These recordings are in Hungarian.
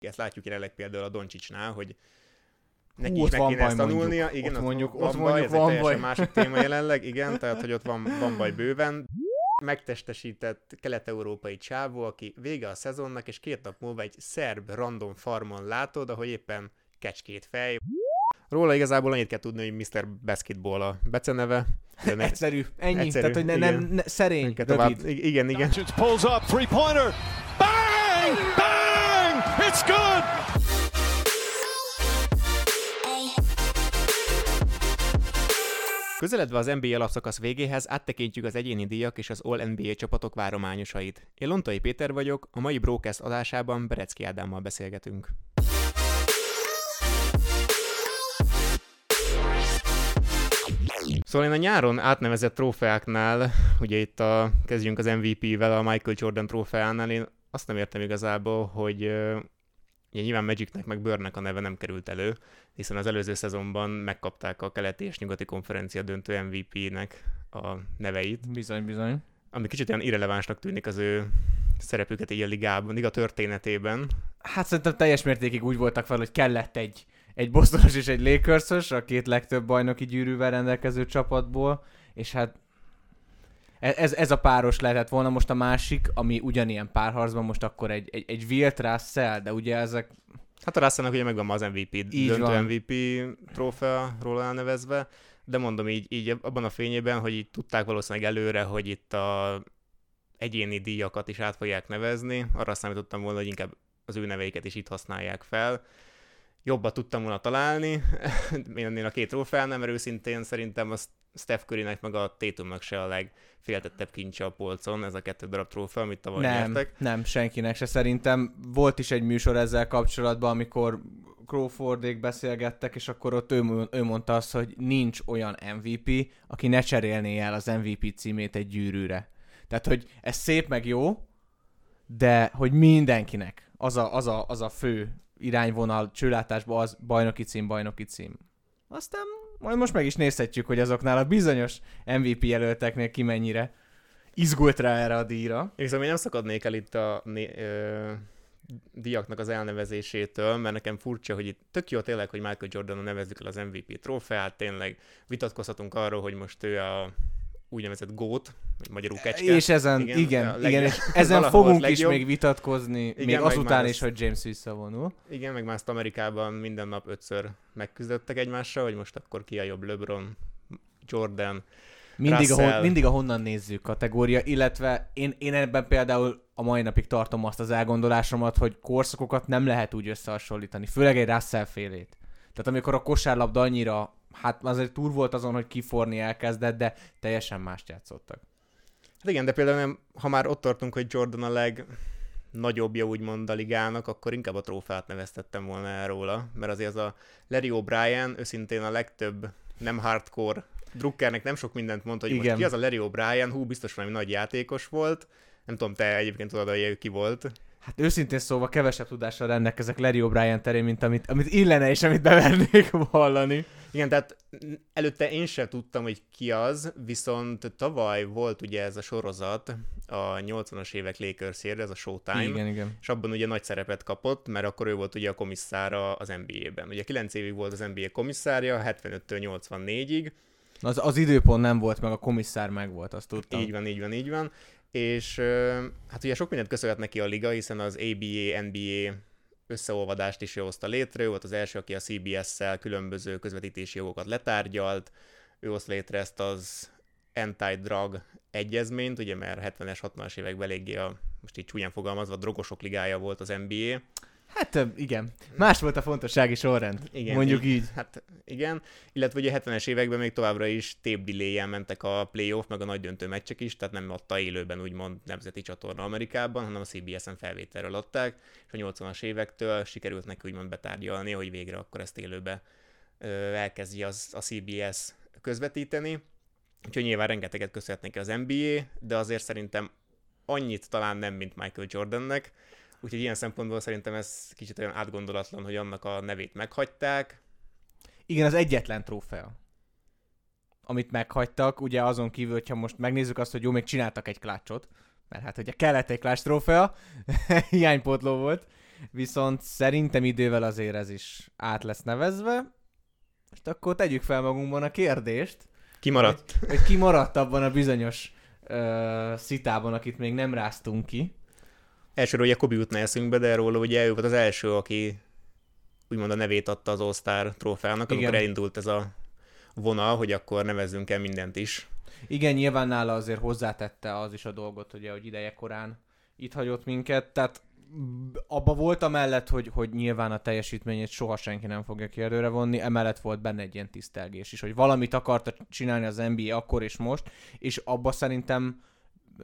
Ezt látjuk jelenleg például a Doncsicsnál, hogy neki Hú, is meg kéne ezt tanulnia. Mondjuk. Igen, ott, mondjuk, van, ott baj, mondjuk ez van egy baj. másik téma jelenleg, igen, tehát hogy ott van, van baj bőven. Megtestesített kelet-európai csávó, aki vége a szezonnak, és két nap múlva egy szerb random farmon látod, ahogy éppen kecskét fej. Róla igazából annyit kell tudni, hogy Mr. Basketball a beceneve. Ne, egyszerű, ennyi, egyszerű, tehát hogy ne, nem, ne, szerény, rövid. Tovább. Igen, igen. pulls up, three-pointer, bang, bang, it's good! Közeledve az NBA alapszakasz végéhez áttekintjük az egyéni díjak és az All-NBA csapatok várományosait. Én Lontai Péter vagyok, a mai Broadcast adásában Berecki Ádámmal beszélgetünk. Szóval én a nyáron átnevezett trófeáknál, ugye itt a, kezdjünk az MVP-vel, a Michael Jordan trófeánál, én azt nem értem igazából, hogy ugye nyilván Magicnek meg Börnek a neve nem került elő, hiszen az előző szezonban megkapták a keleti és nyugati konferencia döntő MVP-nek a neveit. Bizony, bizony. Ami kicsit olyan irrelevánsnak tűnik az ő szerepüket így a ligában, liga történetében. Hát szerintem teljes mértékig úgy voltak fel, hogy kellett egy egy Bostonos és egy Lakersos, a két legtöbb bajnoki gyűrűvel rendelkező csapatból, és hát ez, ez a páros lehetett volna most a másik, ami ugyanilyen párharcban most akkor egy, egy, egy Wilt Russell, de ugye ezek... Hát a Russellnek ugye megvan az MVP, így döntő van. MVP trófea róla elnevezve, de mondom így, így abban a fényében, hogy így tudták valószínűleg előre, hogy itt a egyéni díjakat is át fogják nevezni, arra számítottam volna, hogy inkább az ő neveiket is itt használják fel, jobbat tudtam volna találni, ennél a két trófeánál, mert őszintén szerintem a Steph Currynek meg a Tatumnak se a legféltettebb kincse a polcon, ez a kettő darab trófea, amit tavaly nem, nyertek. Nem, senkinek se szerintem. Volt is egy műsor ezzel kapcsolatban, amikor Crawfordék beszélgettek, és akkor ott ő, ő mondta azt, hogy nincs olyan MVP, aki ne cserélné el az MVP címét egy gyűrűre. Tehát, hogy ez szép meg jó, de hogy mindenkinek az a, az a, az a fő irányvonal csőlátásban az bajnoki cím, bajnoki cím. Aztán majd most meg is nézhetjük, hogy azoknál a bizonyos MVP jelölteknél ki mennyire izgult rá erre a díjra. Szóval én nem szakadnék el itt a né- ö, díjaknak az elnevezésétől, mert nekem furcsa, hogy itt tök jó tényleg, hogy Michael Jordan nevezzük el az MVP trófeát, tényleg vitatkozhatunk arról, hogy most ő a úgynevezett gót, magyarul kecske. És ezen, igen, igen, igen és ezen fogunk is még vitatkozni, igen, még azután is, hogy James visszavonul. Igen, meg már ezt Amerikában minden nap ötször megküzdöttek egymással, hogy most akkor ki a jobb LeBron, Jordan, mindig, a, hon, mindig a honnan nézzük kategória, illetve én, én ebben például a mai napig tartom azt az elgondolásomat, hogy korszakokat nem lehet úgy összehasonlítani, főleg egy Russell félét. Tehát amikor a kosárlabda annyira hát azért túl volt azon, hogy kiforni elkezdett, de teljesen mást játszottak. Hát igen, de például nem, ha már ott tartunk, hogy Jordan a leg nagyobbja úgymond a ligának, akkor inkább a trófát neveztettem volna el róla, mert azért az a Larry O'Brien őszintén a legtöbb nem hardcore drukkernek nem sok mindent mondta, hogy Igen. most ki az a Larry O'Brien, hú, biztos valami nagy játékos volt. Nem tudom, te egyébként tudod, hogy ő ki volt. Hát őszintén szóval kevesebb tudással rendelkezek Larry O'Brien terén, mint amit, amit illene és amit bevernék hallani. Igen, tehát előtte én sem tudtam, hogy ki az, viszont tavaly volt ugye ez a sorozat, a 80-as évek lakers ez a Showtime, igen, igen. és abban ugye nagy szerepet kapott, mert akkor ő volt ugye a komisszára az NBA-ben. Ugye 9 évig volt az NBA komisszárja, 75-től 84-ig. Az, az időpont nem volt, meg a komisszár meg volt, azt tudtam. Így van, így van, így van. És hát ugye sok mindent köszönhet neki a liga, hiszen az ABA, NBA összeolvadást is ő hozta létre, ő volt az első, aki a CBS-szel különböző közvetítési jogokat letárgyalt, ő hozta létre ezt az anti-drug egyezményt, ugye mert 70-es, 60-as években eléggé a, most így csúnyán fogalmazva, drogosok ligája volt az NBA, Hát igen. Más volt a fontossági sorrend. Igen, mondjuk így, így. Hát igen. Illetve ugye a 70-es években még továbbra is delay mentek a playoff, meg a nagy döntő meccsek is, tehát nem adta élőben úgymond nemzeti csatorna Amerikában, hanem a CBS-en felvételről adták, és a 80-as évektől sikerült neki úgymond betárgyalni, hogy végre akkor ezt élőbe elkezdje az, a CBS közvetíteni. Úgyhogy nyilván rengeteget köszönhet az NBA, de azért szerintem annyit talán nem, mint Michael Jordannek, Úgyhogy ilyen szempontból szerintem ez kicsit olyan átgondolatlan, hogy annak a nevét meghagyták. Igen, az egyetlen trófea, amit meghagytak, ugye azon kívül, hogyha most megnézzük azt, hogy jó, még csináltak egy klácsot, mert hát ugye kellett egy klács trófea, hiánypótló volt, viszont szerintem idővel azért ez is át lesz nevezve. Most akkor tegyük fel magunkban a kérdést. Ki maradt? Hogy, hogy ki maradt abban a bizonyos uh, szitában, akit még nem ráztunk ki. Elsőről ugye Kobi jutna eszünkbe, de róla ugye ő volt az első, aki úgymond a nevét adta az All-Star trófeának, amikor elindult ez a vonal, hogy akkor nevezzünk el mindent is. Igen, nyilván nála azért hozzátette az is a dolgot, ugye, hogy ideje korán itt hagyott minket, tehát abba volt amellett, hogy, hogy nyilván a teljesítményét soha senki nem fogja kérdőre vonni, emellett volt benne egy ilyen tisztelgés is, hogy valamit akarta csinálni az NBA akkor és most, és abba szerintem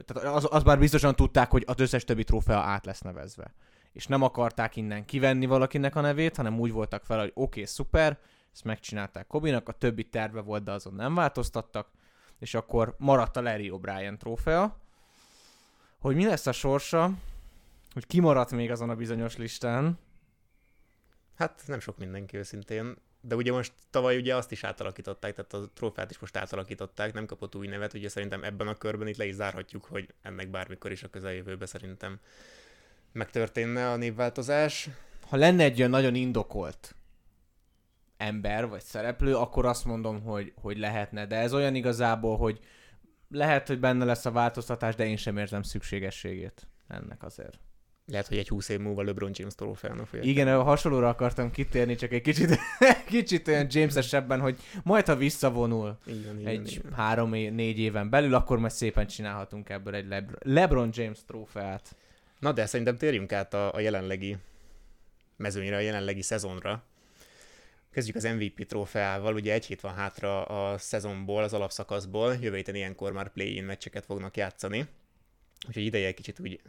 tehát az, az már biztosan tudták, hogy az összes többi trófea át lesz nevezve. És nem akarták innen kivenni valakinek a nevét, hanem úgy voltak fel, hogy oké, okay, szuper, ezt megcsinálták Kobinak, a többi terve volt, de azon nem változtattak, és akkor maradt a Larry O'Brien trófea. Hogy mi lesz a sorsa, hogy ki maradt még azon a bizonyos listán? Hát nem sok mindenki őszintén. De ugye most tavaly ugye azt is átalakították, tehát a trófeát is most átalakították, nem kapott új nevet, ugye szerintem ebben a körben itt le is zárhatjuk, hogy ennek bármikor is a közeljövőben szerintem megtörténne a névváltozás. Ha lenne egy olyan nagyon indokolt ember vagy szereplő, akkor azt mondom, hogy, hogy lehetne. De ez olyan igazából, hogy lehet, hogy benne lesz a változtatás, de én sem érzem szükségességét ennek azért. Lehet, hogy egy 20 év múlva LeBron James trófeának fogja. Igen, a hasonlóra akartam kitérni, csak egy kicsit, kicsit olyan James-esebben, hogy majd ha visszavonul igen, igen, egy igen. három-négy éven belül, akkor majd szépen csinálhatunk ebből egy Lebron, LeBron James trófeát. Na de szerintem térjünk át a, a jelenlegi mezőnyre, a jelenlegi szezonra. Kezdjük az MVP trófeával, ugye egy hét van hátra a szezonból, az alapszakaszból, jövő héten ilyenkor már play-in meccseket fognak játszani. Úgyhogy ideje egy kicsit úgy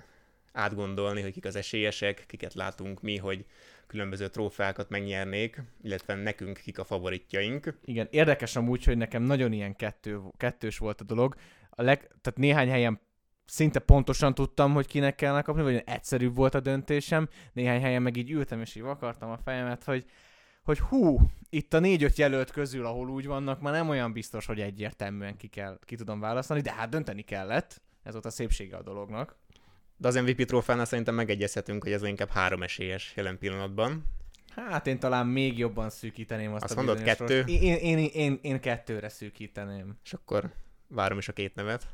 átgondolni, hogy kik az esélyesek, kiket látunk mi, hogy különböző trófeákat megnyernék, illetve nekünk kik a favoritjaink. Igen, érdekes amúgy, hogy nekem nagyon ilyen kettő, kettős volt a dolog. A leg, tehát néhány helyen szinte pontosan tudtam, hogy kinek kellene kapni, vagy egyszerűbb volt a döntésem. Néhány helyen meg így ültem, és így vakartam a fejemet, hogy hogy hú, itt a négy-öt jelölt közül, ahol úgy vannak, már nem olyan biztos, hogy egyértelműen ki, kell, ki tudom választani, de hát dönteni kellett. Ez volt a szépsége a dolognak. De az MVP trófánál szerintem megegyezhetünk, hogy ez inkább három esélyes jelen pillanatban. Hát én talán még jobban szűkíteném azt, azt a mondod kettő? Én, én, én, én, én kettőre szűkíteném. És akkor várom is a két nevet.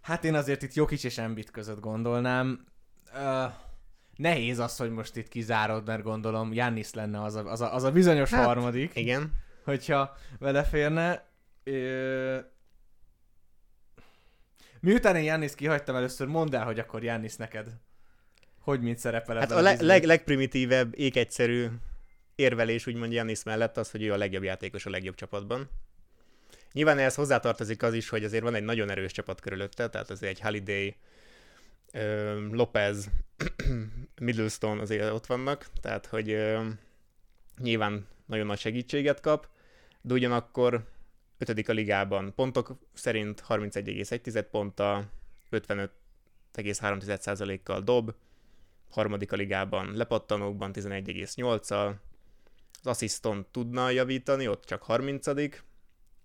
Hát én azért itt Jokic és Embiid között gondolnám. Uh, nehéz az, hogy most itt kizárod, mert gondolom Jannis lenne az a, az a, az a bizonyos hát, harmadik. Igen. Hogyha vele férne. Ö... Miután én Jannis kihagytam először, mondd el, hogy akkor Jannis neked. Hogy mint szerepel Hát a, a le- leg- legprimitívebb, ékegyszerű érvelés úgymond Jannis mellett az, hogy ő a legjobb játékos a legjobb csapatban. Nyilván ehhez hozzátartozik az is, hogy azért van egy nagyon erős csapat körülötte, tehát azért egy Holiday, Lopez, Middlestone azért ott vannak, tehát hogy nyilván nagyon nagy segítséget kap, de ugyanakkor ötödik a ligában. Pontok szerint 31,1 ponttal, 55,3%-kal dob, harmadik a ligában lepattanókban 11,8-al, az assziszton tudna javítani, ott csak 30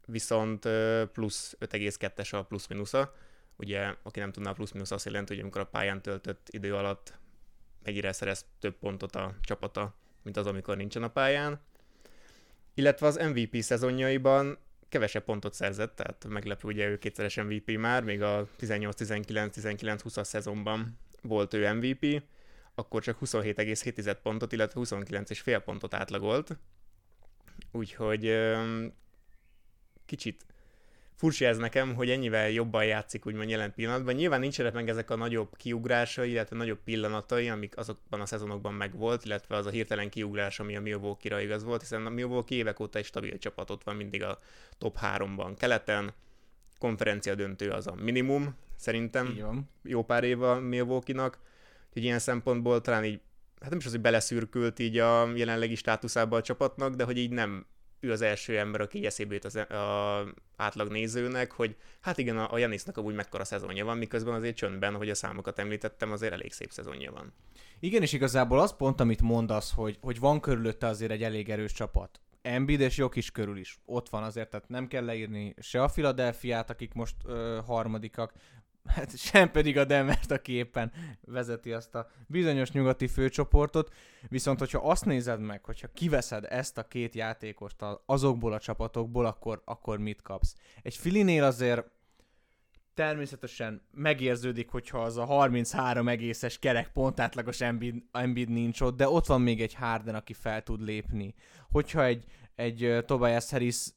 viszont plusz 5,2-es a plusz-minusza, Ugye, aki nem tudná, a plusz-minusz azt jelenti, hogy amikor a pályán töltött idő alatt mennyire szerez több pontot a csapata, mint az, amikor nincsen a pályán. Illetve az MVP szezonjaiban kevesebb pontot szerzett, tehát meglepő, ugye ő kétszeres MVP már, még a 18-19-19-20-as szezonban volt ő MVP, akkor csak 27,7 pontot, illetve 29,5 pontot átlagolt. Úgyhogy kicsit furcsa ez nekem, hogy ennyivel jobban játszik úgymond jelen pillanatban. Nyilván nincsenek meg ezek a nagyobb kiugrásai, illetve nagyobb pillanatai, amik azokban a szezonokban megvolt, illetve az a hirtelen kiugrás, ami a Milwaukee-ra igaz volt, hiszen a Milwaukee évek óta egy stabil csapat ott van mindig a top 3-ban keleten, konferencia döntő az a minimum, szerintem Igen. jó pár év a Milwaukee-nak, úgyhogy ilyen szempontból talán így, hát nem is az, hogy beleszürkült így a jelenlegi státuszába a csapatnak, de hogy így nem ő az első ember, aki eszébe jut az a átlag nézőnek, hogy hát igen, a Janisnak amúgy mekkora szezonja van, miközben azért csöndben, hogy a számokat említettem, azért elég szép szezonja van. Igen, és igazából az pont, amit mondasz, hogy, hogy van körülötte azért egy elég erős csapat. Embiid és Jok is körül is. Ott van azért, tehát nem kell leírni se a Philadelphiát, akik most ö, harmadikak, hát sem pedig a Denvert, aki éppen vezeti azt a bizonyos nyugati főcsoportot. Viszont, hogyha azt nézed meg, hogyha kiveszed ezt a két játékost azokból a csapatokból, akkor, akkor mit kapsz? Egy Filinél azért természetesen megérződik, hogyha az a 33 egészes kerek pontátlagos Embiid, Embiid nincs ott, de ott van még egy Harden, aki fel tud lépni. Hogyha egy, egy Tobias Harris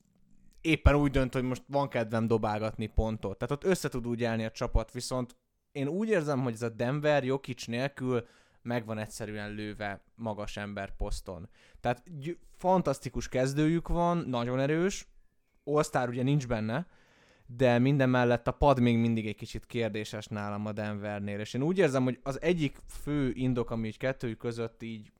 éppen úgy dönt, hogy most van kedvem dobálgatni pontot. Tehát ott össze tud úgy állni a csapat, viszont én úgy érzem, hogy ez a Denver Jokic nélkül megvan egyszerűen lőve magas ember poszton. Tehát gy- fantasztikus kezdőjük van, nagyon erős, all ugye nincs benne, de minden mellett a pad még mindig egy kicsit kérdéses nálam a Denvernél, és én úgy érzem, hogy az egyik fő indok, ami így kettőjük között így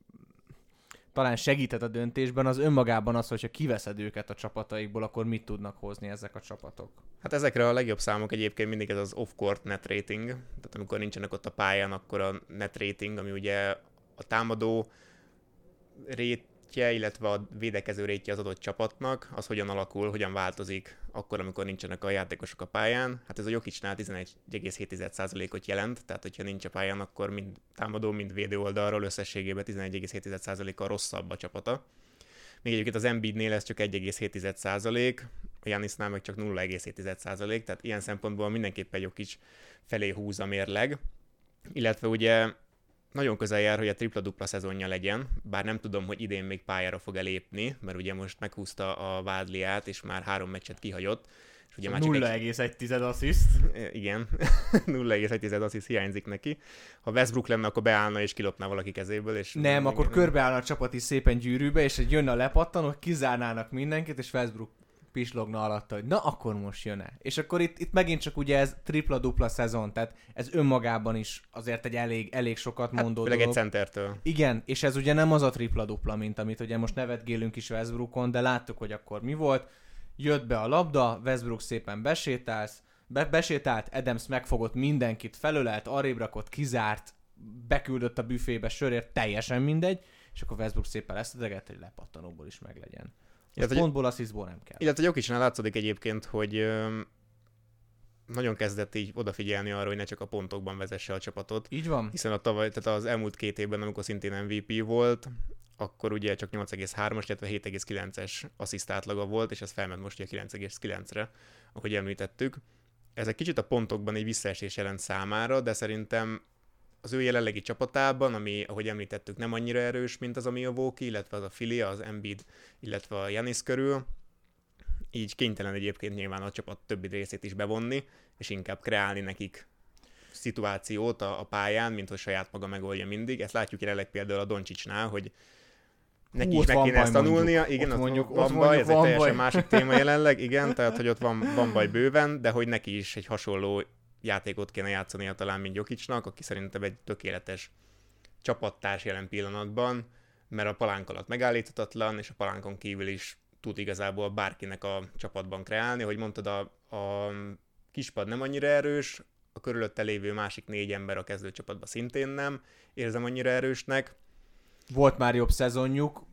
talán segített a döntésben, az önmagában az, hogyha kiveszed őket a csapataikból, akkor mit tudnak hozni ezek a csapatok? Hát ezekre a legjobb számok egyébként mindig ez az off-court net rating, tehát amikor nincsenek ott a pályán, akkor a net rating, ami ugye a támadó rét rétje, illetve a védekező rétje az adott csapatnak, az hogyan alakul, hogyan változik akkor, amikor nincsenek a játékosok a pályán. Hát ez a Jokicsnál 11,7%-ot jelent, tehát hogyha nincs a pályán, akkor mind támadó, mind védő oldalról összességében 11,7%-kal rosszabb a csapata. Még egyébként az Embiidnél ez csak 1,7%, a Janisnál meg csak 0,7%, tehát ilyen szempontból mindenképpen Jokic felé húz a mérleg. Illetve ugye nagyon közel jár, hogy a tripla-dupla szezonja legyen, bár nem tudom, hogy idén még pályára fog elépni, mert ugye most meghúzta a vádliát, és már három meccset kihagyott. És ugye már 0,1 egy... assziszt. Igen, 0,1 assziszt hiányzik neki. Ha Westbrook lenne, akkor beállna és kilopná valaki kezéből. És nem, akkor körbeállna a csapat is szépen gyűrűbe, és egy jönne a lepattanó, kizárnának mindenkit, és Westbrook pislogna alatta, hogy na akkor most jön-e. És akkor itt, itt megint csak ugye ez tripla-dupla szezon, tehát ez önmagában is azért egy elég, elég sokat hát, mondó hát, dolog. egy centertől. Igen, és ez ugye nem az a tripla-dupla, mint amit ugye most nevetgélünk is Westbrookon, de láttuk, hogy akkor mi volt. Jött be a labda, Westbrook szépen besétálsz, be, besétált, Adams megfogott mindenkit, felölelt, arrébb rakott, kizárt, beküldött a büfébe sörért, teljesen mindegy, és akkor Westbrook szépen leszedegett, hogy lepattanóból is meglegyen. Illetve, pontból, asszisztból nem kell. Illetve Jokicsnál látszik egyébként, hogy nagyon kezdett így odafigyelni arra, hogy ne csak a pontokban vezesse a csapatot. Így van. Hiszen a tavaly, tehát az elmúlt két évben, amikor szintén MVP volt, akkor ugye csak 8,3-as, illetve 7,9-es assziszt átlaga volt, és ez felment most ugye 9,9-re, ahogy említettük. Ez egy kicsit a pontokban egy visszaesés jelent számára, de szerintem az ő jelenlegi csapatában, ami, ahogy említettük, nem annyira erős, mint az a Milwaukee, illetve az a Philly, az Embiid, illetve a Janis körül, így kénytelen egyébként nyilván a csapat többi részét is bevonni, és inkább kreálni nekik szituációt a, a pályán, mint hogy saját maga megoldja mindig. Ezt látjuk jelenleg például a Doncsicsnál, hogy neki Hú, is meg kéne ezt tanulnia, mondjuk, igen, ott mondjuk, van ott baj, ez egy teljesen baj. másik téma jelenleg, igen, tehát hogy ott van, van baj bőven, de hogy neki is egy hasonló játékot kéne játszania talán, mint Jokicsnak, aki szerintem egy tökéletes csapattárs jelen pillanatban, mert a palánk alatt megállíthatatlan, és a palánkon kívül is tud igazából bárkinek a csapatban kreálni. Hogy mondtad, a, a kispad nem annyira erős, a körülötte lévő másik négy ember a kezdőcsapatban szintén nem, érzem annyira erősnek. Volt már jobb szezonjuk,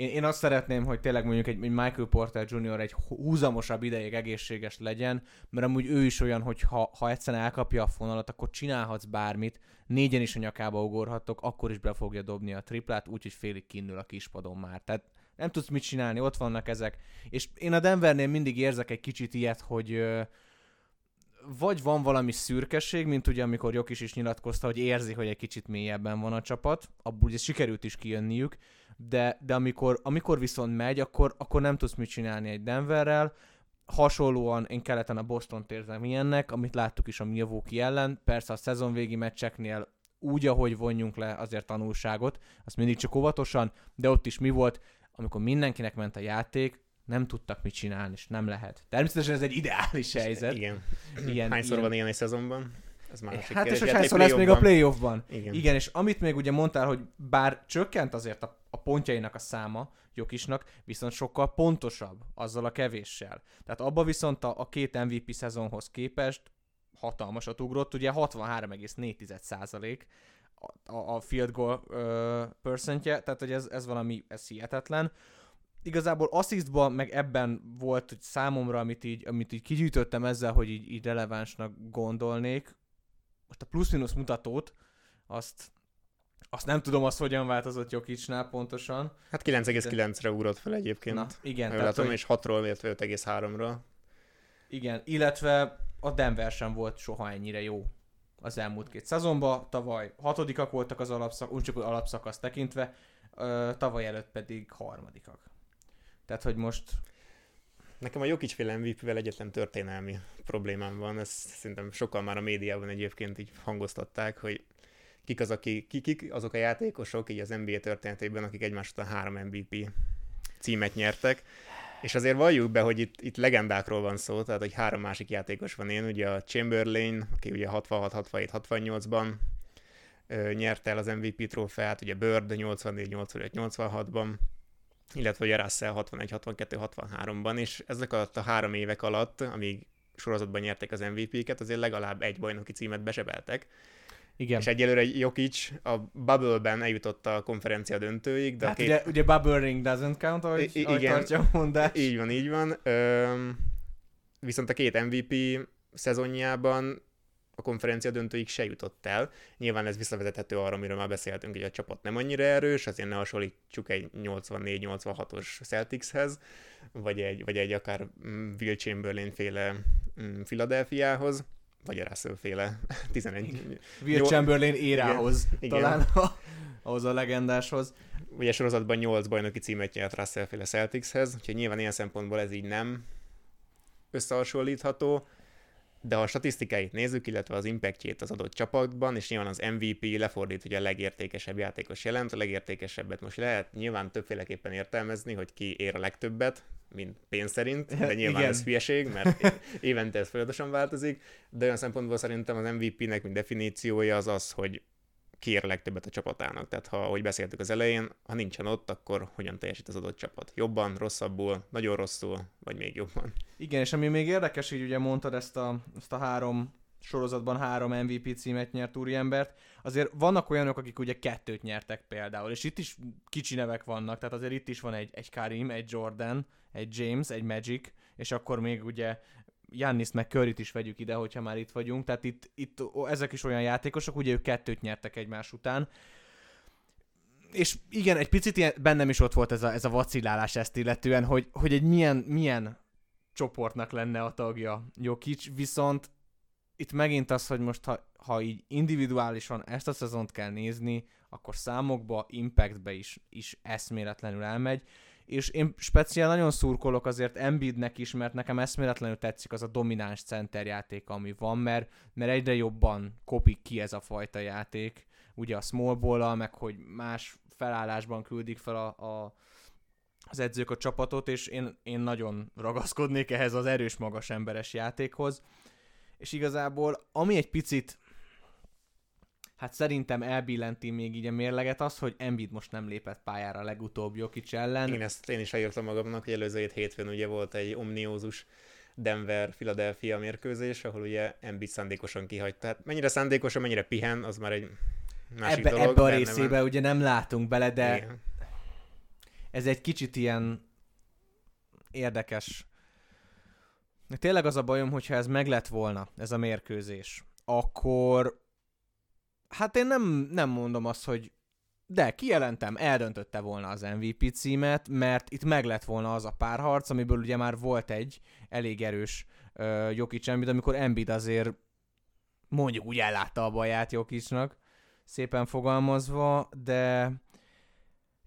én, én azt szeretném, hogy tényleg mondjuk egy, egy Michael Porter Jr. egy húzamosabb ideig egészséges legyen, mert amúgy ő is olyan, hogy ha, ha egyszerűen elkapja a fonalat, akkor csinálhatsz bármit, négyen is a nyakába ugorhatok, akkor is be fogja dobni a triplát, úgyhogy félig kinnül a kispadon már. Tehát nem tudsz mit csinálni, ott vannak ezek. És én a Denvernél mindig érzek egy kicsit ilyet, hogy vagy van valami szürkesség, mint ugye amikor Jokis is nyilatkozta, hogy érzi, hogy egy kicsit mélyebben van a csapat, abból ugye sikerült is kijönniük, de, de amikor, amikor viszont megy, akkor, akkor nem tudsz mit csinálni egy Denverrel, hasonlóan én keleten a Boston-t érzem ilyennek, amit láttuk is a Milwaukee ellen, persze a szezonvégi meccseknél úgy, ahogy vonjunk le azért tanulságot, azt mindig csak óvatosan, de ott is mi volt, amikor mindenkinek ment a játék, nem tudtak mit csinálni, és nem lehet. Természetesen ez egy ideális helyzet. Igen. Ilyen, Hányszor ilyen... van ilyen egy szezonban? Ez már hát és hogy hányszor lesz még a playoffban. Igen. Igen, és amit még ugye mondtál, hogy bár csökkent azért a, a pontjainak a száma Jokisnak, viszont sokkal pontosabb azzal a kevéssel. Tehát abba viszont a, a két MVP szezonhoz képest hatalmasat ugrott, ugye 63,4 százalék a, a field goal uh, percentje, tehát hogy ez, ez valami, ez hihetetlen. igazából assistban, meg ebben volt hogy számomra, amit így, amit így kigyűjtöttem ezzel, hogy így, így relevánsnak gondolnék. Most a plusz-minusz mutatót, azt, azt nem tudom, az hogyan változott Jokicsnál pontosan. Hát 9,9-re ugrott fel egyébként. Na, igen. Tehát, látom, hogy... és 6-ról ért 5,3-ra. Igen, illetve a Denver sem volt soha ennyire jó az elmúlt két szezonban. Tavaly hatodikak voltak az alapszak, úgy csak alapszakasz tekintve, tavaly előtt pedig harmadikak. Tehát, hogy most... Nekem a Jokic féle MVP-vel egyetem történelmi problémám van, ezt szerintem sokkal már a médiában egyébként így hangoztatták, hogy kik, az, aki, kik, kik azok a játékosok így az NBA történetében, akik egymás után három MVP címet nyertek. És azért valljuk be, hogy itt, itt legendákról van szó, tehát hogy három másik játékos van én, ugye a Chamberlain, aki ugye 66, 67, 68-ban nyerte el az MVP trófeát, ugye Bird 84, 85, 86-ban, illetve ugye Russell 61, 62, 63-ban, és ezek alatt a három évek alatt, amíg sorozatban nyerték az MVP-ket, azért legalább egy bajnoki címet besebeltek. Igen. És egyelőre Jokic a Bubble-ben eljutott a konferencia döntőig. De hát két... ugye, ugye Bubble Ring doesn't count, ahogy, I- ahogy igen, tartja a mondás. Így van, így van. Üm, viszont a két MVP szezonjában a konferencia döntőig se jutott el. Nyilván ez visszavezethető arra, amiről már beszéltünk, hogy a csapat nem annyira erős, azért ne hasonlítsuk egy 84-86-os Celticshez, vagy egy, vagy egy akár mm, Will Chamberlain féle mm, Philadelphiához vagy a Russell féle 11. Will Chamberlain érához, igen, talán igen. ahhoz a legendáshoz. Ugye sorozatban 8 bajnoki címet nyert Russell féle Celticshez, úgyhogy nyilván ilyen szempontból ez így nem összehasonlítható de ha a statisztikáit nézzük, illetve az impactjét az adott csapatban, és nyilván az MVP lefordít, hogy a legértékesebb játékos jelent, a legértékesebbet most lehet nyilván többféleképpen értelmezni, hogy ki ér a legtöbbet, mint pénz szerint, de nyilván Igen. ez hülyeség, mert évente ez folyamatosan változik, de olyan szempontból szerintem az MVP-nek, mint definíciója az az, hogy kér legtöbbet a csapatának. Tehát ha, ahogy beszéltük az elején, ha nincsen ott, akkor hogyan teljesít az adott csapat? Jobban, rosszabbul, nagyon rosszul, vagy még jobban? Igen, és ami még érdekes, hogy ugye mondtad ezt a, ezt a három sorozatban három MVP címet nyert úriembert. Azért vannak olyanok, akik ugye kettőt nyertek például, és itt is kicsi nevek vannak, tehát azért itt is van egy, egy Karim, egy Jordan, egy James, egy Magic, és akkor még ugye Jannis meg Curryt is vegyük ide, hogyha már itt vagyunk, tehát itt, itt ezek is olyan játékosok, ugye ők kettőt nyertek egymás után, és igen, egy picit ilyen, bennem is ott volt ez a, ez a vacillálás ezt illetően, hogy, hogy egy milyen, milyen csoportnak lenne a tagja Jokic, viszont itt megint az, hogy most ha, ha így individuálisan ezt a szezont kell nézni, akkor számokba, impactbe is, is eszméletlenül elmegy és én speciál nagyon szurkolok azért Embiidnek is, mert nekem eszméletlenül tetszik az a domináns center játék, ami van, mert, mert egyre jobban kopik ki ez a fajta játék, ugye a small ball meg hogy más felállásban küldik fel a, a, az edzők a csapatot, és én, én nagyon ragaszkodnék ehhez az erős, magas emberes játékhoz. És igazából, ami egy picit hát szerintem elbillenti még így a mérleget az, hogy Embiid most nem lépett pályára legutóbb Jokic ellen. Igen, ezt én is elírtam magamnak, hogy előző hét hétfőn ugye volt egy omniózus Denver-Philadelphia mérkőzés, ahol ugye Embiid szándékosan kihagyta. Hát mennyire szándékosan, mennyire pihen, az már egy másik ebbe, dolog. Ebbe a részébe nem... ugye nem látunk bele, de Igen. ez egy kicsit ilyen érdekes. Tényleg az a bajom, hogyha ez meg lett volna, ez a mérkőzés, akkor hát én nem, nem mondom azt, hogy de kijelentem, eldöntötte volna az MVP címet, mert itt meg lett volna az a párharc, amiből ugye már volt egy elég erős uh, Jokic Embiid, amikor Embiid azért mondjuk úgy ellátta a baját Jokicnak, szépen fogalmazva, de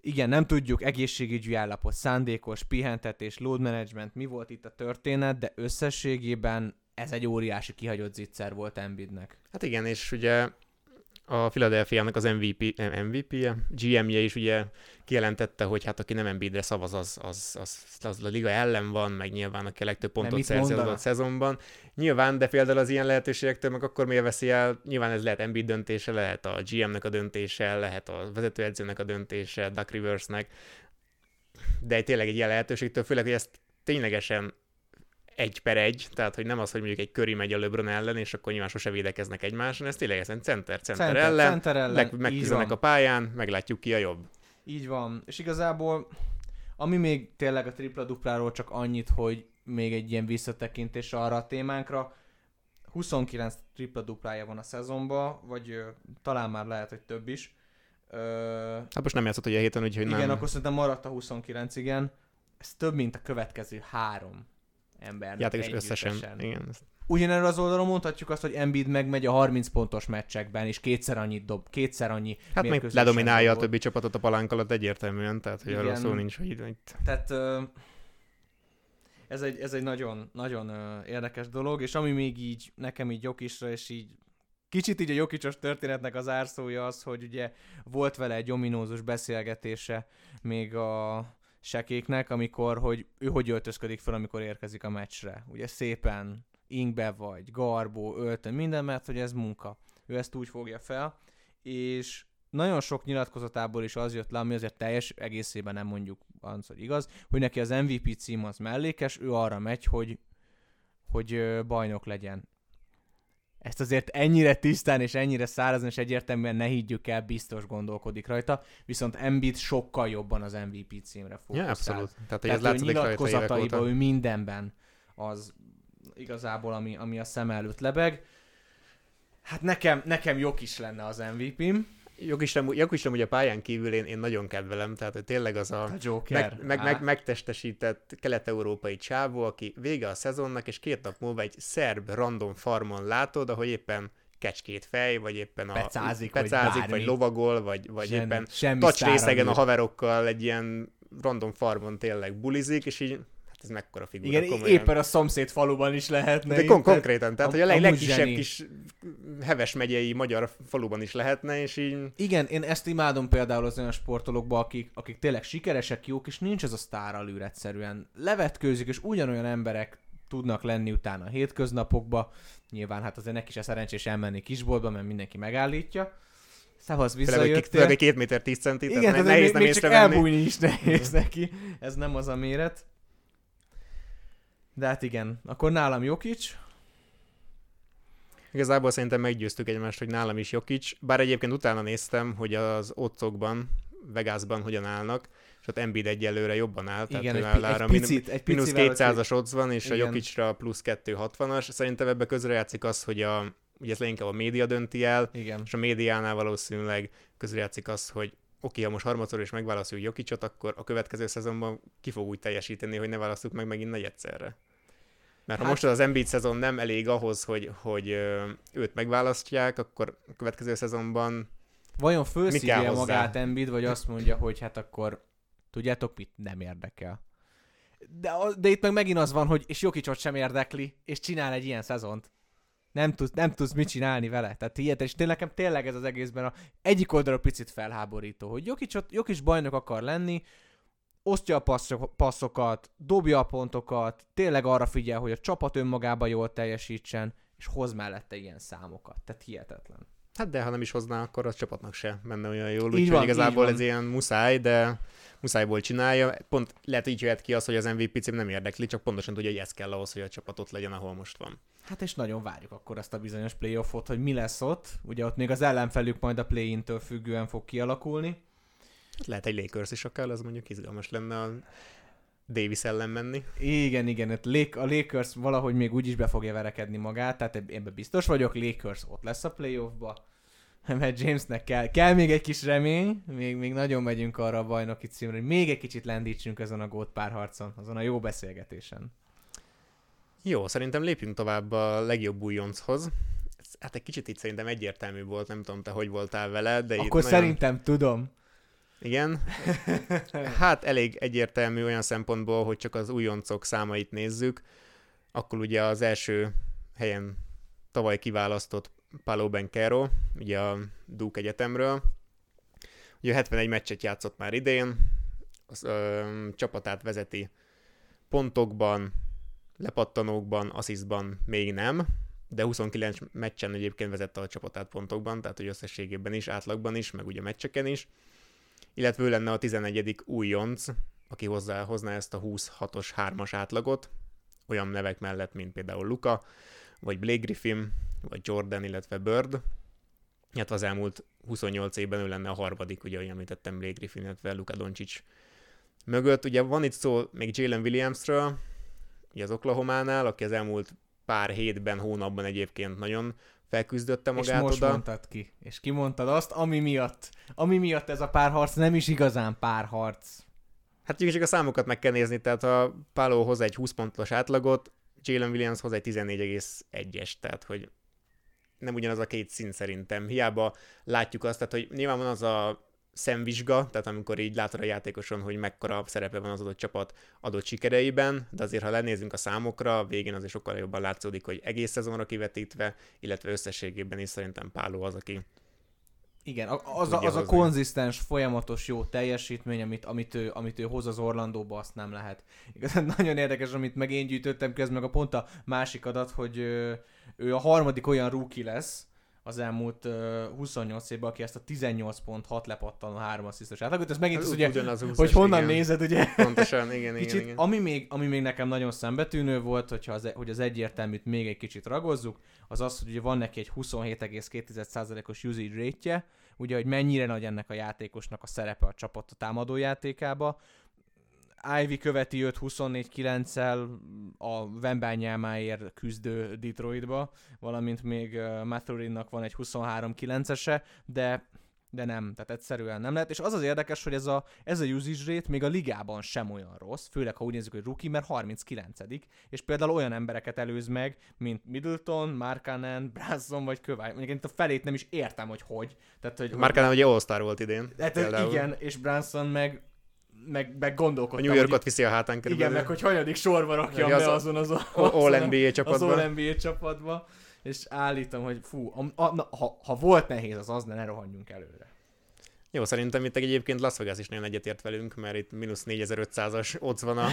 igen, nem tudjuk egészségügyi állapot, szándékos, pihentetés, load management, mi volt itt a történet, de összességében ez egy óriási kihagyott zicser volt Embiidnek. Hát igen, és ugye a Philadelphia-nak az MVP, MVP-je, GM-je is ugye kijelentette, hogy hát aki nem Embiidre szavaz, az, az, az, az a liga ellen van, meg nyilván aki a legtöbb pontot szerzi a szezonban. Nyilván, de például az ilyen lehetőségektől meg akkor miért veszi el, nyilván ez lehet Embiid döntése, lehet a GM-nek a döntése, lehet a vezetőedzőnek a döntése, Duck Riversnek, de tényleg egy ilyen lehetőségtől, főleg, hogy ezt ténylegesen egy per egy, tehát hogy nem az, hogy mondjuk egy köri megy a LeBron ellen, és akkor nyilván sose védekeznek egymáson, ez tényleg ezen center, center, center ellen, center ellen. Meg, megküzdenek a pályán, meglátjuk ki a jobb. Így van, és igazából Ami még tényleg a tripla-dupláról csak annyit, hogy még egy ilyen visszatekintés arra a témánkra, 29 tripla-duplája van a szezonban, vagy ö, talán már lehet, hogy több is. Ö, Hát most nem játszott ugye a héten, úgyhogy igen, nem. akkor szerintem maradt a 29, igen. Ez több, mint a következő három ember. játékos összesen. Igen. Ugyanerről az oldalon mondhatjuk azt, hogy Embiid megmegy a 30 pontos meccsekben, és kétszer annyit dob, kétszer annyi Hát meg mérkőzésen ledominálja a többi csapatot a palánk alatt egyértelműen, tehát hogy arról szó nincs, hogy itt- Tehát ez egy, ez egy nagyon, nagyon érdekes dolog, és ami még így nekem így Jokisra, és így kicsit így a Jokicsos történetnek az árszója az, hogy ugye volt vele egy ominózus beszélgetése még a sekéknek, amikor, hogy ő hogy öltözködik fel, amikor érkezik a meccsre. Ugye szépen ingbe vagy, garbó, öltön, minden, mert hogy ez munka. Ő ezt úgy fogja fel, és nagyon sok nyilatkozatából is az jött le, ami azért teljes egészében nem mondjuk az, hogy igaz, hogy neki az MVP cím az mellékes, ő arra megy, hogy, hogy bajnok legyen. Ezt azért ennyire tisztán és ennyire szárazan és egyértelműen ne higgyük el, biztos gondolkodik rajta, viszont Embiid sokkal jobban az MVP címre fókuszál. Ja, abszolút. Tehát, Tehát ez ő óta. ő mindenben az igazából, ami, ami a szem előtt lebeg. Hát nekem, nekem jog is lenne az MVP-m. Jogisten, Jogisten ugye a pályán kívül én, én nagyon kedvelem, tehát hogy tényleg az a A Joker. meg, meg, meg, megtestesített kelet-európai csávó, aki vége a szezonnak, és két nap múlva egy szerb random farmon látod, ahogy éppen kecskét fej, vagy éppen a Pecázik, vagy pecázik vagy, bármi. lovagol, vagy, vagy Semmi- éppen sztárra részegen a haverokkal egy ilyen random farmon tényleg bulizik, és így, hát ez mekkora figura, Igen, komolyan. éppen a szomszéd faluban is lehetne. De kon- konkrétan, tehát am- hogy a leg- legkisebb zseni. kis heves megyei magyar faluban is lehetne, és így Igen, én ezt imádom például az olyan sportolókban, akik, akik tényleg sikeresek, jók, és nincs ez a sztáralűr egyszerűen. Levetkőzik, és ugyanolyan emberek tudnak lenni utána a hétköznapokba. Nyilván hát azért neki se szerencsés elmenni kisboltba, mert mindenki megállítja. Szevasz, visszajöttél. főleg, két méter tíz centi, Igen, tehát nehéz még, nem még csak elbújni is nehéz neki. Ez nem az a méret. De hát igen, akkor nálam Jokic. Igazából szerintem meggyőztük egymást, hogy nálam is Jokic, bár egyébként utána néztem, hogy az otcokban, Vegasban hogyan állnak, és ott Embiid egyelőre jobban áll, tehát Igen, ő egy, arra egy picit, egy mínusz picivel 200-as odds van, és a Igen. Jokicra plusz 260-as. Szerintem ebbe közrejátszik az, hogy a, ugye ez leginkább a média dönti el, Igen. és a médiánál valószínűleg közrejátszik az, hogy oké, ha most harmadszor is megválaszoljuk Jokicot, akkor a következő szezonban ki fog úgy teljesíteni, hogy ne választjuk meg megint nagy egyszerre. Mert ha Hát- most az Embiid szezon nem elég ahhoz, hogy, hogy őt megválasztják, akkor a következő szezonban Vajon fölszívja magát Embiid, vagy azt mondja, hogy hát akkor tudjátok mit, nem érdekel. De, de itt meg megint az van, hogy és Jokicot sem érdekli, és csinál egy ilyen szezont. Nem tudsz, nem tudsz mit csinálni vele. Tehát ilyet, és tényleg, nekem tényleg ez az egészben a egyik oldalról picit felháborító, hogy Jokicot, Jokic bajnok akar lenni, osztja a passzok, passzokat, dobja a pontokat, tényleg arra figyel, hogy a csapat önmagában jól teljesítsen, és hoz mellette ilyen számokat. Tehát hihetetlen. Hát de ha nem is hozná, akkor a csapatnak se menne olyan jól, úgyhogy igazából ez ilyen muszáj, de muszájból csinálja. Pont lehet így jöhet ki az, hogy az MVP cím nem érdekli, csak pontosan tudja, hogy ez kell ahhoz, hogy a csapat ott legyen, ahol most van. Hát és nagyon várjuk akkor azt a bizonyos playoffot, hogy mi lesz ott. Ugye ott még az ellenfelük majd a play-intől függően fog kialakulni. Hát lehet egy Lakers is akár, az mondjuk izgalmas lenne a Davis ellen menni. Igen, igen, Lake, a Lakers valahogy még úgyis be fogja verekedni magát, tehát eb- ebben biztos vagyok, Lakers ott lesz a playoffba. Mert Jamesnek kell, kell még egy kis remény, még, még nagyon megyünk arra a bajnoki címre, hogy még egy kicsit lendítsünk ezen a gót párharcon, azon a jó beszélgetésen. Jó, szerintem lépjünk tovább a legjobb újonchoz. Hát egy kicsit itt szerintem egyértelmű volt, nem tudom te hogy voltál vele, de itt Akkor nagyon... szerintem tudom. Igen. Hát elég egyértelmű olyan szempontból, hogy csak az újoncok számait nézzük. Akkor ugye az első helyen tavaly kiválasztott Palo Bencero, ugye a Duke Egyetemről. Ugye 71 meccset játszott már idén, az, ö, csapatát vezeti pontokban, lepattanókban, asszisztban még nem, de 29 meccsen egyébként vezette a csapatát pontokban, tehát hogy összességében is, átlagban is, meg ugye meccseken is illetve ő lenne a 11. újonc, aki hozzá, hozná ezt a 26-os 3-as átlagot, olyan nevek mellett, mint például Luka, vagy Blake Griffin, vagy Jordan, illetve Bird. Illetve az elmúlt 28 évben ő lenne a harmadik, ugye, ahogy említettem Blake Griffin, illetve Luka Doncic mögött. Ugye van itt szó még Jalen Williamsről, ugye az Oklahománál, aki az elmúlt pár hétben, hónapban egyébként nagyon felküzdötte magát és most oda. mondtad ki. És kimondtad azt, ami miatt, ami miatt ez a párharc nem is igazán párharc. Hát csak a számokat meg kell nézni, tehát ha Palo hoz egy 20 pontos átlagot, Jalen Williams hoz egy 14,1-es, tehát hogy nem ugyanaz a két szín szerintem. Hiába látjuk azt, tehát hogy nyilván van az a szemvizsga, tehát amikor így látod a játékoson, hogy mekkora szerepe van az adott csapat adott sikereiben, de azért ha lenézünk a számokra, végén azért sokkal jobban látszódik, hogy egész szezonra kivetítve, illetve összességében is szerintem Páló az, aki igen, az, a, az a konzisztens, folyamatos jó teljesítmény, amit, amit, ő, amit ő hoz az Orlandóba, azt nem lehet. Igazán nagyon érdekes, amit meg én gyűjtöttem közben, meg a pont a másik adat, hogy ő, ő a harmadik olyan rookie lesz, az elmúlt uh, 28 évben, aki ezt a 18.6 lepattanó 3 asszisztos átlagot. Ez megint az, ugye, az hogy honnan igen. nézed, ugye? Pontosan, igen, kicsit, igen, igen. Ami még, ami még nekem nagyon szembetűnő volt, hogyha az, hogy az egyértelműt még egy kicsit ragozzuk, az az, hogy ugye van neki egy 27,2%-os usage rate ugye, hogy mennyire nagy ennek a játékosnak a szerepe a csapat a támadójátékába. Ivy követi őt 24-9-el a Vembányámáért küzdő Detroitba, valamint még Mathurinnak van egy 23-9-ese, de de nem, tehát egyszerűen nem lehet. És az az érdekes, hogy ez a, ez a usage rate még a ligában sem olyan rossz, főleg ha úgy nézzük, hogy rookie, mert 39 és például olyan embereket előz meg, mint Middleton, Markanen, Branson vagy Kövály. Mondjuk én a felét nem is értem, hogy hogy. Tehát, hogy Markanen ugye all volt idén. Hát, igen, és Branson meg meg, meg gondolkodtam. A New Yorkot viszi a hátán körülbelül. Igen, meg hogy hanyadik sorba rakjam be azon az, az, All NBA csapatba. Az All NBA csapatba. És állítom, hogy fú, a, a, ha, ha volt nehéz az az, de ne rohanjunk előre. Jó, szerintem itt egyébként Las Vegas is nagyon egyetért velünk, mert itt mínusz 4500-as ott van a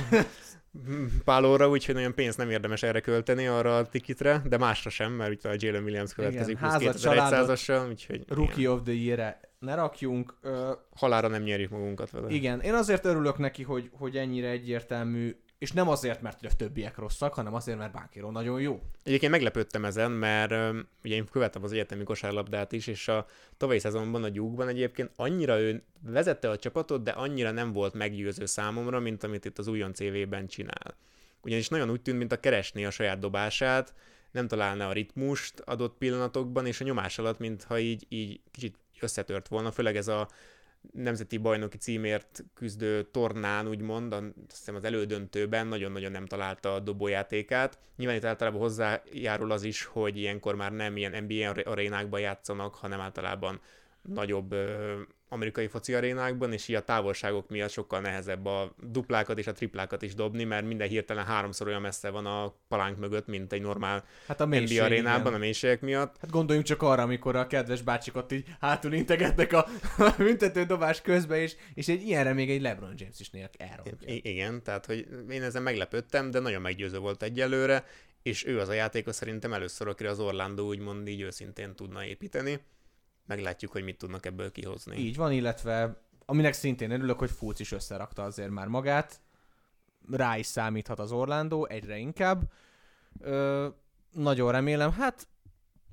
pálóra, úgyhogy nagyon pénzt nem érdemes erre költeni, arra a tikitre, de másra sem, mert itt a Jalen Williams következik plusz 2100-assal, úgyhogy... Rookie igen. of the year ne rakjunk. Ö... Halára nem nyerjük magunkat vele. Igen, én azért örülök neki, hogy, hogy ennyire egyértelmű és nem azért, mert a többiek rosszak, hanem azért, mert Bánkíró nagyon jó. Egyébként meglepődtem ezen, mert uh, ugye én követtem az egyetemi kosárlabdát is, és a tavalyi szezonban a gyúkban egyébként annyira ő vezette a csapatot, de annyira nem volt meggyőző számomra, mint amit itt az újon CV-ben csinál. Ugyanis nagyon úgy tűnt, mint a keresné a saját dobását, nem találna a ritmust adott pillanatokban, és a nyomás alatt, mintha így, így kicsit összetört volna, főleg ez a nemzeti bajnoki címért küzdő tornán, úgymond, azt hiszem az elődöntőben nagyon-nagyon nem találta a dobójátékát. Nyilván itt általában hozzájárul az is, hogy ilyenkor már nem ilyen NBA arénákban játszanak, hanem általában nagyobb amerikai foci arénákban, és így a távolságok miatt sokkal nehezebb a duplákat és a triplákat is dobni, mert minden hirtelen háromszor olyan messze van a palánk mögött, mint egy normál hát a mélység, NBA arénában igen. a mélységek miatt. Hát gondoljunk csak arra, amikor a kedves bácsik ott így hátul integetnek a büntető dobás közben, és, és egy ilyenre még egy LeBron James is nél elrontja. I- igen, tehát hogy én ezen meglepődtem, de nagyon meggyőző volt egyelőre, és ő az a játékos szerintem először, akire az Orlando úgymond így őszintén tudna építeni meglátjuk, hogy mit tudnak ebből kihozni. Így van, illetve aminek szintén örülök, hogy Fulc is összerakta azért már magát, rá is számíthat az Orlando egyre inkább. Ö, nagyon remélem, hát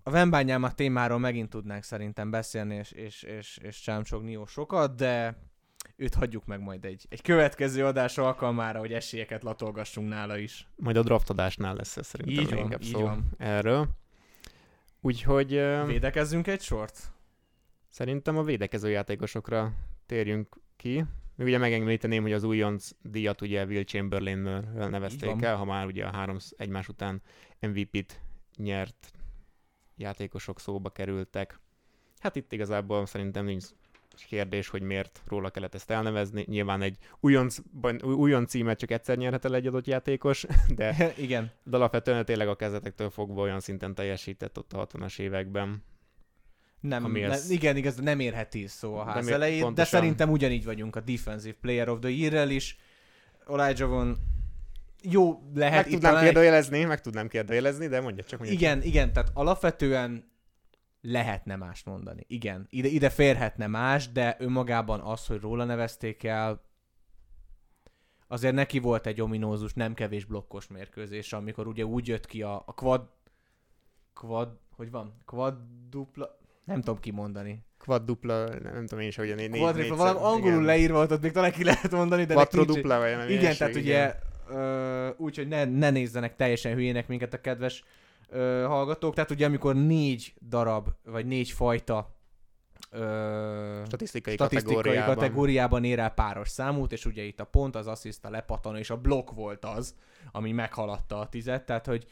a Vembányáma témáról megint tudnánk szerintem beszélni, és, és, és, és csámcsogni jó sokat, de őt hagyjuk meg majd egy, egy következő adás alkalmára, hogy esélyeket latolgassunk nála is. Majd a draftadásnál lesz ez szerintem így van, így szó van. erről. Úgyhogy... Védekezzünk egy sort? Szerintem a védekező játékosokra térjünk ki. Még ugye megemlíteném, hogy az újonc díjat ugye Will chamberlain nevezték el, ha már ugye a három egymás után MVP-t nyert játékosok szóba kerültek. Hát itt igazából szerintem nincs kérdés, hogy miért róla kellett ezt elnevezni. Nyilván egy újonc, újonc címet csak egyszer nyerhet el egy adott játékos, de, Igen. de alapvetően tényleg a kezdetektől fogva olyan szinten teljesített ott a 60-as években, nem, ne, igen, igaz, nem érheti szó a ház elején, pontosan. de szerintem ugyanígy vagyunk a Defensive Player of the Year-rel is. Von jó lehet meg tudnám talán... kérdőjelezni, meg tudnám kérdőjelezni, de mondja csak. Mondja igen, csak. igen, tehát alapvetően lehetne más mondani. Igen, ide, ide férhetne más, de önmagában az, hogy róla nevezték el, azért neki volt egy ominózus, nem kevés blokkos mérkőzés, amikor ugye úgy jött ki a, a quad, quad, hogy van? Quad dupla, Nem tudom kimondani. Quadrupla, nem tudom én is, hogy a négy, Quadrupla, valami angolul igen. leírva volt, ott még talán ki lehet mondani, de Quadrodupla, vagy Igen, ilyesmi, tehát ugye úgy, hogy ne, ne nézzenek teljesen hülyének minket a kedves ö, hallgatók. Tehát ugye amikor négy darab, vagy négy fajta ö, Statisztikai, statisztikai kategóriában. kategóriában ér el páros számút, és ugye itt a pont, az assziszt, a lepattanó és a blokk volt az, ami meghaladta a tizet, tehát hogy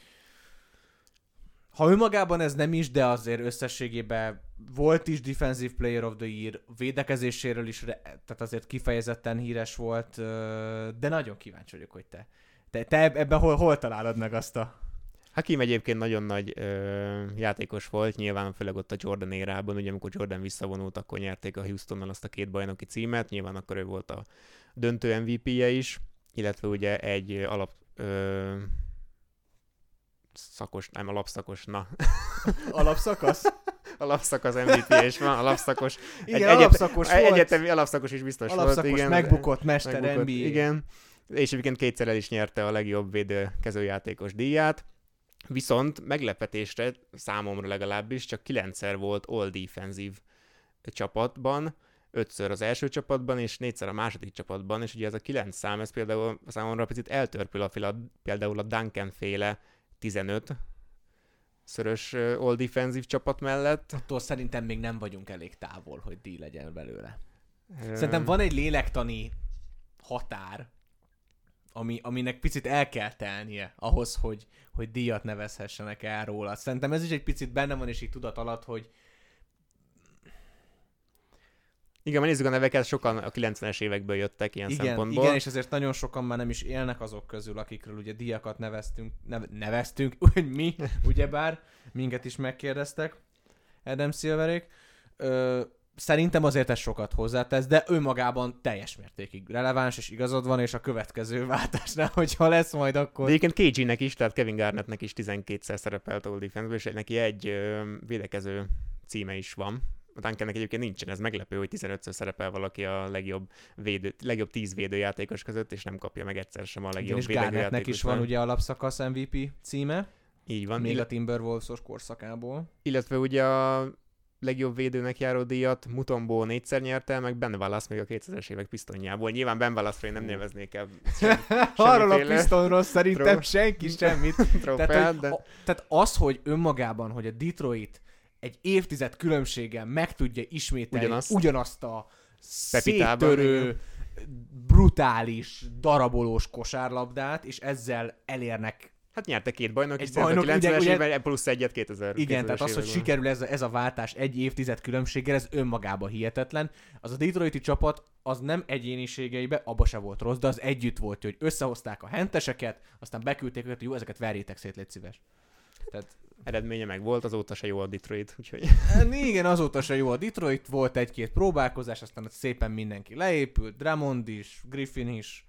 ha önmagában ez nem is, de azért összességében volt is Defensive Player of the Year, védekezéséről is, tehát azért kifejezetten híres volt, de nagyon kíváncsi vagyok, hogy te, te, te eb- ebben hol, hol találod meg azt a... Hakim egyébként nagyon nagy ö, játékos volt, nyilván főleg ott a Jordan érában, ugye amikor Jordan visszavonult, akkor nyerték a Houstonnal azt a két bajnoki címet, nyilván akkor ő volt a döntő MVP-je is, illetve ugye egy alap ö, szakos, nem alapszakos, na, Alapszakasz? alapszakasz MVP is van, alapszakos, Igen, egyet- alapszakos egy volt. egyetemi alapszakos is biztos alapszakos, volt, igen. megbukott mester megbukott, NBA. Igen, és egyébként kétszer el is nyerte a legjobb védőkezőjátékos díját. Viszont meglepetésre, számomra legalábbis, csak kilencszer volt all defensive csapatban, ötször az első csapatban, és négyszer a második csapatban, és ugye ez a kilenc szám, ez például számomra picit eltörpül a például a Duncan féle 15 szörös all defensive csapat mellett. Attól szerintem még nem vagyunk elég távol, hogy díj legyen belőle. Szerintem van egy lélektani határ, ami, aminek picit el kell telnie ahhoz, hogy, hogy díjat nevezhessenek el róla. Szerintem ez is egy picit benne van, és így tudat alatt, hogy Igen, mert nézzük a neveket, sokan a 90-es évekből jöttek ilyen igen, szempontból. igen, és ezért nagyon sokan már nem is élnek azok közül, akikről ugye díjakat neveztünk, neve, neveztünk, hogy mi, ugyebár, minket is megkérdeztek, Adam Silverék. Ö, szerintem azért ez sokat hozzátesz, de önmagában teljes mértékig releváns, és igazad van, és a következő váltásnál, hogyha lesz majd, De akkor... egyébként KG-nek is, tehát Kevin Garnettnek is 12-szer szerepelt all defense és neki egy ö, védekező címe is van. Duncannek egyébként nincsen, ez meglepő, hogy 15-ször szerepel valaki a legjobb, védő, legjobb 10 védőjátékos között, és nem kapja meg egyszer sem a Igen, legjobb Garnettnek védőjátékos. is van ugye alapszakasz MVP címe, Így van. még Ill- a Timberwolves-os korszakából. illetve ugye a legjobb védőnek járó díjat Mutombo négyszer nyerte meg Ben Wallace még a 2000-es évek pisztonjából. Nyilván Ben Wallace-ról én nem neveznék el Arról a Pistonról szerintem senki semmit. trófeát, Tehát, hogy, de... a, tehát az, hogy önmagában, hogy a Detroit egy évtized különbséggel meg tudja ismételni Ugyanazt. ugyanazt, a Pepitában, széttörő, brutális, darabolós kosárlabdát, és ezzel elérnek Hát nyerte két bajnok, Egy bajnok, bajnok, a 90-es ugye- évben plusz egyet 2000 Igen, tehát az, 2000-es hogy sikerül ez a, ez a váltás egy évtized különbséggel, ez önmagában hihetetlen. Az a Detroiti csapat az nem egyéniségeibe, abba se volt rossz, de az együtt volt, hogy összehozták a henteseket, aztán beküldték őket, hogy jó, ezeket verjétek szét, légy szíves. Tehát Eredménye meg volt, azóta se jó a Detroit, úgyhogy Hát igen, azóta se jó a Detroit, volt egy-két próbálkozás, aztán ott szépen mindenki leépült, Drummond is, Griffin is.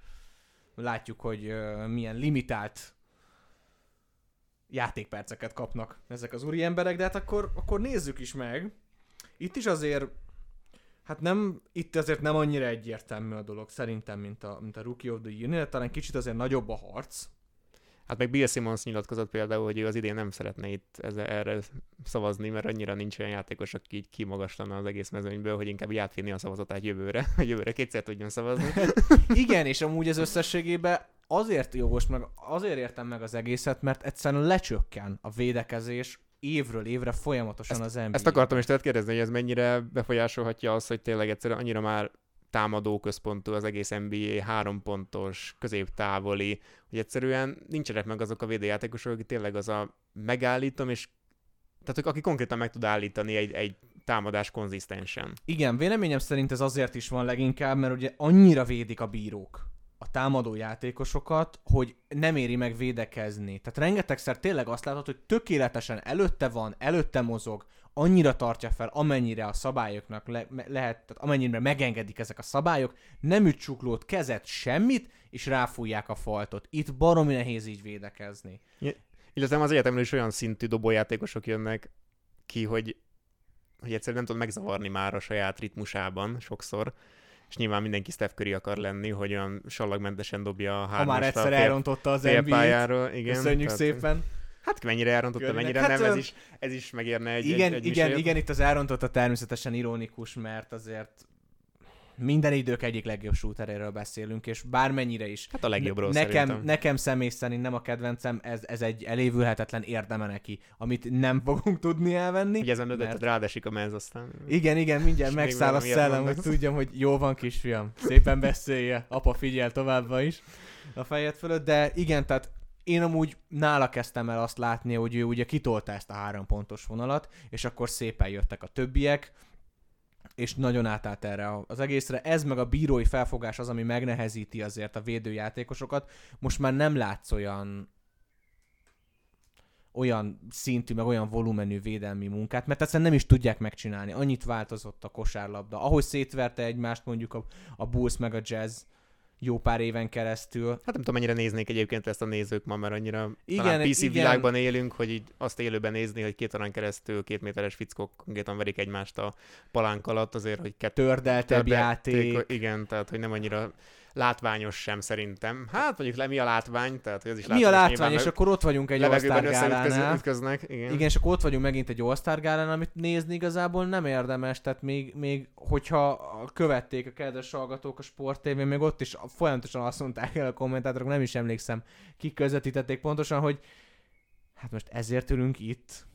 Látjuk, hogy milyen limitált játékperceket kapnak ezek az úri emberek, de hát akkor, akkor nézzük is meg. Itt is azért, hát nem, itt azért nem annyira egyértelmű a dolog szerintem, mint a, mint a Rookie of the Year, talán kicsit azért nagyobb a harc. Hát meg Bill Simmons nyilatkozott például, hogy ő az idén nem szeretne itt ezzel, erre szavazni, mert annyira nincs olyan játékos, aki így kimagaslana az egész mezőnyből, hogy inkább így átvinni a szavazatát jövőre, hogy jövőre kétszer tudjon szavazni. Igen, és amúgy az összességében azért jogos, meg azért értem meg az egészet, mert egyszerűen lecsökken a védekezés évről évre folyamatosan az NBA. Ezt akartam is tőled kérdezni, hogy ez mennyire befolyásolhatja azt, hogy tényleg egyszerűen annyira már támadó központú az egész NBA, három pontos, középtávoli, hogy egyszerűen nincsenek meg azok a védőjátékosok, akik tényleg az a megállítom, és tehát aki konkrétan meg tud állítani egy, egy támadás konzisztensen. Igen, véleményem szerint ez azért is van leginkább, mert ugye annyira védik a bírók a támadó játékosokat, hogy nem éri meg védekezni. Tehát rengetegszer tényleg azt látod, hogy tökéletesen előtte van, előtte mozog, annyira tartja fel, amennyire a szabályoknak le- me- lehet, tehát amennyire megengedik ezek a szabályok, nem üt csuklót, kezet, semmit, és ráfújják a faltot. Itt baromi nehéz így védekezni. Illetve az egyetemről is olyan szintű dobójátékosok jönnek ki, hogy, hogy egyszerűen nem tud megzavarni már a saját ritmusában sokszor, és nyilván mindenki Steph Curry akar lenni, hogy olyan sallagmentesen dobja a Ha hármast már a egyszer fél- elrontotta az NBA-t. Igen, köszönjük tehát- szépen. Hát mennyire elrontotta, mennyire Hát, nem, ez is, ez is megérne egy igen, egy, egy igen, misért. igen, itt az elrontotta természetesen ironikus, mert azért minden idők egyik legjobb shooteréről beszélünk, és bármennyire is Hát a legjobbról nekem, szerintem. nekem személy szerint nem a kedvencem, ez, ez egy elévülhetetlen érdeme neki, amit nem fogunk tudni elvenni. Ugye ezen mert- mögötted rádesik a mez aztán. Igen, igen, mindjárt megszáll a szellem, hogy tudjam, hogy jó van kisfiam, szépen beszélje, apa figyel továbbá is a fejed fölött, de igen, tehát én amúgy nála kezdtem el azt látni, hogy ő ugye kitolta ezt a három pontos vonalat, és akkor szépen jöttek a többiek, és nagyon átállt erre az egészre. Ez meg a bírói felfogás az, ami megnehezíti azért a védőjátékosokat. Most már nem látsz olyan olyan szintű, meg olyan volumenű védelmi munkát, mert egyszerűen nem is tudják megcsinálni. Annyit változott a kosárlabda. Ahogy szétverte egymást mondjuk a, a Bulls meg a Jazz jó pár éven keresztül. Hát nem tudom, mennyire néznék egyébként ezt a nézők ma, mert annyira Igen, talán PC igen. világban élünk, hogy így azt élőben nézni, hogy két órán keresztül két méteres fickók konkrétan verik egymást a palánk alatt, azért, hogy kettő Tördeltebb játék. Igen, tehát hogy nem annyira látványos sem szerintem. Hát mondjuk le mi a látvány, tehát hogy ez is Mi a látvány, nyilván, és akkor ott vagyunk egy All-Star ütköznek. Igen. Igen, és akkor ott vagyunk megint egy All-Star gálán, amit nézni igazából nem érdemes, tehát még, még hogyha követték a kedves hallgatók a Sport TV, még ott is folyamatosan azt mondták el a kommentátorok, nem is emlékszem, kik közvetítették pontosan, hogy hát most ezért ülünk itt,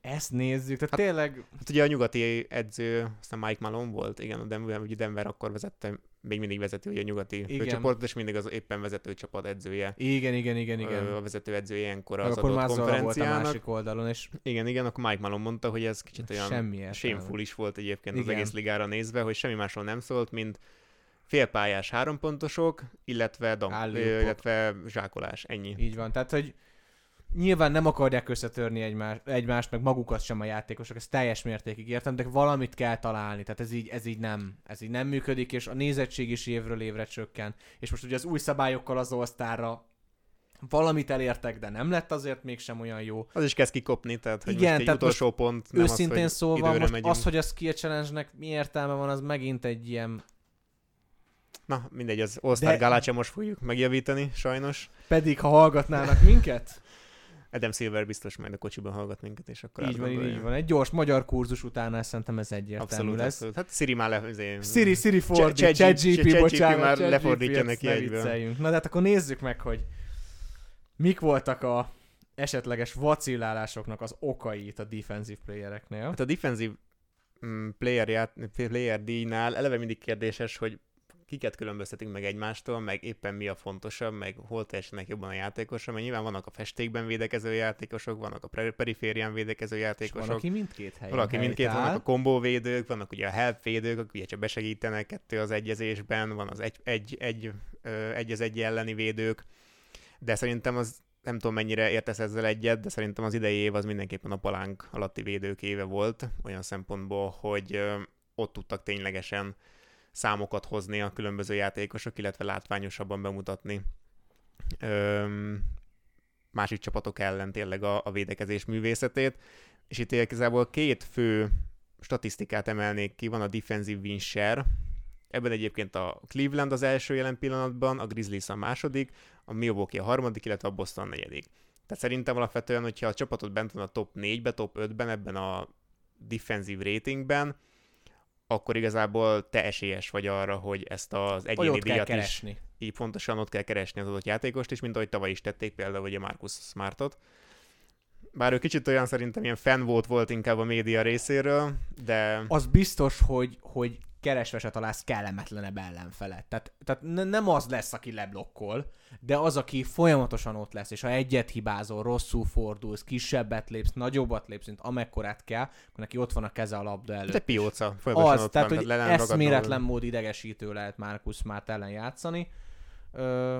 ezt nézzük, tehát Hát- tényleg Hát ugye a nyugati edző, aztán Mike Malone volt, igen, a Denver, ugye Denver akkor vezette, még mindig vezeti ugye a nyugati Igen. főcsoportot, és mindig az éppen vezető csapat edzője. igen, igen, igen, igen. A vezető edzője ilyenkor az akkor adott Mazzola volt a konferenciának. másik oldalon, és Igen, igen, akkor Mike Malone mondta, hogy ez kicsit olyan semmi shameful is volt egyébként az Igen. egész ligára nézve, hogy semmi másról nem szólt, mint félpályás hárompontosok, illetve, ö, illetve zsákolás, ennyi. Így van, tehát hogy nyilván nem akarják összetörni egymás, egymást, meg magukat sem a játékosok, ezt teljes mértékig értem, de valamit kell találni, tehát ez így, ez így nem, ez így nem működik, és a nézettség is évről évre csökken. És most ugye az új szabályokkal az osztára valamit elértek, de nem lett azért mégsem olyan jó. Az is kezd kikopni, tehát hogy Igen, most egy tehát utolsó pont, nem Őszintén az, időre most megyünk. az, hogy a Skill Challenge-nek mi értelme van, az megint egy ilyen... Na, mindegy, az All-Star De- sem most fogjuk megjavítani, sajnos. Pedig, ha hallgatnának minket, Adam Silver biztos majd a kocsiban hallgat minket, és akkor így van, így van. Egy gyors magyar kurzus után szerintem ez egyértelmű Abszolút, lesz. abszolút. Hát Siri már le... azért- Siri, Siri fordít, Chat- ChatGP, bocsánat, már lefordítja neki ne egyből. Na de hát akkor nézzük meg, hogy mik voltak a esetleges vacillálásoknak az okai itt a defensive playereknél. Hát a defensive mm, player, ját, player díjnál eleve mindig kérdéses, hogy kiket különböztetünk meg egymástól, meg éppen mi a fontosabb, meg hol teljesítenek jobban a játékosok, mert nyilván vannak a festékben védekező játékosok, vannak a per- periférián védekező És játékosok, van, aki mindkét helyen valaki mindkét, helytáll. vannak a kombóvédők, vannak ugye a help védők, akik ugye csak besegítenek kettő az egyezésben, van az egy, egy, egy, ö, egy az egy elleni védők, de szerintem az nem tudom mennyire értesz ezzel egyet, de szerintem az idei év az mindenképpen a palánk alatti védők éve volt, olyan szempontból, hogy ott tudtak ténylegesen számokat hozni a különböző játékosok, illetve látványosabban bemutatni. Öm, másik csapatok ellen tényleg a, a védekezés művészetét, és itt igazából két fő statisztikát emelnék ki, van a defensive win share, ebben egyébként a Cleveland az első jelen pillanatban, a Grizzlies a második, a Milwaukee a harmadik, illetve a Boston a negyedik. Tehát szerintem alapvetően, hogyha a csapatod bent van a top 4-be, top 5-ben, ebben a defensive ratingben, akkor igazából te esélyes vagy arra, hogy ezt az egyéni díjat is keresni. így pontosan ott kell keresni az adott játékost is, mint ahogy tavaly is tették például ugye Marcus Smartot. Bár ő kicsit olyan szerintem ilyen fan volt volt inkább a média részéről, de Az biztos, hogy, hogy keresve se találsz kellemetlenebb ellenfelet. Tehát, tehát ne- nem az lesz, aki leblokkol, de az, aki folyamatosan ott lesz, és ha egyet hibázol, rosszul fordulsz, kisebbet lépsz, nagyobbat lépsz, mint amekkorát kell, akkor neki ott van a keze a labda előtt. de pióca, folyamatosan az, ott tehát van, hogy eszméletlen mód idegesítő lehet Marcus Smart ellen játszani. Ö,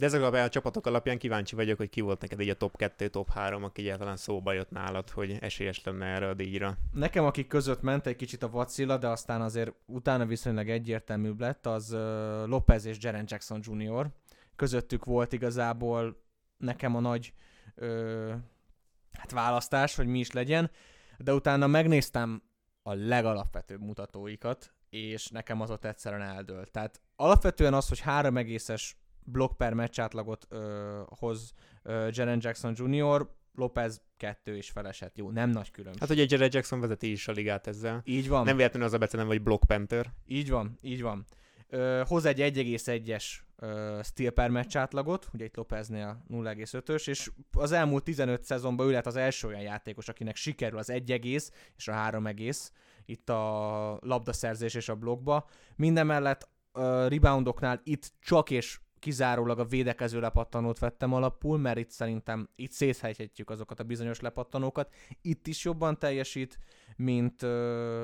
De alapján a csapatok alapján kíváncsi vagyok, hogy ki volt neked így a top 2, top 3, aki egyáltalán szóba jött nálad, hogy esélyes lenne erre a díjra. nekem, akik között ment egy kicsit a vacilla, de aztán azért utána viszonylag egyértelműbb lett, az Lopez és Jaren Jackson Jr. Közöttük volt igazából nekem a nagy ö, hát választás, hogy mi is legyen, de utána megnéztem a legalapvetőbb mutatóikat, és nekem az ott egyszerűen eldőlt. Tehát alapvetően az, hogy három egészes block per meccs átlagot ö, hoz ö, Jaren Jackson Jr., Lopez kettő és feleset. Jó, nem nagy különbség. Hát ugye Jared Jackson vezeti is a ligát ezzel. Így van. Nem véletlenül az a becenem, vagy Block Panther. Így van, így van. Ö, hoz egy 1,1-es ö, steal per meccs átlagot, ugye itt Lopeznél 0,5-ös, és az elmúlt 15 szezonban ő lett az első olyan játékos, akinek sikerül az 1, egész és a 3, egész itt a labdaszerzés és a blokkba. Mindemellett reboundoknál itt csak és kizárólag a védekező lepattanót vettem alapul, mert itt szerintem itt széthelyhetjük azokat a bizonyos lepattanókat. Itt is jobban teljesít, mint uh,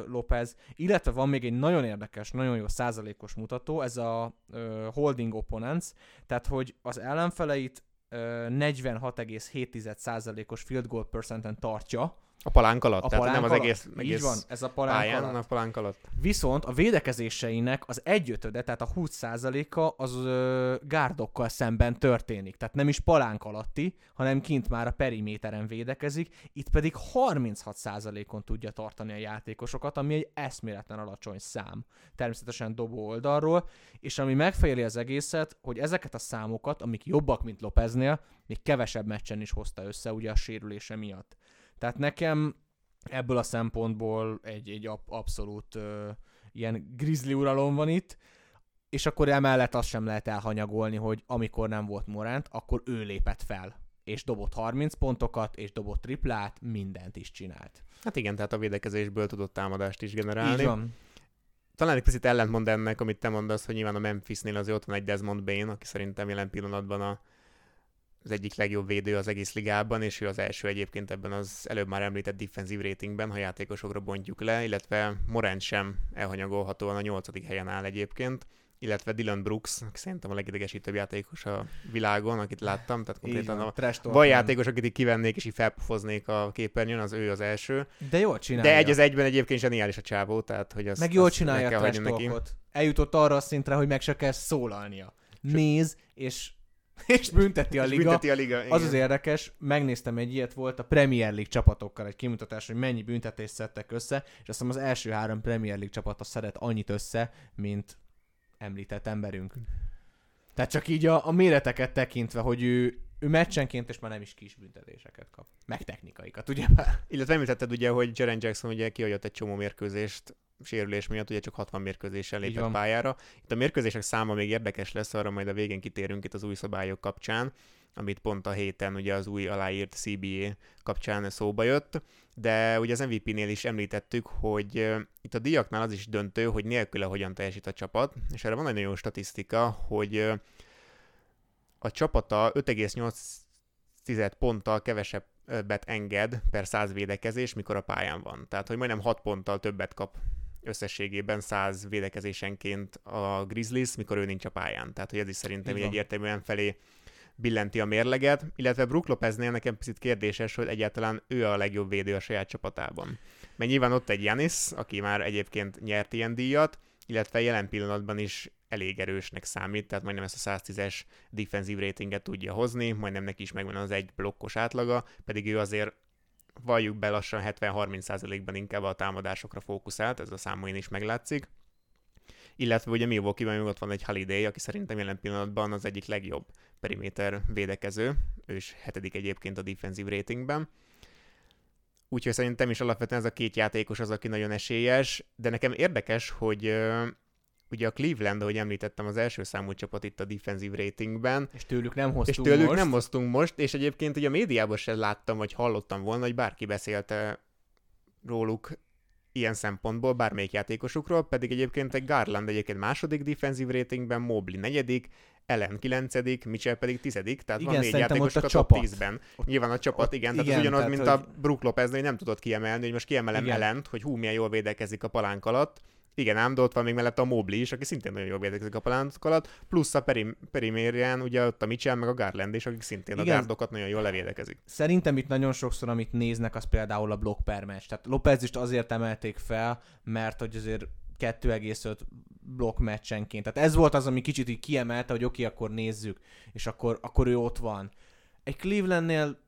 Lopez. Illetve van még egy nagyon érdekes, nagyon jó százalékos mutató, ez a uh, holding opponents, tehát hogy az ellenfeleit uh, 46,7%-os field goal percenten tartja, a palánk alatt, a tehát palánk nem az alatt. egész, Így egész van, ez a palánk pályán, alatt. a palánk alatt. Viszont a védekezéseinek az egyötöde, tehát a 20%-a az ö, gárdokkal szemben történik. Tehát nem is palánk alatti, hanem kint már a periméteren védekezik, itt pedig 36%-on tudja tartani a játékosokat, ami egy eszméletlen alacsony szám. Természetesen dobó oldalról, és ami megfejeli az egészet, hogy ezeket a számokat, amik jobbak, mint Lopeznél, még kevesebb meccsen is hozta össze, ugye a sérülése miatt. Tehát nekem ebből a szempontból egy, egy ab, abszolút ö, ilyen grizzly uralom van itt, és akkor emellett azt sem lehet elhanyagolni, hogy amikor nem volt Morant, akkor ő lépett fel, és dobott 30 pontokat, és dobott triplát, mindent is csinált. Hát igen, tehát a védekezésből tudott támadást is generálni. Így van. Talán egy picit ellentmond ennek, amit te mondasz, hogy nyilván a Memphisnél azért ott van egy Desmond Bain, aki szerintem jelen pillanatban a, az egyik legjobb védő az egész ligában, és ő az első egyébként ebben az előbb már említett defensív ratingben, ha játékosokra bontjuk le, illetve Morant sem elhanyagolhatóan a nyolcadik helyen áll egyébként, illetve Dylan Brooks, aki szerintem a legidegesítőbb játékos a világon, akit láttam, tehát konkrétan van. a talk, játékos, akit így kivennék és így felpofoznék a képernyőn, az ő az első. De jól csinálja. De egy az egyben egyébként zseniális a csávó, tehát hogy az Meg jól csinálja a neki. Eljutott arra a szintre, hogy meg se kell szólalnia. Néz, és, és bünteti a És liga. bünteti a liga. Az az érdekes, megnéztem egy ilyet, volt a Premier League csapatokkal egy kimutatás, hogy mennyi büntetést szedtek össze, és azt hiszem az első három Premier League csapata szedett annyit össze, mint említett emberünk. Tehát csak így a, a méreteket tekintve, hogy ő, ő meccsenként és már nem is kis büntetéseket kap. Meg technikaikat, ugye? Illetve említetted ugye, hogy Jaren Jackson ugye kihagyott egy csomó mérkőzést sérülés miatt, ugye csak 60 mérkőzéssel lépett pályára. Itt a mérkőzések száma még érdekes lesz, arra majd a végén kitérünk itt az új szabályok kapcsán, amit pont a héten ugye az új aláírt CBA kapcsán szóba jött, de ugye az MVP-nél is említettük, hogy itt a díjaknál az is döntő, hogy nélküle hogyan teljesít a csapat, és erre van egy nagyon jó statisztika, hogy a csapata 5,8 ponttal kevesebbet enged per 100 védekezés, mikor a pályán van. Tehát, hogy majdnem 6 ponttal többet kap összességében 100 védekezésenként a Grizzlies, mikor ő nincs a pályán. Tehát, hogy ez is szerintem Így van. egyértelműen felé billenti a mérleget, illetve Brook Lopeznél nekem picit kérdéses, hogy egyáltalán ő a legjobb védő a saját csapatában. Mert nyilván ott egy Janis, aki már egyébként nyert ilyen díjat, illetve jelen pillanatban is elég erősnek számít, tehát majdnem ezt a 110-es defensív ratinget tudja hozni, majdnem neki is megvan az egy blokkos átlaga, pedig ő azért valljuk be lassan 70-30%-ban inkább a támadásokra fókuszált, ez a számain is meglátszik. Illetve ugye Milwaukee-ban még ott van egy Holiday, aki szerintem jelen pillanatban az egyik legjobb periméter védekező, ő is hetedik egyébként a defensív ratingben. Úgyhogy szerintem is alapvetően ez a két játékos az, aki nagyon esélyes, de nekem érdekes, hogy ugye a Cleveland, ahogy említettem, az első számú csapat itt a defensív ratingben, És tőlük nem és hoztunk tőlük most. nem hoztunk most, és egyébként ugye a médiában sem láttam, vagy hallottam volna, hogy bárki beszélte róluk ilyen szempontból, bármelyik játékosukról, pedig egyébként egy Garland egyébként második defensív ratingben, Mobley negyedik, Ellen kilencedik, Mitchell pedig tizedik, tehát Igen, van négy szerintem ott játékos a a top csapat. 10-ben. Nyilván a csapat, ott- igen, tehát igen, az ugyanaz, tehát, mint hogy- a Brook Lopez, hogy nem tudod kiemelni, hogy most kiemelem Igen. Ellent, hogy hú, milyen jól védekezik a palánk alatt, igen, ám, de ott van még mellett a Mobley is, aki szintén nagyon jól védekezik a palánk alatt, plusz a perim, perimérián ugye ott a Mitchell meg a Garland is, akik szintén a Igen. gárdokat nagyon jól levédekezik. Szerintem itt nagyon sokszor, amit néznek, az például a block per meccs. Tehát Lopez is azért emelték fel, mert hogy azért 2,5 blokk meccsenként. Tehát ez volt az, ami kicsit így kiemelte, hogy oké, akkor nézzük, és akkor, akkor ő ott van. Egy Clevelandnél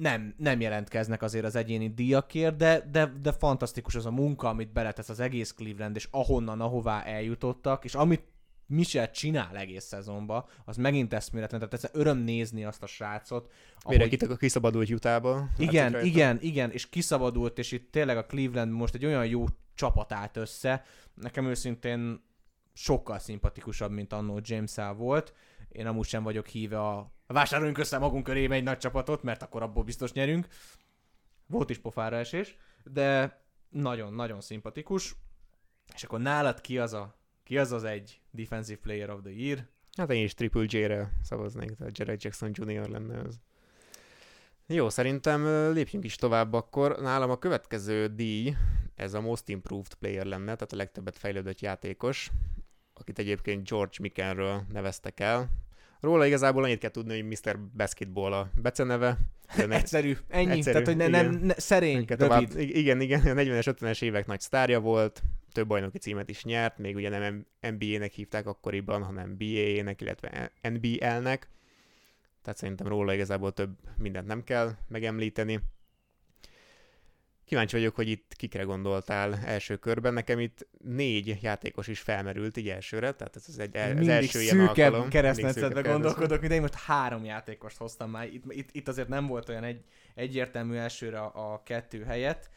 nem, nem jelentkeznek azért az egyéni díjakért, de, de, de fantasztikus az a munka, amit beletesz az egész Cleveland, és ahonnan, ahová eljutottak, és amit Michel csinál egész szezonban, az megint eszméletlen, tehát ez öröm nézni azt a srácot. Mire ahogy... kiszabadult jutába. Igen, igen, igen, és kiszabadult, és itt tényleg a Cleveland most egy olyan jó csapat állt össze. Nekem őszintén sokkal szimpatikusabb, mint annó james volt. Én amúgy sem vagyok híve a vásároljunk össze magunk körébe egy nagy csapatot, mert akkor abból biztos nyerünk. Volt is pofára esés, de nagyon-nagyon szimpatikus. És akkor nálad ki az a, ki az, az egy Defensive Player of the Year? Hát én is Triple J-re szavaznék, tehát Jared Jackson Jr. lenne az. Jó, szerintem lépjünk is tovább akkor. Nálam a következő díj, ez a Most Improved Player lenne, tehát a legtöbbet fejlődött játékos, akit egyébként George Mikenről neveztek el. Róla igazából annyit kell tudni, hogy Mr. Basketball a beceneve. egyszerű, ennyi, egyszerű, tehát hogy ne, nem, ne, szerény, rövid. Tovább, igen, igen, a 40-es, 50-es évek nagy sztárja volt, több bajnoki címet is nyert, még ugye nem NBA-nek hívták akkoriban, hanem BA-nek, illetve NBL-nek. Tehát szerintem róla igazából több mindent nem kell megemlíteni. Kíváncsi vagyok, hogy itt kikre gondoltál első körben. Nekem itt négy játékos is felmerült így elsőre, tehát ez az, egy, az Mindig első ilyen alkalom. keresztmetszetbe gondolkodok, de én most három játékost hoztam már. Itt, itt, itt azért nem volt olyan egy, egyértelmű elsőre a, a kettő helyet.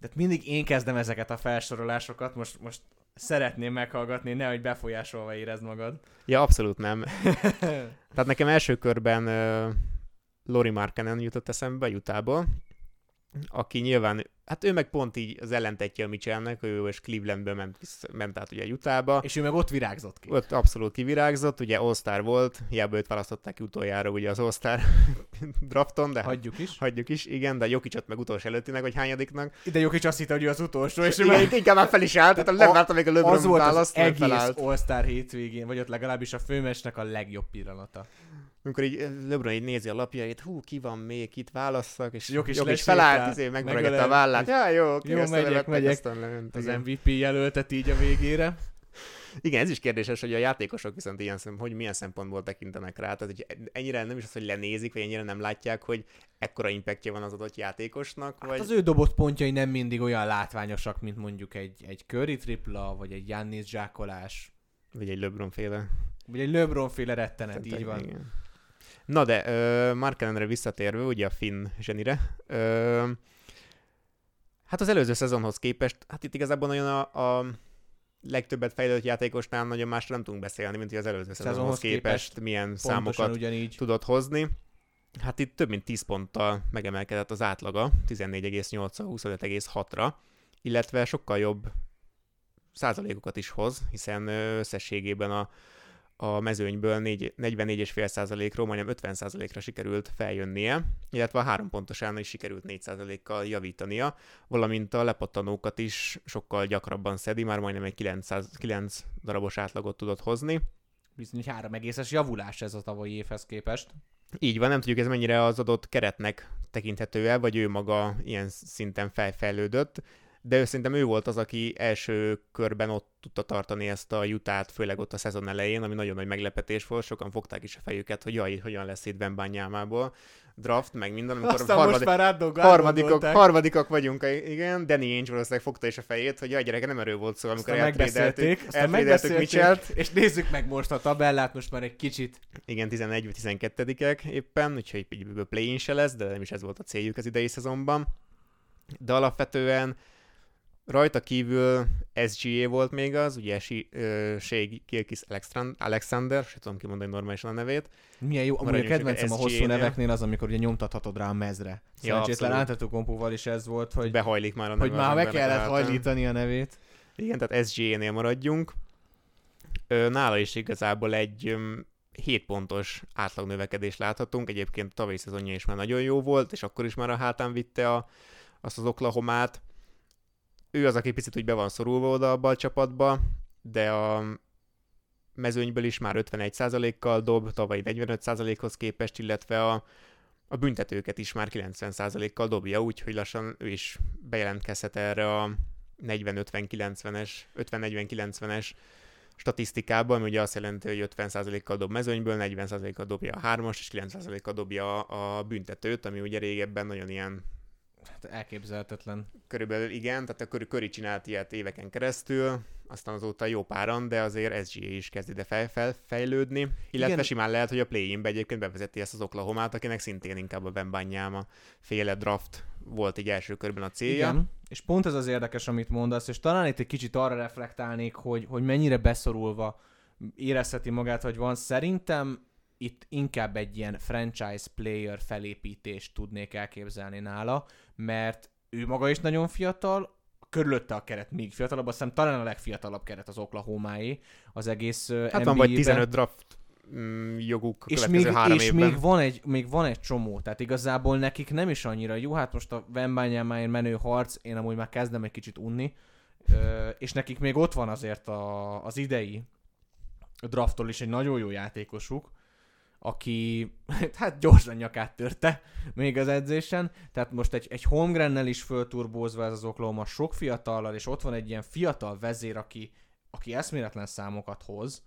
De mindig én kezdem ezeket a felsorolásokat, most, most szeretném meghallgatni, nehogy befolyásolva érezd magad. Ja, abszolút nem. Tehát nekem első körben uh, Lori Markenen jutott eszembe Jutából, aki nyilván, hát ő meg pont így az ellentetje a Mitchellnek, ő és Clevelandből ment, ment át ugye Jutába. És ő meg ott virágzott ki. Ott abszolút kivirágzott, ugye All-Star volt, hiába őt választották ki utoljára ugye az All-Star drafton, de hagyjuk is. Hagyjuk is, igen, de Jokicsot meg utolsó előttinek, vagy hányadiknak. Ide Jokic azt hitte, hogy ő az utolsó, és igen, meg... inkább már fel is állt, tehát nem várta még a LeBron volt az egész All-Star hétvégén, vagy ott legalábbis a főmesnek a legjobb pillanata amikor így eh, LeBron így nézi a lapjait, hú, ki van még, itt válasszak, és Jok is, Jok is felállt, izé, megmörgette a vállát. Ja, jó, jó, megyek, megyek. Az MVP jelöltet így a végére. Igen, ez is kérdéses, hogy a játékosok viszont ilyen szem, hogy milyen szempontból tekintenek rá. Tehát, hogy ennyire nem is az, hogy lenézik, vagy ennyire nem látják, hogy ekkora impactja van az adott játékosnak. Hát vagy... az ő dobott pontjai nem mindig olyan látványosak, mint mondjuk egy, egy Curry tripla, vagy egy Jannis zsákolás. Vagy egy LeBron féle. Vagy egy LeBron féle rettenet, Tehát, így van. Igen. Na de, uh, Markenenre visszatérve, ugye a Finn zsenire, uh, hát az előző szezonhoz képest, hát itt igazából nagyon a, a legtöbbet fejlődött játékosnál nagyon másra nem tudunk beszélni, mint hogy az előző szezonhoz, szezonhoz képest, képest milyen számokat ugyanígy. tudott hozni. Hát itt több mint 10 ponttal megemelkedett az átlaga, 14,8 25,6-ra, illetve sokkal jobb százalékokat is hoz, hiszen összességében a a mezőnyből 44,5%-ról majdnem 50%-ra sikerült feljönnie, illetve a három pontosán is sikerült 4%-kal javítania, valamint a lepattanókat is sokkal gyakrabban szedi, már majdnem egy 900, 9 darabos átlagot tudott hozni. Bizony, hogy három egészes javulás ez a tavalyi évhez képest. Így van, nem tudjuk ez mennyire az adott keretnek tekinthető el, vagy ő maga ilyen szinten felfejlődött, de szerintem ő volt az, aki első körben ott tudta tartani ezt a jutát, főleg ott a szezon elején, ami nagyon nagy meglepetés volt, sokan fogták is a fejüket, hogy jaj, hogyan lesz itt Bembányámából draft, meg minden, amikor Aztán harmadik, most már harmadikok, harmadikok vagyunk, igen, Danny Ainge valószínűleg fogta is a fejét, hogy jaj, gyerek, nem erő volt szó, amikor eltrédeltük, eltrédeltük Mitchell-t. És nézzük meg most a tabellát, most már egy kicsit. Igen, 11-12-ek éppen, úgyhogy play-in se lesz, de nem is ez volt a céljuk az idei szezonban. De alapvetően Rajta kívül SGA volt még az, ugye Shea Kilkis Alexander, se tudom kimondani normálisan a nevét. Milyen jó, amúgy a kedvencem a hosszú neveknél az, amikor ugye nyomtathatod rá a mezre. Szerencsétlen ja, kompóval is ez volt, hogy, Behajlik már a neve. Hogy már be kellett hajlítani a nevét. Igen, tehát SGA-nél maradjunk. Nála is igazából egy 7 pontos átlagnövekedés láthatunk. Egyébként a tavalyi szezonja is már nagyon jó volt, és akkor is már a hátán vitte a, azt az Oklahomát ő az, aki picit úgy be van szorulva oda abba a csapatba, de a mezőnyből is már 51%-kal dob, tavaly 45%-hoz képest, illetve a, a büntetőket is már 90%-kal dobja, úgyhogy lassan ő is bejelentkezhet erre a 40-50-90-es, 50-40-90-es statisztikában, ugye azt jelenti, hogy 50%-kal dob mezőnyből, 40%-kal dobja a hármas, és 90%-kal dobja a büntetőt, ami ugye régebben nagyon ilyen Hát elképzelhetetlen. Körülbelül igen, tehát a Curry, Curry csinált ilyet éveken keresztül, aztán azóta jó páran, de azért SGA is kezd ide fel, fel, fejlődni, illetve Igen. simán lehet, hogy a play-inbe egyébként bevezeti ezt az Oklahoma-t, akinek szintén inkább a Bembanyáma féle draft volt egy első körben a célja. Igen. És pont ez az érdekes, amit mondasz, és talán itt egy kicsit arra reflektálnék, hogy, hogy mennyire beszorulva érezheti magát, hogy van. Szerintem itt inkább egy ilyen franchise player felépítést tudnék elképzelni nála, mert ő maga is nagyon fiatal, körülötte a keret még fiatalabb, azt hiszem talán a legfiatalabb keret az oklahoma az egész Hát van vagy 15 draft mm, joguk és még, három és évben. még van, egy, még van egy csomó, tehát igazából nekik nem is annyira jó, hát most a Vembányámáért menő harc, én amúgy már kezdem egy kicsit unni, és nekik még ott van azért a, az idei draftól is egy nagyon jó játékosuk, aki hát gyorsan nyakát törte még az edzésen, tehát most egy, egy Holmgrennel is fölturbózva ez az Oklahoma sok fiatallal, és ott van egy ilyen fiatal vezér, aki, aki eszméletlen számokat hoz,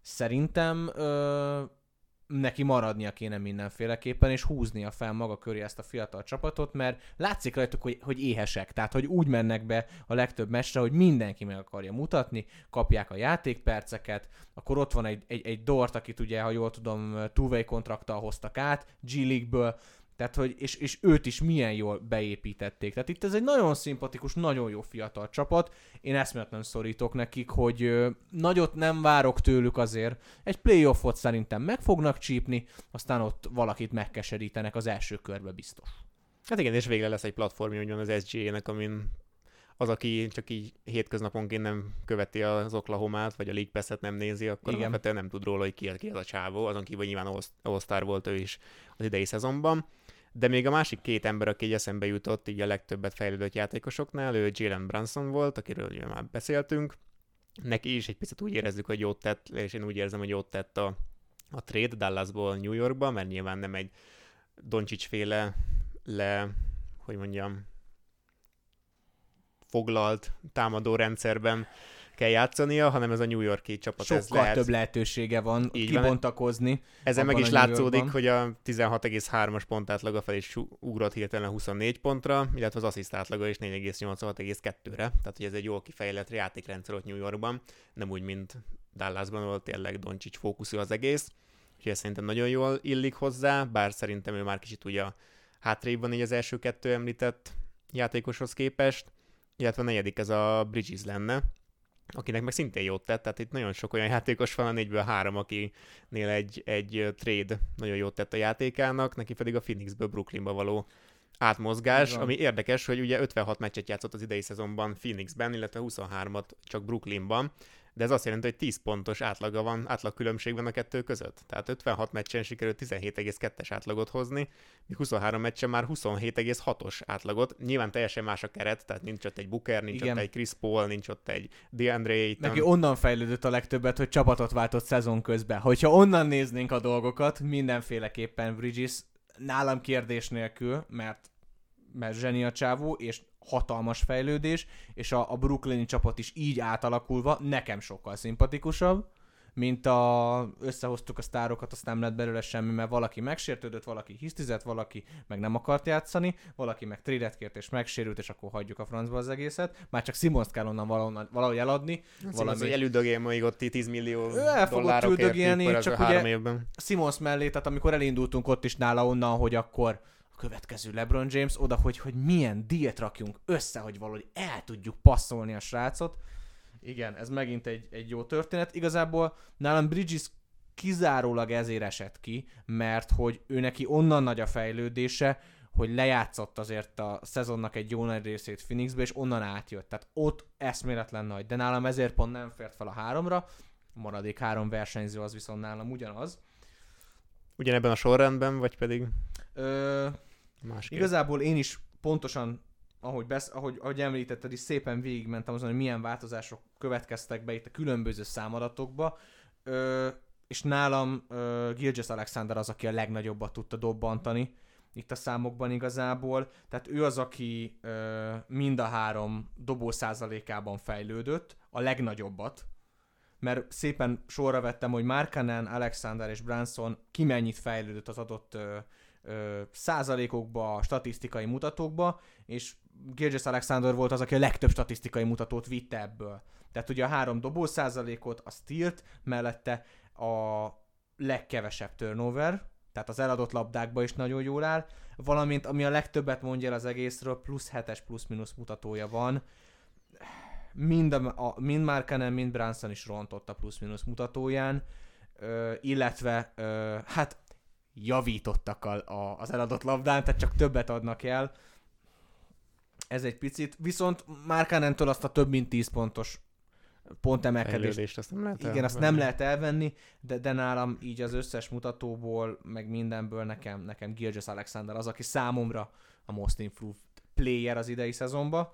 szerintem ö, neki maradnia kéne mindenféleképpen, és húznia fel maga köré ezt a fiatal csapatot, mert látszik rajtuk, hogy, hogy éhesek, tehát hogy úgy mennek be a legtöbb mestre, hogy mindenki meg akarja mutatni, kapják a játékperceket, akkor ott van egy, egy, egy Dort, akit ugye, ha jól tudom, two-way kontrakttal hoztak át, G League-ből, tehát, hogy, és, és őt is milyen jól beépítették. Tehát itt ez egy nagyon szimpatikus, nagyon jó fiatal csapat. Én eszméletlen szorítok nekik, hogy ö, nagyot nem várok tőlük azért. Egy playoffot szerintem meg fognak csípni, aztán ott valakit megkeserítenek az első körbe biztos. Hát igen, és végre lesz egy platformja, van az SGA-nek, amin az, aki csak így hétköznaponként nem követi az Oklahomát, vagy a League Pass-et nem nézi, akkor Igen. alapvetően nem tud róla, hogy ki, ki az a csávó, azon kívül nyilván All-Star volt ő is az idei szezonban. De még a másik két ember, aki így eszembe jutott, így a legtöbbet fejlődött játékosoknál, ő Jalen Brunson volt, akiről ugye már beszéltünk. Neki is egy picit úgy érezzük, hogy jót tett, és én úgy érzem, hogy jót tett a, a trade Dallasból New Yorkba, mert nyilván nem egy Doncsics féle le, hogy mondjam, foglalt támadó rendszerben kell játszania, hanem ez a New Yorki csapat. Sokkal ez lehet... több lehetősége van Így kibontakozni. Van. Ezzel meg is látszódik, hogy a 16,3-as pont átlaga fel is ugrott hirtelen 24 pontra, illetve az assziszt átlaga is 4,86,2-re, tehát hogy ez egy jól kifejlett játékrendszer ott New Yorkban, nem úgy, mint Dallasban, ahol tényleg Doncsics fókuszú az egész, úgyhogy ez szerintem nagyon jól illik hozzá, bár szerintem ő már kicsit ugye hátrébb van így az első kettő említett játékoshoz képest, illetve a negyedik ez a Bridges lenne, akinek meg szintén jót tett, tehát itt nagyon sok olyan játékos van, a négyből három, akinél egy, egy trade nagyon jót tett a játékának, neki pedig a Phoenixből Brooklynba való átmozgás, Igen. ami érdekes, hogy ugye 56 meccset játszott az idei szezonban Phoenixben, illetve 23-at csak Brooklynban, de ez azt jelenti, hogy 10 pontos átlaga van, átlag különbség van a kettő között. Tehát 56 meccsen sikerült 17,2-es átlagot hozni, míg 23 meccsen már 27,6-os átlagot. Nyilván teljesen más a keret, tehát nincs ott egy Booker, nincs Igen. ott egy Chris Paul, nincs ott egy DeAndre Ayton. Neki onnan fejlődött a legtöbbet, hogy csapatot váltott szezon közben. Hogyha onnan néznénk a dolgokat, mindenféleképpen Bridges nálam kérdés nélkül, mert mert zseni a csávó, és hatalmas fejlődés, és a, a brooklyni csapat is így átalakulva nekem sokkal szimpatikusabb, mint a, összehoztuk a sztárokat, azt nem lett belőle semmi, mert valaki megsértődött, valaki hisztizett, valaki meg nem akart játszani, valaki meg trédet kért és megsérült, és akkor hagyjuk a francba az egészet. Már csak Simons kell onnan valahonnan, valahogy eladni. Valami... hogy elüldögél még ott 10 millió ő el fogott üldögélni, csak ugye. Simons mellé, tehát amikor elindultunk ott is nála onnan, hogy akkor a következő LeBron James oda, hogy, hogy milyen diét rakjunk össze, hogy valahogy el tudjuk passzolni a srácot. Igen, ez megint egy, egy jó történet. Igazából nálam Bridges kizárólag ezért esett ki, mert hogy ő neki onnan nagy a fejlődése, hogy lejátszott azért a szezonnak egy jó nagy részét Phoenixbe, és onnan átjött. Tehát ott eszméletlen nagy. De nálam ezért pont nem fért fel a háromra, a maradék három versenyző az viszont nálam ugyanaz. Ugyanebben a sorrendben, vagy pedig? Ö, Másképp. Igazából én is pontosan, ahogy, besz, ahogy, ahogy említetted, is szépen végigmentem azon, hogy milyen változások következtek be itt a különböző számadatokba, ö, és nálam ö, Gilgis Alexander az, aki a legnagyobbat tudta dobbantani itt a számokban igazából. Tehát ő az, aki ö, mind a három dobó százalékában fejlődött, a legnagyobbat, mert szépen sorra vettem, hogy Markanen, Alexander és Branson ki mennyit fejlődött az adott ö, ö, százalékokba, statisztikai mutatókba, és Gilgis Alexander volt az, aki a legtöbb statisztikai mutatót vitte ebből. Tehát ugye a három dobó százalékot, a stealt, mellette a legkevesebb turnover, tehát az eladott labdákba is nagyon jól áll, valamint ami a legtöbbet mondja el az egészről, plusz 7-es plusz-minusz mutatója van. Mind, a, a, mind Markanen, mind Branson is rontott a plusz-minusz mutatóján, ö, illetve ö, hát javítottak a, a, az eladott labdán, tehát csak többet adnak el. Ez egy picit, viszont Markanentől azt a több mint 10 pontos pontemelkedést. azt nem lehet Igen, azt nem lehet elvenni, de, de nálam így az összes mutatóból, meg mindenből nekem, nekem Gilgis Alexander az, aki számomra a most improved player az idei szezonban.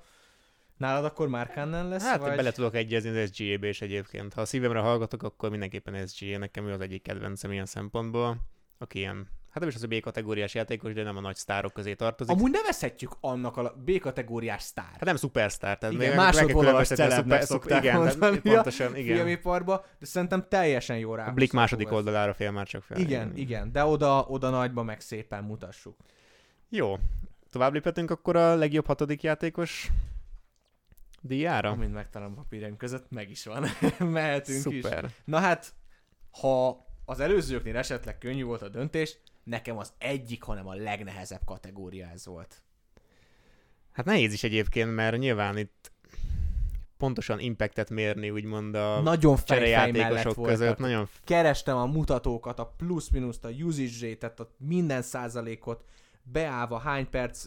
Nálad akkor már Cannon lesz? Hát vagy... bele tudok egyezni az SGA-be is egyébként. Ha a szívemre hallgatok, akkor mindenképpen SGA. Nekem ő az egyik kedvencem ilyen szempontból, aki ilyen hát nem is az a B-kategóriás játékos, de nem a nagy sztárok közé tartozik. Amúgy nevezhetjük annak a B-kategóriás sztár. Hát nem szupersztár. Tehát igen, másodvonalas celebnek szokták igen, mondani pontosan, igen. filmiparba, de szerintem teljesen jó rá. A Blik második ez. oldalára fél már csak fel. Igen, igen, igen, de oda, oda nagyba meg szépen mutassuk. Jó, tovább léphetünk akkor a legjobb hatodik játékos díjára. Amint megtalálom a papírjaim között, meg is van. Mehetünk Szuper. is. Na hát, ha az előzőknél esetleg könnyű volt a döntés, nekem az egyik, hanem a legnehezebb kategória ez volt. Hát nehéz is egyébként, mert nyilván itt pontosan impactet mérni, úgymond a nagyon cserejátékosok között. Nagyon... Kerestem a mutatókat, a plusz-minuszt, a usage rate a minden százalékot, beállva hány perc,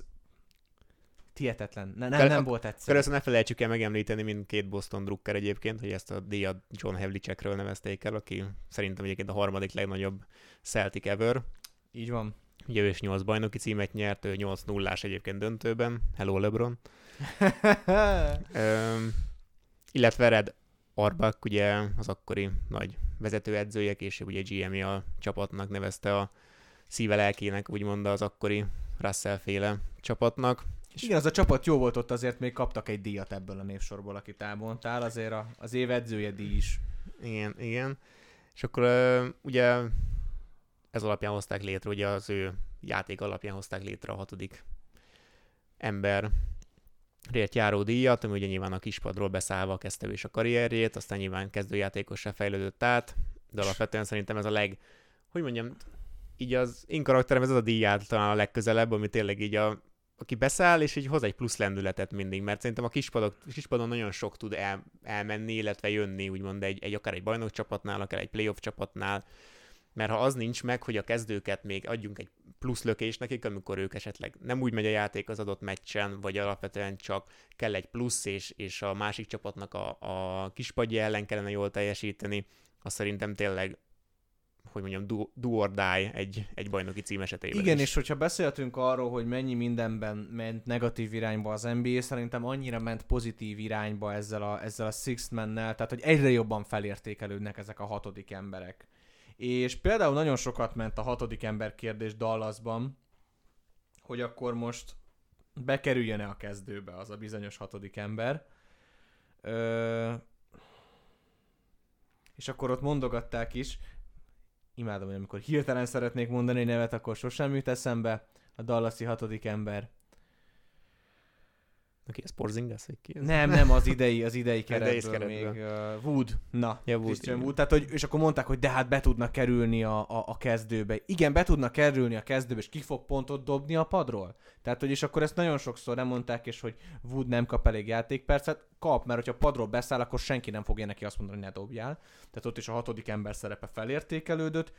Tietetlen. Ne, nem, nem volt egyszerű. Akkor ne felejtsük el megemlíteni mindkét Boston Drucker egyébként, hogy ezt a díjat John Havlicekről nevezték el, aki szerintem egyébként a harmadik legnagyobb Celtic ever. Így van. Ugye ő is 8 bajnoki címet nyert, ő 8 nullás egyébként döntőben. Hello LeBron. Üm, illetve Red Arbak, ugye az akkori nagy vezetőedzője, később ugye GM a csapatnak nevezte a szíve lelkének, úgymond az akkori Russell féle csapatnak. És igen, az a csapat jó volt ott, azért még kaptak egy díjat ebből a névsorból, akit elmondtál, azért a, az év edzője díj is. Igen, igen. És akkor ugye ez alapján hozták létre, ugye az ő játék alapján hozták létre a hatodik ember rért járó díjat, ami ugye nyilván a kispadról beszállva kezdte is a karrierjét, aztán nyilván kezdőjátékosra fejlődött át, de alapvetően szerintem ez a leg, hogy mondjam, így az én karakterem ez az a díját talán a legközelebb, ami tényleg így a, aki beszáll, és így hoz egy plusz lendületet mindig, mert szerintem a kispadok, kispadon nagyon sok tud el, elmenni, illetve jönni, úgymond egy, egy akár egy bajnok csapatnál, akár egy playoff csapatnál, mert ha az nincs meg, hogy a kezdőket még adjunk egy plusz lökés nekik, amikor ők esetleg nem úgy megy a játék az adott meccsen, vagy alapvetően csak kell egy plusz, és, és a másik csapatnak a, a kispadja ellen kellene jól teljesíteni, az szerintem tényleg hogy mondjam, do, do or die egy, egy bajnoki cím esetében Igen, is. és hogyha beszéltünk arról, hogy mennyi mindenben ment negatív irányba az NBA, szerintem annyira ment pozitív irányba ezzel a, ezzel a Sixth Man-nel, tehát hogy egyre jobban felértékelődnek ezek a hatodik emberek. És például nagyon sokat ment a hatodik ember kérdés Dallasban, hogy akkor most bekerüljön-e a kezdőbe az a bizonyos hatodik ember. Ö... És akkor ott mondogatták is, imádom, hogy amikor hirtelen szeretnék mondani nevet, akkor sosem jut eszembe, a Dallasi hatodik ember. Aki ez Porzingis? Nem, nem, az idei, az idei keretből, keretből. még uh, Wood. Na, ja, Wood, Christian Wood. Tehát, hogy, és akkor mondták, hogy de hát be tudnak kerülni a, a, a kezdőbe. Igen, be tudnak kerülni a kezdőbe, és ki fog pontot dobni a padról? Tehát, hogy és akkor ezt nagyon sokszor nem mondták, és hogy Wood nem kap elég játékpercet, kap, mert hogyha padról beszáll, akkor senki nem fogja neki azt mondani, hogy ne dobjál. Tehát ott is a hatodik ember szerepe felértékelődött.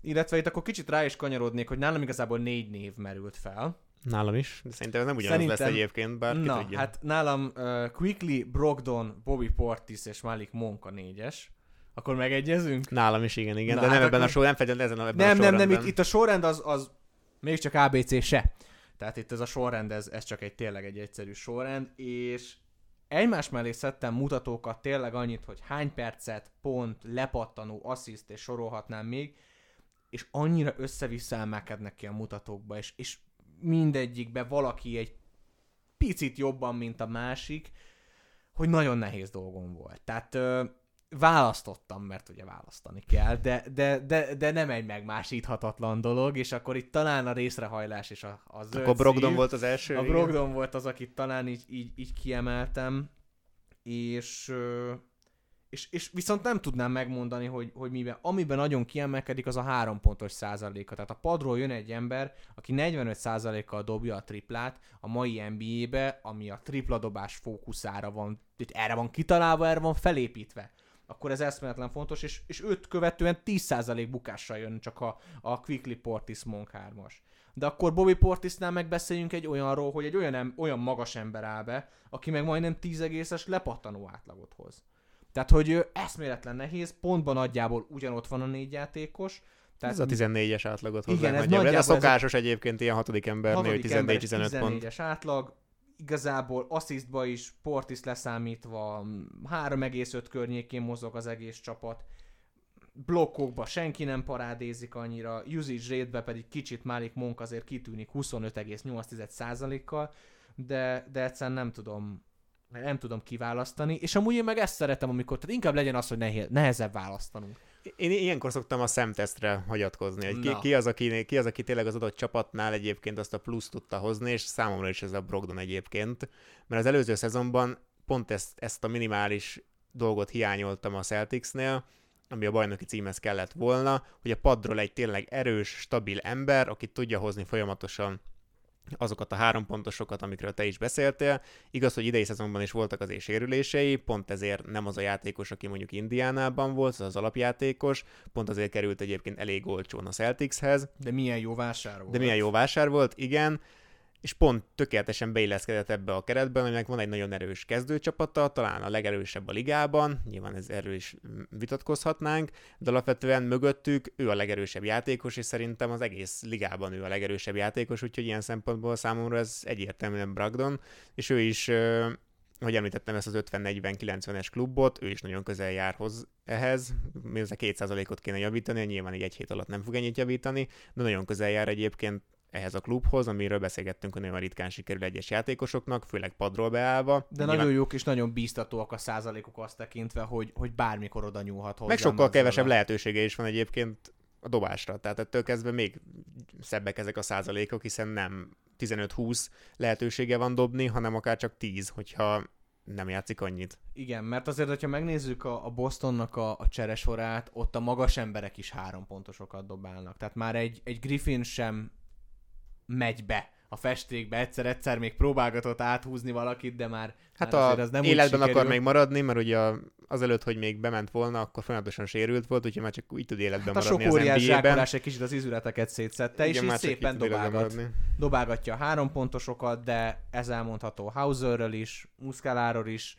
Illetve itt akkor kicsit rá is kanyarodnék, hogy nálam igazából négy név merült fel Nálam is, de szerintem ez nem ugyanaz szerintem, lesz egyébként, bár na, tudja. hát nálam uh, Quickly, Brogdon, Bobby Portis és Malik Monk a négyes. Akkor megegyezünk? Nálam is, igen, igen, na, de nem hát ebben akkor... a sorrend, nem ezen a, ebben nem, a Nem, nem, itt, itt a sorrend az, az még csak ABC se. Tehát itt ez a sorrend, ez, ez csak egy tényleg egy egyszerű sorrend, és egymás mellé szedtem mutatókat tényleg annyit, hogy hány percet, pont, lepattanó, assziszt, és sorolhatnám még, és annyira össze-vissza ki a mutatókba, és, és mindegyikbe valaki egy picit jobban, mint a másik, hogy nagyon nehéz dolgom volt. Tehát ö, választottam, mert ugye választani kell, de, de, de, de nem egy megmásíthatatlan dolog, és akkor itt talán a részrehajlás és a, a zöld Akkor Brogdon szív, volt az első? A? Brogdon volt az, akit talán így, így, így kiemeltem, és, ö, és, és viszont nem tudnám megmondani, hogy, hogy miben. Amiben nagyon kiemelkedik, az a három pontos százaléka. Tehát a padról jön egy ember, aki 45 százalékkal dobja a triplát a mai NBA-be, ami a tripla dobás fókuszára van, erre van kitalálva, erre van felépítve akkor ez eszméletlen fontos, és, és őt követően 10% bukással jön csak a, a Quickly Portis Monk 3-as. De akkor Bobby Portisnál megbeszéljünk egy olyanról, hogy egy olyan, olyan magas ember áll be, aki meg majdnem 10 egészes lepattanó átlagot hoz. Tehát, hogy eszméletlen nehéz, pontban nagyjából ugyanott van a négy játékos. Tehát Ez a 14-es átlagot hozzá. Igen, ez nagyjából. Ez a nagyjából ez a- szokásos egyébként ilyen hatodik embernél, hogy hatodik ember 14-15 pont. 14-es átlag, igazából asszisztba is Portis leszámítva 3,5 környékén mozog az egész csapat. Blokkokba senki nem parádézik annyira, usage rate pedig kicsit Malik Monk azért kitűnik 25,8%-kal, de, de egyszerűen nem tudom nem tudom kiválasztani, és amúgy én meg ezt szeretem, amikor, tehát inkább legyen az, hogy nehéz, nehezebb választanunk. Én ilyenkor szoktam a szemtesztre hagyatkozni, hogy ki, Na. ki, az, aki, ki az, aki tényleg az adott csapatnál egyébként azt a plusz tudta hozni, és számomra is ez a Brogdon egyébként, mert az előző szezonban pont ezt, ezt a minimális dolgot hiányoltam a Celticsnél, ami a bajnoki címhez kellett volna, hogy a padról egy tényleg erős, stabil ember, aki tudja hozni folyamatosan azokat a három pontosokat, amikről te is beszéltél. Igaz, hogy idei szezonban is voltak azért sérülései, pont ezért nem az a játékos, aki mondjuk Indiánában volt, az az alapjátékos, pont azért került egyébként elég olcsón a Celticshez, De milyen jó vásár volt. de milyen jó vásár volt, igen, és pont tökéletesen beilleszkedett ebbe a keretbe, aminek van egy nagyon erős kezdőcsapata, talán a legerősebb a ligában, nyilván ez erről is mm, vitatkozhatnánk, de alapvetően mögöttük ő a legerősebb játékos, és szerintem az egész ligában ő a legerősebb játékos, úgyhogy ilyen szempontból számomra ez egyértelműen Bragdon, és ő is hogy említettem ezt az 50-40-90-es klubot, ő is nagyon közel jár hoz ehhez, mindössze 2%-ot kéne javítani, nyilván így egy hét alatt nem fog ennyit javítani, de nagyon közel jár egyébként ehhez a klubhoz, amiről beszélgettünk, hogy nagyon ritkán sikerül egyes játékosoknak, főleg padról beállva. De nagyon jók és nagyon bíztatóak a százalékok azt tekintve, hogy, hogy bármikor oda nyúlhat hozzá. Meg sokkal kevesebb lehetősége is van egyébként a dobásra. Tehát ettől kezdve még szebbek ezek a százalékok, hiszen nem 15-20 lehetősége van dobni, hanem akár csak 10, hogyha nem játszik annyit. Igen, mert azért, hogyha megnézzük a, a Bostonnak a, a cseresorát, ott a magas emberek is három pontosokat dobálnak. Tehát már egy, egy Griffin sem megy be a festékbe, egyszer-egyszer még próbálgatott áthúzni valakit, de már, Hát már a azért az nem életben akar még maradni, mert ugye azelőtt, hogy még bement volna, akkor folyamatosan sérült volt, úgyhogy már csak úgy tud életben Hát a sok maradni az óriás zsákolás egy kicsit az izületeket szétszette, és Igen, így szépen így életben dobálgat. maradni. dobálgatja a három pontosokat, de ez elmondható Hauserről is, Muscaláról is.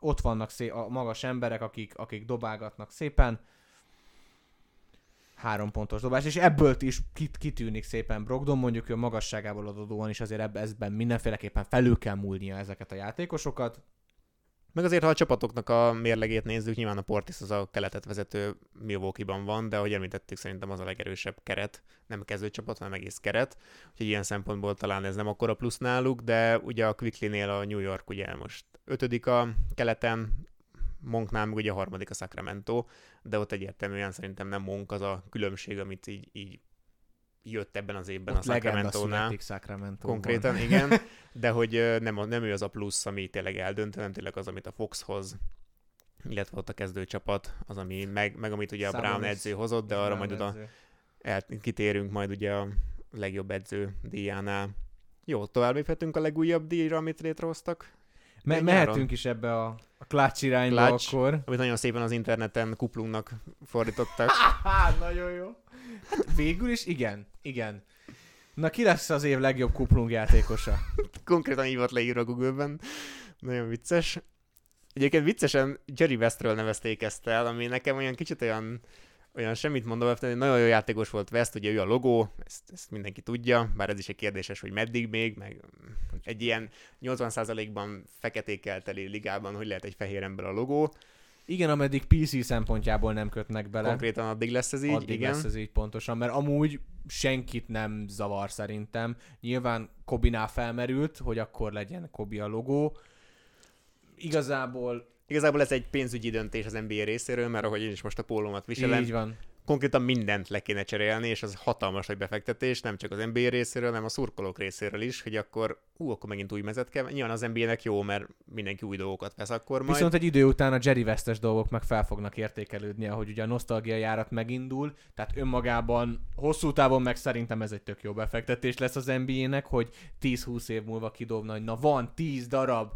Ott vannak szé- a magas emberek, akik, akik dobálgatnak szépen. Három pontos dobás, és ebből is kit, kitűnik szépen Brogdon, mondjuk ő magasságából adódóan is azért ebben, ezben mindenféleképpen felül kell múlnia ezeket a játékosokat. Meg azért, ha a csapatoknak a mérlegét nézzük, nyilván a Portis az a keletet vezető Milwaukee-ban van, de ahogy említettük, szerintem az a legerősebb keret, nem kezdőcsapat, hanem egész keret, úgyhogy ilyen szempontból talán ez nem akkora plusz náluk, de ugye a Quickly-nél a New York ugye most ötödik a keleten, Monknál meg ugye a harmadik a Sacramento, de ott egyértelműen szerintem nem Monk az a különbség, amit így, így jött ebben az évben Ott a Sacramento-nál. sacramento Konkrétan, igen. De hogy nem, nem ő az a plusz, ami tényleg eldönt, hanem tényleg az, amit a Fox hoz, illetve ott a kezdőcsapat, az, ami meg, meg amit ugye a Brown edző hozott, de arra majd oda el, kitérünk majd ugye a legjobb edző díjánál. Jó, tovább léphetünk a legújabb díjra, amit létrehoztak, Me- mehetünk is ebbe a, a clutch irányba Clutch. akkor. amit nagyon szépen az interneten kuplungnak fordítottak. Nagyon jó. Hát végül is igen, igen. Na ki lesz az év legjobb kuplung játékosa? Konkrétan így volt leírva Google-ben. Nagyon vicces. Egyébként viccesen Jerry Westről nevezték ezt el, ami nekem olyan kicsit olyan olyan semmit mondom, hogy nagyon jó játékos volt West, ugye ő a logó, ezt, ezt mindenki tudja, bár ez is egy kérdéses, hogy meddig még, meg egy ilyen 80%-ban feketékkel teli ligában, hogy lehet egy fehér ember a logó. Igen, ameddig PC szempontjából nem kötnek bele. Konkrétan addig lesz ez így, addig igen. lesz ez így pontosan, mert amúgy senkit nem zavar szerintem. Nyilván Kobinál felmerült, hogy akkor legyen Kobi a logó. Igazából Igazából ez egy pénzügyi döntés az NBA részéről, mert ahogy én is most a pólómat viselem, Így van. konkrétan mindent le kéne cserélni, és az hatalmas nagy befektetés, nem csak az NBA részéről, hanem a szurkolók részéről is, hogy akkor, ú, akkor megint új mezet kell. Nyilván az NBA-nek jó, mert mindenki új dolgokat vesz akkor majd. Viszont egy idő után a Jerry Westes dolgok meg fel fognak értékelődni, ahogy ugye a nosztalgia járat megindul, tehát önmagában hosszú távon meg szerintem ez egy tök jó befektetés lesz az NBA-nek, hogy 10-20 év múlva kidobna, hogy na van 10 darab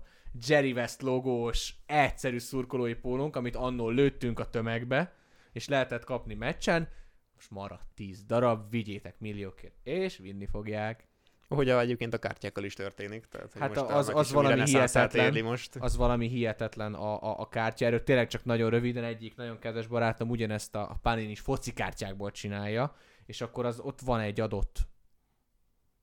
Jerry West logós, egyszerű szurkolói pólónk, amit annól lőttünk a tömegbe, és lehetett kapni meccsen, most maradt 10 darab, vigyétek milliókért, és vinni fogják. Hogy egyébként a kártyákkal is történik. Tehát, Hát most az- az valami hihetetlen. most. Az valami hihetetlen a, a, a kártya. Erről tényleg csak nagyon röviden egyik nagyon kedves barátom ugyanezt a, a Panini is foci kártyákból csinálja, és akkor az ott van egy adott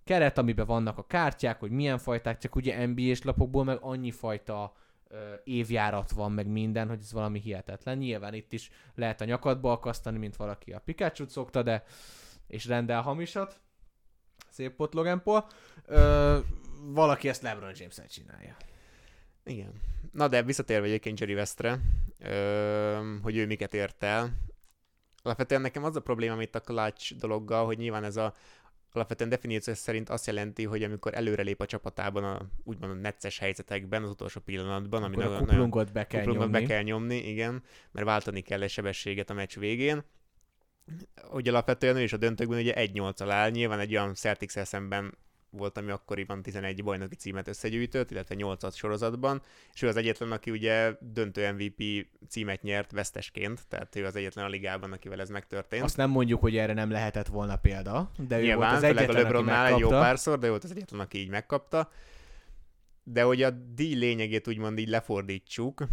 keret, amiben vannak a kártyák, hogy milyen fajták, csak ugye NBA-s lapokból meg annyi fajta évjárat van, meg minden, hogy ez valami hihetetlen. Nyilván itt is lehet a nyakadba akasztani, mint valaki a pikachu szokta, de és rendel hamisat. Szép pot Logan Paul. Ö, valaki ezt LeBron james csinálja. Igen. Na de visszatérve egyébként Jerry Westre, ö, hogy ő miket ért el. Alapvetően nekem az a probléma itt a clutch dologgal, hogy nyilván ez a alapvetően definíció szerint azt jelenti, hogy amikor előrelép a csapatában a úgymond a necces helyzetekben, az utolsó pillanatban, ami a nagyon, nagyon kuplungot be kell kuplungot nyomni. be kell nyomni, igen, mert váltani kell egy sebességet a meccs végén. Ugye alapvetően ő is a döntőkben ugye 1-8 al áll, nyilván egy olyan celtics szemben volt, ami akkoriban 11 bajnoki címet összegyűjtött, illetve 8 sorozatban, és ő az egyetlen, aki ugye döntő MVP címet nyert vesztesként, tehát ő az egyetlen a ligában, akivel ez megtörtént. Azt nem mondjuk, hogy erre nem lehetett volna példa, de ő Nyilván, volt az a egyetlen, aki LeBronnál egy jó párszor, de ő volt az egyetlen, aki így megkapta. De hogy a díj lényegét úgymond így lefordítsuk,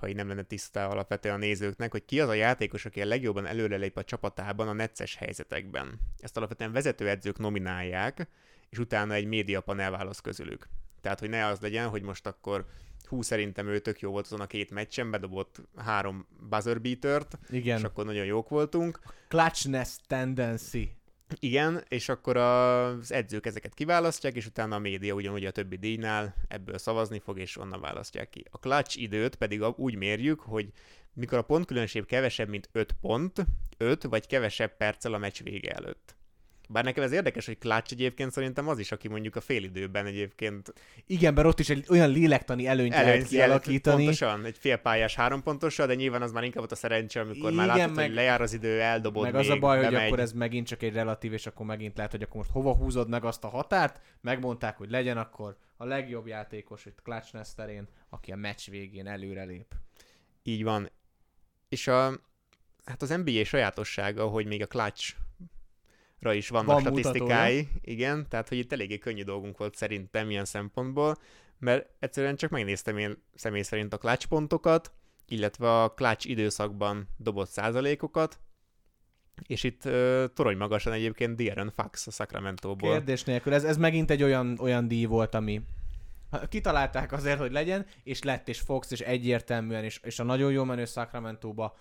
ha így nem lenne tiszta alapvetően a nézőknek, hogy ki az a játékos, aki a legjobban előrelép a csapatában a necces helyzetekben. Ezt alapvetően vezetőedzők nominálják, és utána egy médiapanel választ közülük. Tehát, hogy ne az legyen, hogy most akkor hú, szerintem ő tök jó volt azon a két meccsen, bedobott három buzzer beatert, és Igen. akkor nagyon jók voltunk. Clutchness tendency. Igen, és akkor az edzők ezeket kiválasztják, és utána a média ugyanúgy a többi díjnál ebből szavazni fog, és onnan választják ki. A clutch időt pedig úgy mérjük, hogy mikor a pontkülönbség kevesebb, mint 5 pont, 5 vagy kevesebb perccel a meccs vége előtt. Bár nekem ez érdekes, hogy clutch egyébként szerintem az is, aki mondjuk a félidőben egyébként Igen, mert ott is egy olyan lélektani előnyt lehet előnyt jelent, kialakítani. Pontosan, egy félpályás három pontossal, de nyilván az már inkább ott a szerencse, amikor már Igen, látod, meg- hogy lejár az idő, eldobod Meg még, az a baj, hogy bemegy. akkor ez megint csak egy relatív, és akkor megint lehet, hogy akkor most hova húzod meg azt a határt. Megmondták, hogy legyen akkor a legjobb játékos itt Clutchness terén, aki a meccs végén előrelép. Így van. És a, hát az NBA sajátossága, hogy még a clutch ra is vannak Van statisztikái, igen, tehát hogy itt eléggé könnyű dolgunk volt szerintem ilyen szempontból, mert egyszerűen csak megnéztem én személy szerint a clutch pontokat, illetve a clutch időszakban dobott százalékokat, és itt uh, torony magasan egyébként De'Aaron Fox a Sacramento-ból. Kérdés nélkül. Ez, ez megint egy olyan, olyan díj volt, ami kitalálták azért, hogy legyen, és lett, és Fox, és egyértelműen, és, és a nagyon jó menő Sacramento-ba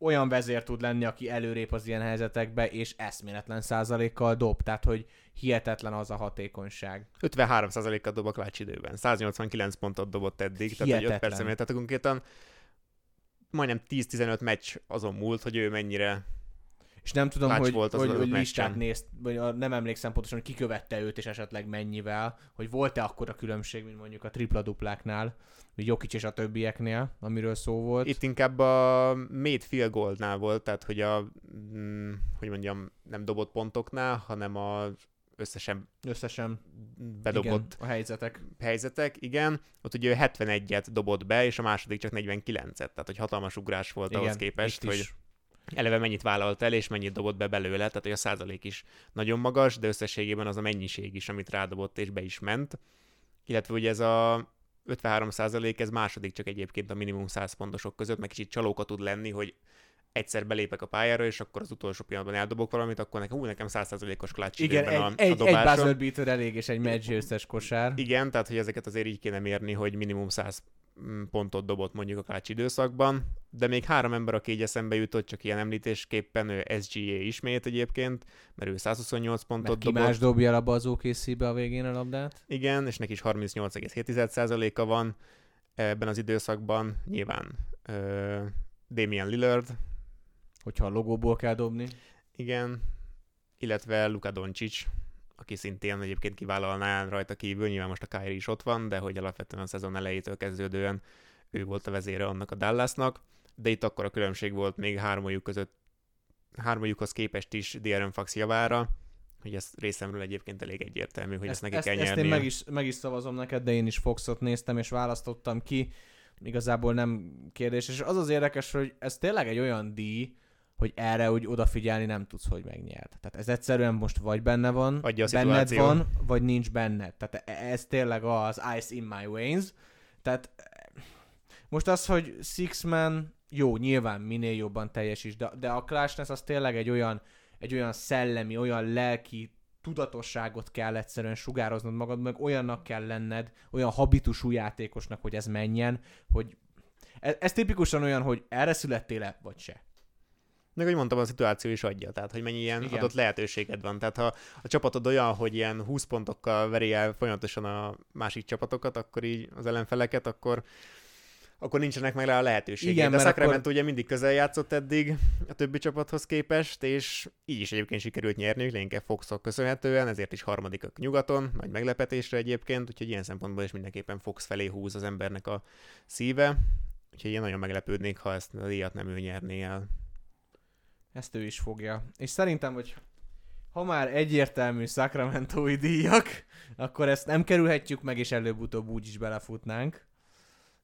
olyan vezér tud lenni, aki előrép az ilyen helyzetekbe, és eszméletlen százalékkal dob, tehát hogy hihetetlen az a hatékonyság. 53%-kal dob a clutch időben. 189 pontot dobott eddig, tehát egy 5 Hihetetlen. percen tehát konkrétan majdnem 10-15 meccs azon múlt, hogy ő mennyire És nem tudom, Clutch hogy, volt az hogy, adott hogy listát nézt, vagy a- nem emlékszem pontosan, hogy ki követte őt, és esetleg mennyivel, hogy volt-e akkora különbség, mint mondjuk a tripla-dupláknál, vagy Jokic és a többieknél, amiről szó volt. Itt inkább a made field goalnál volt, tehát hogy a, mm, hogy mondjam, nem dobott pontoknál, hanem a összesen Összesen bedobott igen, a helyzetek. helyzetek, igen. Ott ugye ő 71-et dobott be, és a második csak 49-et, tehát hogy hatalmas ugrás volt Igen, ahhoz képest, itt is. Eleve mennyit vállalt el, és mennyit dobott be belőle, tehát hogy a százalék is nagyon magas, de összességében az a mennyiség is, amit rádobott és be is ment. Illetve ugye ez a 53 százalék, ez második csak egyébként a minimum 100 pontosok között, meg kicsit csalóka tud lenni, hogy egyszer belépek a pályára, és akkor az utolsó pillanatban eldobok valamit, akkor nekem, hú, nekem 100%-os clutch Igen, egy, a, egy, a egy dobásom. buzzer beater elég, és egy match győztes kosár. Igen, tehát hogy ezeket azért így kéne mérni, hogy minimum 100 mm, pontot dobott mondjuk a klács időszakban, de még három ember, aki így eszembe jutott, csak ilyen említésképpen, ő SGA ismét egyébként, mert ő 128 pontot Mert ki dobott. más dobja a az OKC-be a végén a labdát? Igen, és neki is 38,7%-a van. ebben az időszakban nyilván ö, Damian Lillard. Hogyha a logóból kell dobni. Igen, illetve Luka Doncic, aki szintén egyébként kivállalná rajta kívül, nyilván most a Kyrie is ott van, de hogy alapvetően a szezon elejétől kezdődően ő volt a vezére annak a Dallasnak, de itt akkor a különbség volt még hármajuk között, hármajukhoz képest is De'Aaron Fox javára, hogy ez részemről egyébként elég egyértelmű, hogy ezt, ezt neki ezt, kell ezt nyerni. én meg is, meg is szavazom neked, de én is Foxot néztem, és választottam ki. Igazából nem kérdés. És az az érdekes, hogy ez tényleg egy olyan díj, hogy erre úgy odafigyelni nem tudsz, hogy megnyert. Tehát ez egyszerűen most vagy benne van, Adja a benned szituáció. van, vagy nincs benned. Tehát e- ez tényleg az ice in my veins. Tehát most az, hogy Six Man, jó, nyilván minél jobban teljesíts, de, de a Clashness az tényleg egy olyan, egy olyan szellemi, olyan lelki tudatosságot kell egyszerűen sugároznod magad, meg olyannak kell lenned, olyan habitusú játékosnak, hogy ez menjen, hogy ez, ez tipikusan olyan, hogy erre születtél-e, vagy se. Meg, hogy mondtam, a szituáció is adja, tehát hogy mennyi ilyen Igen. Adott lehetőséged van. Tehát ha a csapatod olyan, hogy ilyen 20 pontokkal veri el folyamatosan a másik csapatokat, akkor így az ellenfeleket, akkor akkor nincsenek meg rá a lehetőségek. Igen, De mert Sacramento akkor- ugye mindig közel játszott eddig a többi csapathoz képest, és így is egyébként sikerült nyerniük, leginkább Foxok köszönhetően, ezért is harmadikak nyugaton, nagy meglepetésre egyébként, úgyhogy ilyen szempontból is mindenképpen Fox felé húz az embernek a szíve, úgyhogy én nagyon meglepődnék, ha ezt a díjat nem ő nyerné el. Ezt ő is fogja. És szerintem, hogy ha már egyértelmű sacramento díjak, akkor ezt nem kerülhetjük meg, és előbb-utóbb úgy is belefutnánk,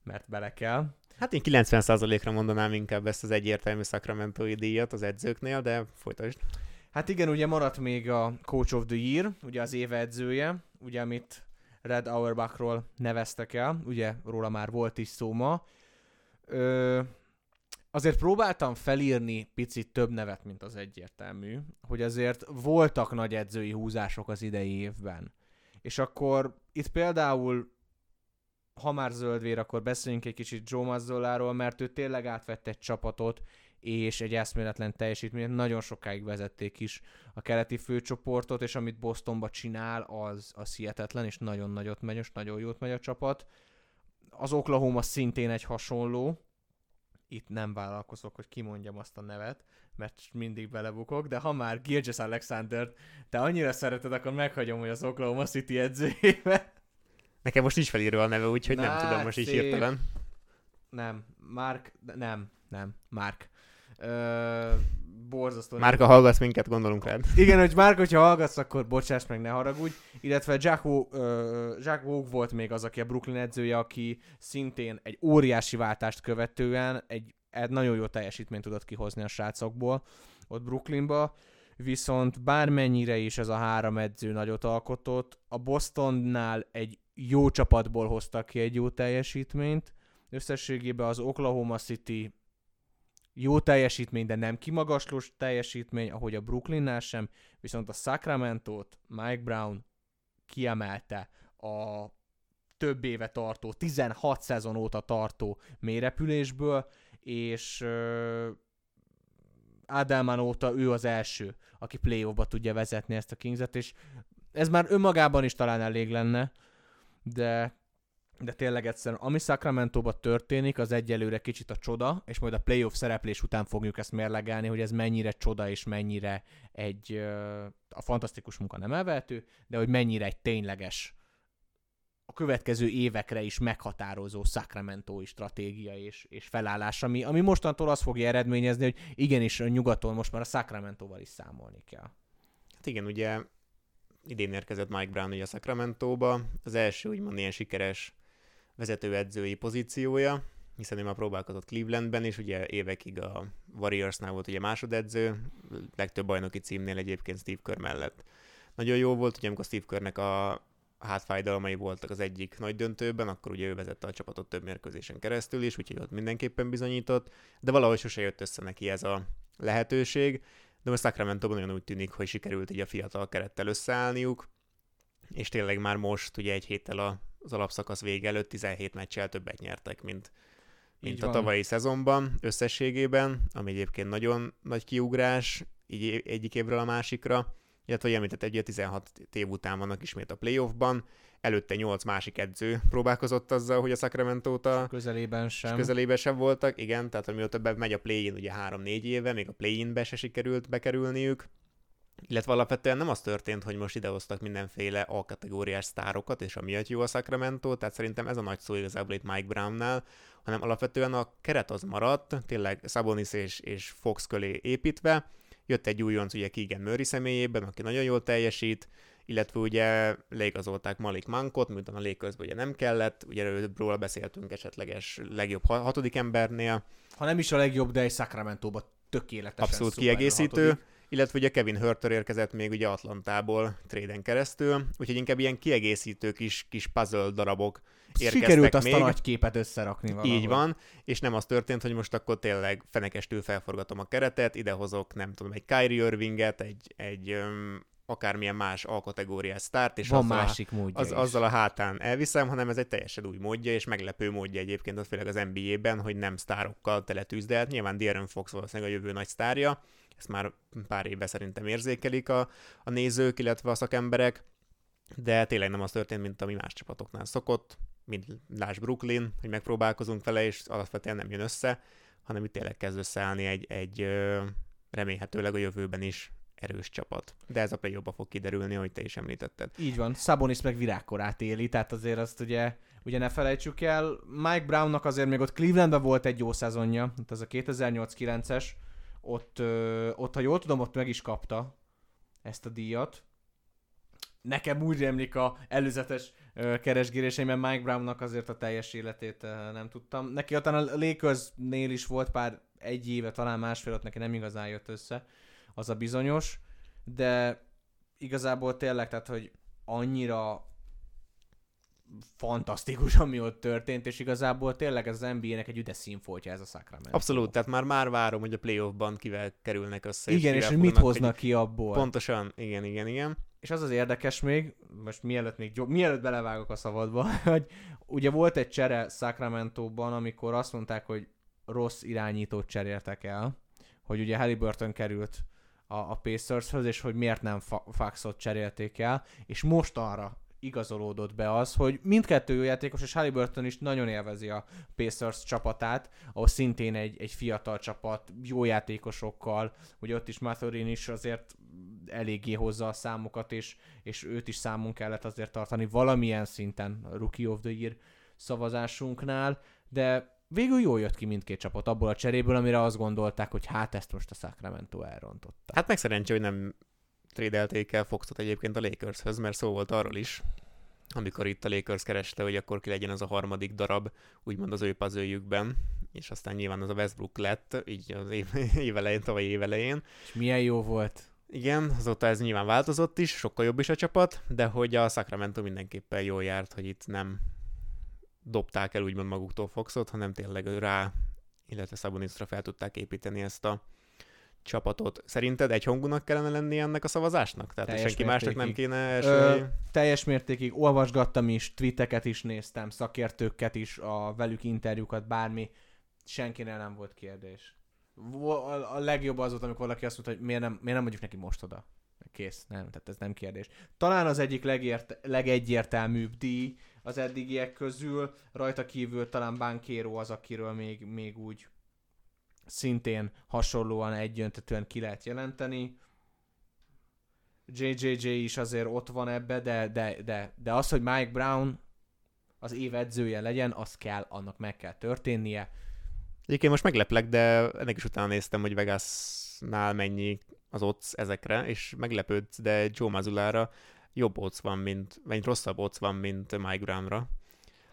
mert bele kell. Hát én 90%-ra mondanám inkább ezt az egyértelmű sacramento díjat az edzőknél, de folytasd. Hát igen, ugye maradt még a Coach of the Year, ugye az éve edzője, ugye amit Red Auerbachról neveztek el, ugye róla már volt is szó ma. Ö, azért próbáltam felírni picit több nevet, mint az egyértelmű, hogy azért voltak nagy edzői húzások az idei évben. És akkor itt például ha már zöldvér, akkor beszéljünk egy kicsit Joe Mazzoláról, mert ő tényleg átvett egy csapatot, és egy eszméletlen teljesítményt, nagyon sokáig vezették is a keleti főcsoportot, és amit Bostonba csinál, az, az hihetetlen, és nagyon nagyot megy, és nagyon jót megy a csapat. Az Oklahoma szintén egy hasonló, itt nem vállalkozok, hogy kimondjam azt a nevet, mert mindig belebukok, de ha már Gilgis Alexander, te annyira szereted, akkor meghagyom, hogy az Oklahoma City edzőjébe. Nekem most nincs felírva a neve, úgyhogy nem tudom most így szép. hirtelen. Nem, Mark, nem, nem, Mark. Ö, borzasztó. Márka hallgatsz minket, gondolunk rád. Igen, hogy már, hogyha hallgatsz, akkor bocsáss meg, ne haragudj. Illetve Jack, Wo- Jack Vogue volt még az, aki a Brooklyn edzője, aki szintén egy óriási váltást követően egy, egy nagyon jó teljesítményt tudott kihozni a srácokból ott Brooklynba. Viszont bármennyire is ez a három edző nagyot alkotott, a Bostonnál egy jó csapatból hoztak ki egy jó teljesítményt. Összességében az Oklahoma City jó teljesítmény, de nem kimagaslós teljesítmény, ahogy a Brooklynnál sem, viszont a Sacramento-t Mike Brown kiemelte a több éve tartó, 16 szezon óta tartó mélyrepülésből, és uh, Adelman óta ő az első, aki playoffba tudja vezetni ezt a Kingset, és ez már önmagában is talán elég lenne, de de tényleg egyszerűen, ami sacramento történik, az egyelőre kicsit a csoda, és majd a playoff szereplés után fogjuk ezt mérlegelni, hogy ez mennyire csoda, és mennyire egy, a fantasztikus munka nem elvehető, de hogy mennyire egy tényleges, a következő évekre is meghatározó sacramento stratégia és, és felállás, ami, ami mostantól azt fogja eredményezni, hogy igenis nyugaton most már a Sacramento-val is számolni kell. Hát igen, ugye idén érkezett Mike Brown ugye a Sacramento-ba, az első úgymond ilyen sikeres vezetőedzői pozíciója, hiszen ő már próbálkozott Clevelandben is, ugye évekig a Warriorsnál volt ugye másodedző, legtöbb bajnoki címnél egyébként Steve Kerr mellett. Nagyon jó volt, ugye amikor Steve Kerrnek a hátfájdalmai voltak az egyik nagy döntőben, akkor ugye ő vezette a csapatot több mérkőzésen keresztül is, úgyhogy ott mindenképpen bizonyított, de valahogy sose jött össze neki ez a lehetőség, de most Sacramento-ban olyan úgy tűnik, hogy sikerült így a fiatal kerettel összeállniuk, és tényleg már most, ugye egy héttel a, az alapszakasz vége előtt 17 meccsel többet nyertek, mint, mint Így a van. tavalyi szezonban összességében, ami egyébként nagyon nagy kiugrás így egyik évről a másikra, illetve hogy említett egy 16 év után vannak ismét a playoffban. előtte nyolc másik edző próbálkozott azzal, hogy a Sacramento-t a közelében sem. közelében sem voltak, igen, tehát amióta megy a play-in ugye három-négy éve, még a play-inbe se sikerült bekerülniük, illetve alapvetően nem az történt, hogy most idehoztak mindenféle A-kategóriás sztárokat, és amiatt jó a Sacramento, tehát szerintem ez a nagy szó igazából itt Mike Brownnál, hanem alapvetően a keret az maradt, tényleg Sabonis és, és Fox köré építve, jött egy újonc ugye Keegan Murray személyében, aki nagyon jól teljesít, illetve ugye leigazolták Malik Mankot, miután a légközben ugye nem kellett, ugye róla beszéltünk esetleges legjobb hatodik embernél. Ha nem is a legjobb, de egy Sacramento-ba tökéletesen Abszolút kiegészítő illetve ugye Kevin Hörter érkezett még ugye Atlantából tréden keresztül, úgyhogy inkább ilyen kiegészítő kis, kis puzzle darabok érkeztek Sikerült azt még. a nagy képet összerakni valahol. Így van, és nem az történt, hogy most akkor tényleg fenekestül felforgatom a keretet, idehozok, nem tudom, egy Kyrie Irvinget, egy, egy öm, akármilyen más alkategóriás sztárt, és Van azzal, másik módja az, is. azzal a hátán elviszem, hanem ez egy teljesen új módja, és meglepő módja egyébként, az főleg az NBA-ben, hogy nem sztárokkal teletűzdelt. Nyilván De'Aaron Fox valószínűleg a jövő nagy sztárja, ezt már pár éve szerintem érzékelik a, a nézők, illetve a szakemberek, de tényleg nem az történt, mint ami más csapatoknál szokott, mint Lás Brooklyn, hogy megpróbálkozunk vele, és alapvetően nem jön össze, hanem itt tényleg kezd összeállni egy, egy remélhetőleg a jövőben is erős csapat. De ez a play fog kiderülni, hogy te is említetted. Így van, Sabonis meg virágkorát éli, tehát azért azt ugye, ugye ne felejtsük el, Mike Brownnak azért még ott Clevelandben volt egy jó szezonja, tehát ez a 2008-9-es, ott, ö, ott, ha jól tudom, ott meg is kapta ezt a díjat. Nekem úgy rémlik a előzetes ö, keresgéléseimben Mike Brownnak azért a teljes életét ö, nem tudtam. Neki aztán a Lakersnél is volt pár egy éve, talán másfél, ott neki nem igazán jött össze, az a bizonyos, de igazából tényleg, tehát, hogy annyira fantasztikus, ami ott történt, és igazából tényleg ez az NBA-nek egy üdes színfoltja ez a Sacramento. Abszolút, tehát már már várom, hogy a playoffban kivel kerülnek össze. Igen, és kivel hogy mit hoznak egy... ki abból. Pontosan, igen, igen, igen. És az az érdekes még, most mielőtt még mielőtt belevágok a szabadba, hogy ugye volt egy csere Sacramento-ban, amikor azt mondták, hogy rossz irányítót cseréltek el, hogy ugye Halliburton került a, a Pacershoz, és hogy miért nem fa- Faxot cserélték el, és most arra igazolódott be az, hogy mindkettő jó játékos, és Halliburton is nagyon élvezi a Pacers csapatát, ahol szintén egy, egy fiatal csapat, jó játékosokkal, hogy ott is Mathurin is azért eléggé hozza a számokat, és, és őt is számon kellett azért tartani valamilyen szinten a Rookie of the Year szavazásunknál, de végül jól jött ki mindkét csapat abból a cseréből, amire azt gondolták, hogy hát ezt most a Sacramento elrontotta. Hát meg szerencsé, hogy nem trédelték el Foxot egyébként a Lakershöz, mert szó volt arról is, amikor itt a Lakers kereste, hogy akkor ki legyen az a harmadik darab, úgymond az ő puzzle és aztán nyilván az a Westbrook lett, így az év, év elején, tavaly év elején. És milyen jó volt. Igen, azóta ez nyilván változott is, sokkal jobb is a csapat, de hogy a Sacramento mindenképpen jól járt, hogy itt nem dobták el úgymond maguktól Foxot, hanem tényleg rá, illetve Szabonisra fel tudták építeni ezt a csapatot. Szerinted egy hangúnak kellene lenni ennek a szavazásnak? Tehát Teljes senki másnak nem mértékig. kéne első Ö, teljes mértékig olvasgattam is, tweeteket is néztem, szakértőket is, a velük interjúkat, bármi, senkinél nem volt kérdés. A, legjobb az volt, amikor valaki azt mondta, hogy miért nem, miért nem mondjuk neki most oda. Kész, nem, tehát ez nem kérdés. Talán az egyik legért, legegyértelműbb díj az eddigiek közül, rajta kívül talán Bankero az, akiről még, még úgy szintén hasonlóan egyöntetően ki lehet jelenteni. JJJ is azért ott van ebbe, de, de, de, de az, hogy Mike Brown az év edzője legyen, az kell, annak meg kell történnie. Egyébként most megleplek, de ennek is utána néztem, hogy Vegasnál mennyi az odds ezekre, és meglepődsz, de Joe Mazzulára jobb odds van, mint, vagy rosszabb odds van, mint Mike Brownra.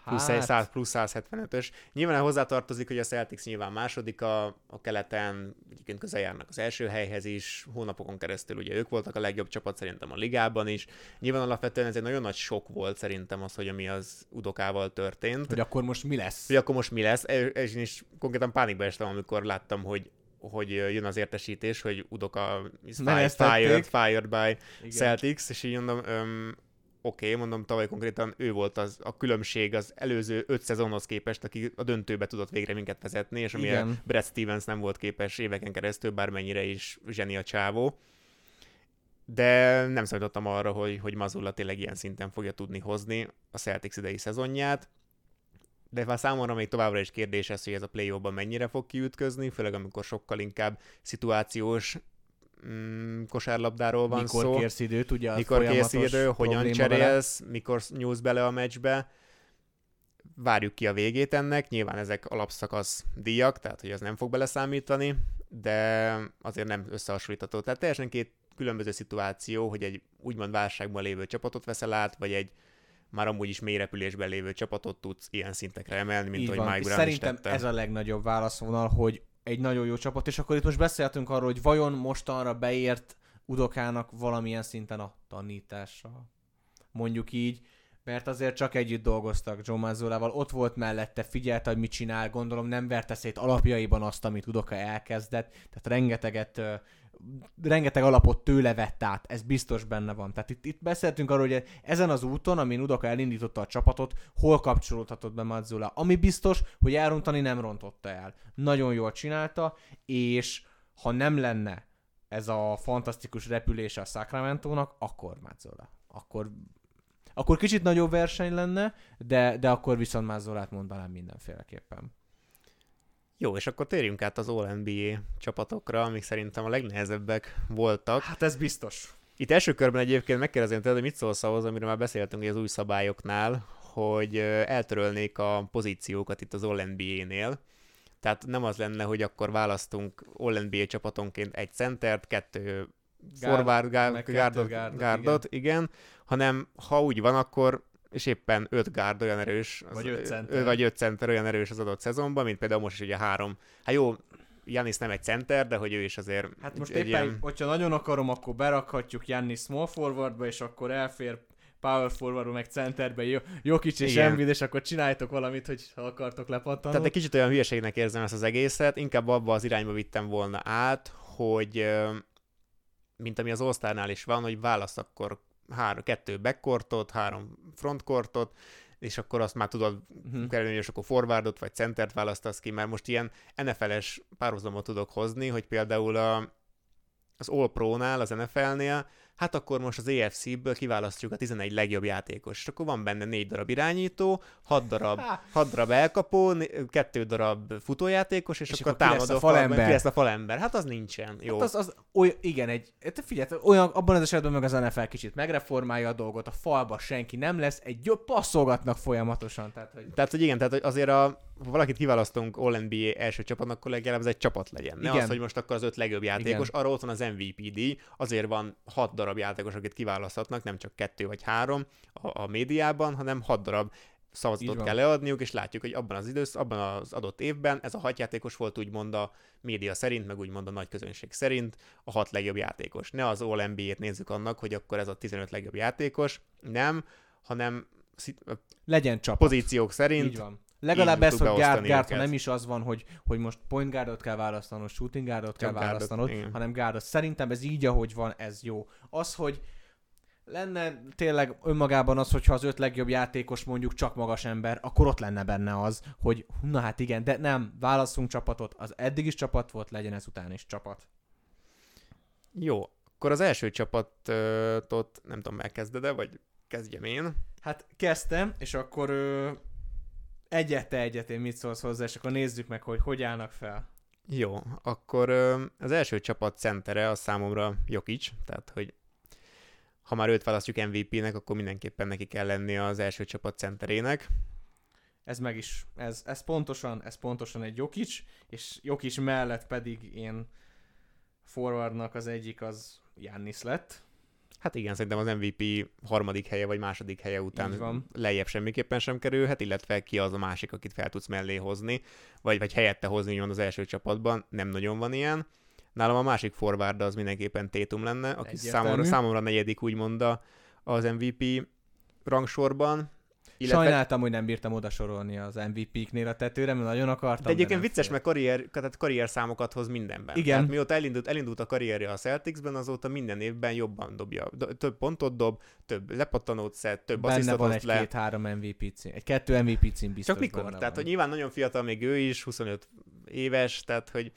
Plusz, hát... 100, plusz 175-ös. Nyilván hozzátartozik, hogy a Celtics nyilván második a, a keleten, egyébként közel járnak az első helyhez is, hónapokon keresztül ugye ők voltak a legjobb csapat szerintem a ligában is. Nyilván alapvetően ez egy nagyon nagy sok volt szerintem az, hogy ami az Udokával történt. hogy akkor most mi lesz. Hogy akkor most mi lesz? És én is konkrétan pánikba estem, amikor láttam, hogy hogy jön az értesítés, hogy Udoka is fired, fired, fired by Igen. Celtics, és így mondom, öm, oké, okay, mondom, tavaly konkrétan ő volt az, a különbség az előző öt szezonhoz képest, aki a döntőbe tudott végre minket vezetni, és amire Igen. Brad Stevens nem volt képes éveken keresztül, bármennyire is zseni a csávó. de nem számítottam arra, hogy, hogy Mazzulla tényleg ilyen szinten fogja tudni hozni a Celtics idei szezonját, de már számomra még továbbra is kérdés ez, hogy ez a play mennyire fog kiütközni, főleg amikor sokkal inkább szituációs mm, kosárlabdáról van mikor szó. Mikor kérsz időt, ugye Mikor kérsz idő, hogyan cserélsz, vele. mikor nyúlsz bele a meccsbe. Várjuk ki a végét ennek, nyilván ezek alapszakasz díjak, tehát hogy az nem fog beleszámítani, de azért nem összehasonlítható. Tehát teljesen két különböző szituáció, hogy egy úgymond válságban lévő csapatot veszel át, vagy egy már amúgy is mély repülésben lévő csapatot tudsz ilyen szintekre emelni, mint Így ahogy van. Mike Brown Szerintem is tette. ez a legnagyobb válaszvonal, hogy egy nagyon jó csapat, és akkor itt most beszéltünk arról, hogy vajon mostanra beért Udokának valamilyen szinten a tanítása. Mondjuk így, mert azért csak együtt dolgoztak Joe Mazzolával, ott volt mellette, figyelte, hogy mit csinál, gondolom nem verte szét alapjaiban azt, amit Udoka elkezdett, tehát rengeteget rengeteg alapot tőle vett át, ez biztos benne van. Tehát itt, itt beszéltünk arról, hogy ezen az úton, amin Udoka elindította a csapatot, hol kapcsolódhatott be Mazzula. Ami biztos, hogy elrontani nem rontotta el. Nagyon jól csinálta, és ha nem lenne ez a fantasztikus repülése a Sacramento-nak, akkor Mazzola. Akkor, akkor kicsit nagyobb verseny lenne, de, de akkor viszont Mazzolát mondanám mindenféleképpen. Jó, és akkor térjünk át az All-NBA csapatokra, amik szerintem a legnehezebbek voltak. Hát ez biztos. Itt első körben egyébként megkérdezem tőled, hogy mit szólsz ahhoz, amiről már beszéltünk az új szabályoknál, hogy eltörölnék a pozíciókat itt az All-NBA-nél. Tehát nem az lenne, hogy akkor választunk All-NBA csapatonként egy centert, kettő forward gárdot, gárdot, igen. igen, hanem ha úgy van, akkor és éppen 5 gárd olyan erős, az, vagy 5 center. vagy 5 center olyan erős az adott szezonban, mint például most is ugye három. Hát jó, Janis nem egy center, de hogy ő is azért... Hát most éppen, ilyen... hogyha nagyon akarom, akkor berakhatjuk Janis small forwardba, és akkor elfér power forward meg centerbe, jó, jó kicsi és Embiid, és akkor csináljátok valamit, hogy ha akartok lepattani. Tehát egy kicsit olyan hülyeségnek érzem ezt az egészet, inkább abba az irányba vittem volna át, hogy mint ami az All is van, hogy válasz akkor három, kettő backcourtot, három frontcourtot, és akkor azt már tudod uh-huh. kerülni, és akkor forwardot vagy centert választasz ki, mert most ilyen NFL-es párhuzamot tudok hozni, hogy például a, az All Pro-nál, az NFL-nél hát akkor most az EFC-ből kiválasztjuk a 11 legjobb játékos. És akkor van benne 4 darab irányító, 6 darab, 6 darab elkapó, 2 darab futójátékos, és, és akkor, akkor támadó falember. Ki lesz a falember. Hát az nincsen. Jó. Hát az, az oly, igen, egy, figyelj, olyan, abban az esetben meg az NFL kicsit megreformálja a dolgot, a falba senki nem lesz, egy jobb passzolgatnak folyamatosan. Tehát, hogy... tehát, hogy igen, tehát hogy azért a, ha valakit kiválasztunk All-NBA első csapatnak, akkor legalább ez egy csapat legyen. Ne igen. az, hogy most akkor az öt legjobb játékos, igen. arra ott van az MVP díj, azért van hat darab játékos, akit kiválaszthatnak, nem csak kettő vagy három a, a médiában, hanem hat darab szavazatot kell leadniuk, és látjuk, hogy abban az idősz, abban az adott évben ez a hat játékos volt úgymond a média szerint, meg úgymond a nagy közönség szerint a hat legjobb játékos. Ne az All NBA-t nézzük annak, hogy akkor ez a 15 legjobb játékos, nem, hanem legyen csapat. pozíciók szerint Így van. Legalább ezt, hogy guard, guard, ha nem is az van, hogy, hogy most point guardot kell választanod, shooting guardot kell választanod, guardot, hanem guardot. Szerintem ez így, ahogy van, ez jó. Az, hogy lenne tényleg önmagában az, hogyha az öt legjobb játékos mondjuk csak magas ember, akkor ott lenne benne az, hogy na hát igen, de nem, válaszunk csapatot, az eddig is csapat volt, legyen ez után is csapat. Jó, akkor az első csapatot nem tudom, megkezded-e, vagy kezdjem én? Hát kezdtem, és akkor egyet egyet én mit szólsz hozzá, és akkor nézzük meg, hogy hogy állnak fel. Jó, akkor az első csapat centere a számomra Jokic, tehát hogy ha már őt választjuk MVP-nek, akkor mindenképpen neki kell lenni az első csapat centerének. Ez meg is, ez, ez pontosan, ez pontosan egy Jokic, és Jokic mellett pedig én forwardnak az egyik az Jannis lett. Hát igen, szerintem az MVP harmadik helye vagy második helye után lejjebb semmiképpen sem kerülhet, illetve ki az a másik, akit fel tudsz mellé hozni, vagy, vagy helyette hozni az első csapatban, nem nagyon van ilyen. Nálam a másik forward az mindenképpen Tétum lenne, aki számomra, számomra negyedik úgymond az MVP rangsorban, illetve... Sajnáltam, hogy nem bírtam oda sorolni az MVP-knél a tetőre, mert nagyon akartam. De egyébként de vicces, mert karrier, tehát karrier számokat hoz mindenben. Igen. Tehát mióta elindult, elindult a karrierje a Celticsben, azóta minden évben jobban dobja. Do, több pontot dob, több lepattanót szed, több benne van egy le. két-három MVP cím. Egy kettő MVP cím biztos Csak mikor? Tehát, van. hogy nyilván nagyon fiatal még ő is, 25 éves, tehát, hogy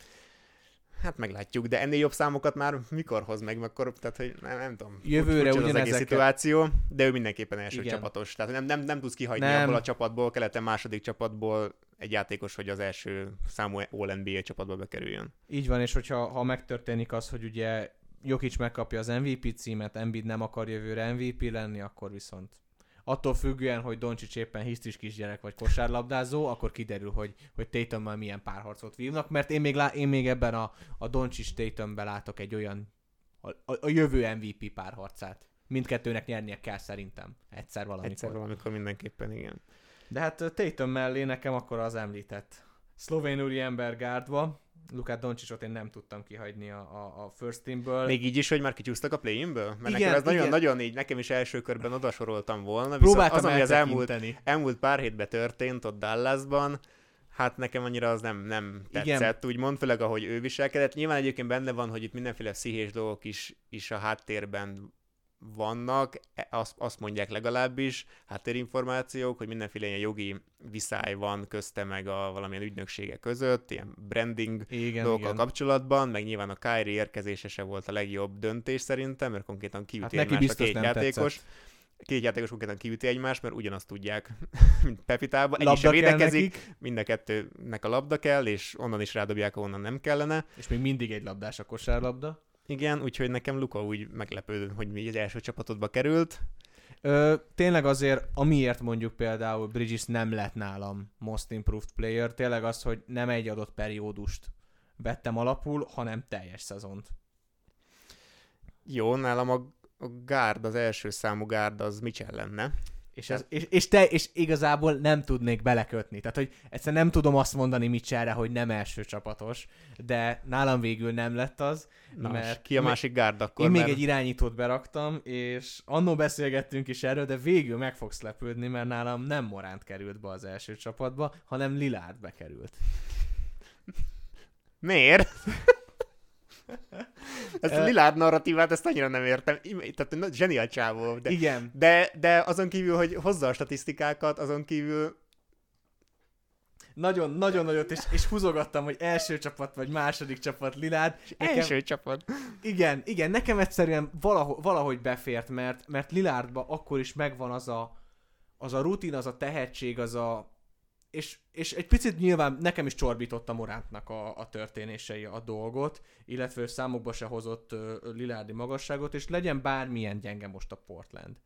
Hát meglátjuk, de ennél jobb számokat már mikor hoz meg, akkor, tehát hogy nem, nem tudom. Jövőre Furcsa az egész szituáció, de ő mindenképpen első Igen. csapatos. Tehát nem, nem, nem tudsz kihagyni Nem. abból a csapatból, keleten második csapatból egy játékos, hogy az első számú All-NBA csapatba bekerüljön. Így van, és hogyha ha megtörténik az, hogy ugye Jokic megkapja az MVP címet, Embiid nem akar jövőre MVP lenni, akkor viszont attól függően, hogy Doncsics éppen hisztis kisgyerek vagy kosárlabdázó, akkor kiderül, hogy, hogy Tatummal milyen párharcot vívnak, mert én még, lá, én még ebben a, a Doncsics Tatumben látok egy olyan a, a, a jövő MVP párharcát. Mindkettőnek nyernie kell szerintem. Egyszer valamikor. Egyszer valamikor mindenképpen, igen. De hát Tatum mellé nekem akkor az említett szlovén úriember gárdba. Lukát Doncsicsot én nem tudtam kihagyni a, a, a first teamből. Még így is, hogy már kicsúsztak a play-inből? Mert Igen, nekem ez igen. nagyon-nagyon így, nekem is első körben odasoroltam volna. Viszont Próbáltam az, ami az elmúlt, elmúlt pár hétben történt ott Dallasban, hát nekem annyira az nem, nem Igen. tetszett, úgymond, főleg ahogy ő viselkedett. Nyilván egyébként benne van, hogy itt mindenféle pszichés dolgok is, is a háttérben vannak, E- azt, azt mondják legalábbis, háttérinformációk, hogy mindenféle ilyen jogi viszály van közte meg a valamilyen ügynöksége között, ilyen branding Igen, dolgokkal igen. kapcsolatban, meg nyilván a Kyrie érkezése se volt a legjobb döntés szerintem, mert konkrétan kiüti Hát egymást a két játékos. tetszett. Két játékos konkrétan kiüti egymást, mert ugyanazt tudják, mint Pepitában. Egy kell védekezik, mind a kettőnek a labda kell, és onnan is rádobják, ahonnan nem kellene. és még mindig egy labdás a kosárlabda. Igen, úgyhogy nekem Luka úgy meglepődött, hogy mi az első csapatodba került. Ö, tényleg azért, amiért mondjuk például Bridges nem lett nálam most improved player, tényleg az, hogy nem egy adott periódust vettem alapul, hanem teljes szezont. Jó, nálam a, a gárd, az első számú gárd az Mitchell lenne. És, ez, és, és, te, és igazából nem tudnék belekötni. Tehát, hogy egyszerűen nem tudom azt mondani Mitchellre, hogy nem első csapatos, de nálam végül nem lett az, Na, mert ki a másik gárd akkor? Én még mert... egy irányítót beraktam, és annó beszélgettünk is erről, de végül meg fogsz lepődni, mert nálam nem Moránt került be az első csapatba, hanem Lilárd bekerült. Miért? Ezt a Lillard narratívát, ezt annyira nem értem. Tehát zseniál csávó. De, De... Igen. de, de azon kívül, hogy hozza a statisztikákat, azon kívül Nagyon, nagyon nagyot, és, és húzogattam, hogy első csapat vagy második csapat Lilárd. Nekem, első csapat. igen, igen, nekem egyszerűen valahogy, valahogy befért, mert, mert Lilárdba akkor is megvan az a, az a rutin, az a tehetség, az a és, és egy picit nyilván nekem is csorbította Morántnak a, a történései a dolgot, illetve ő számokba se hozott uh, Lilárdi magasságot, és legyen bármilyen gyenge most a Portland.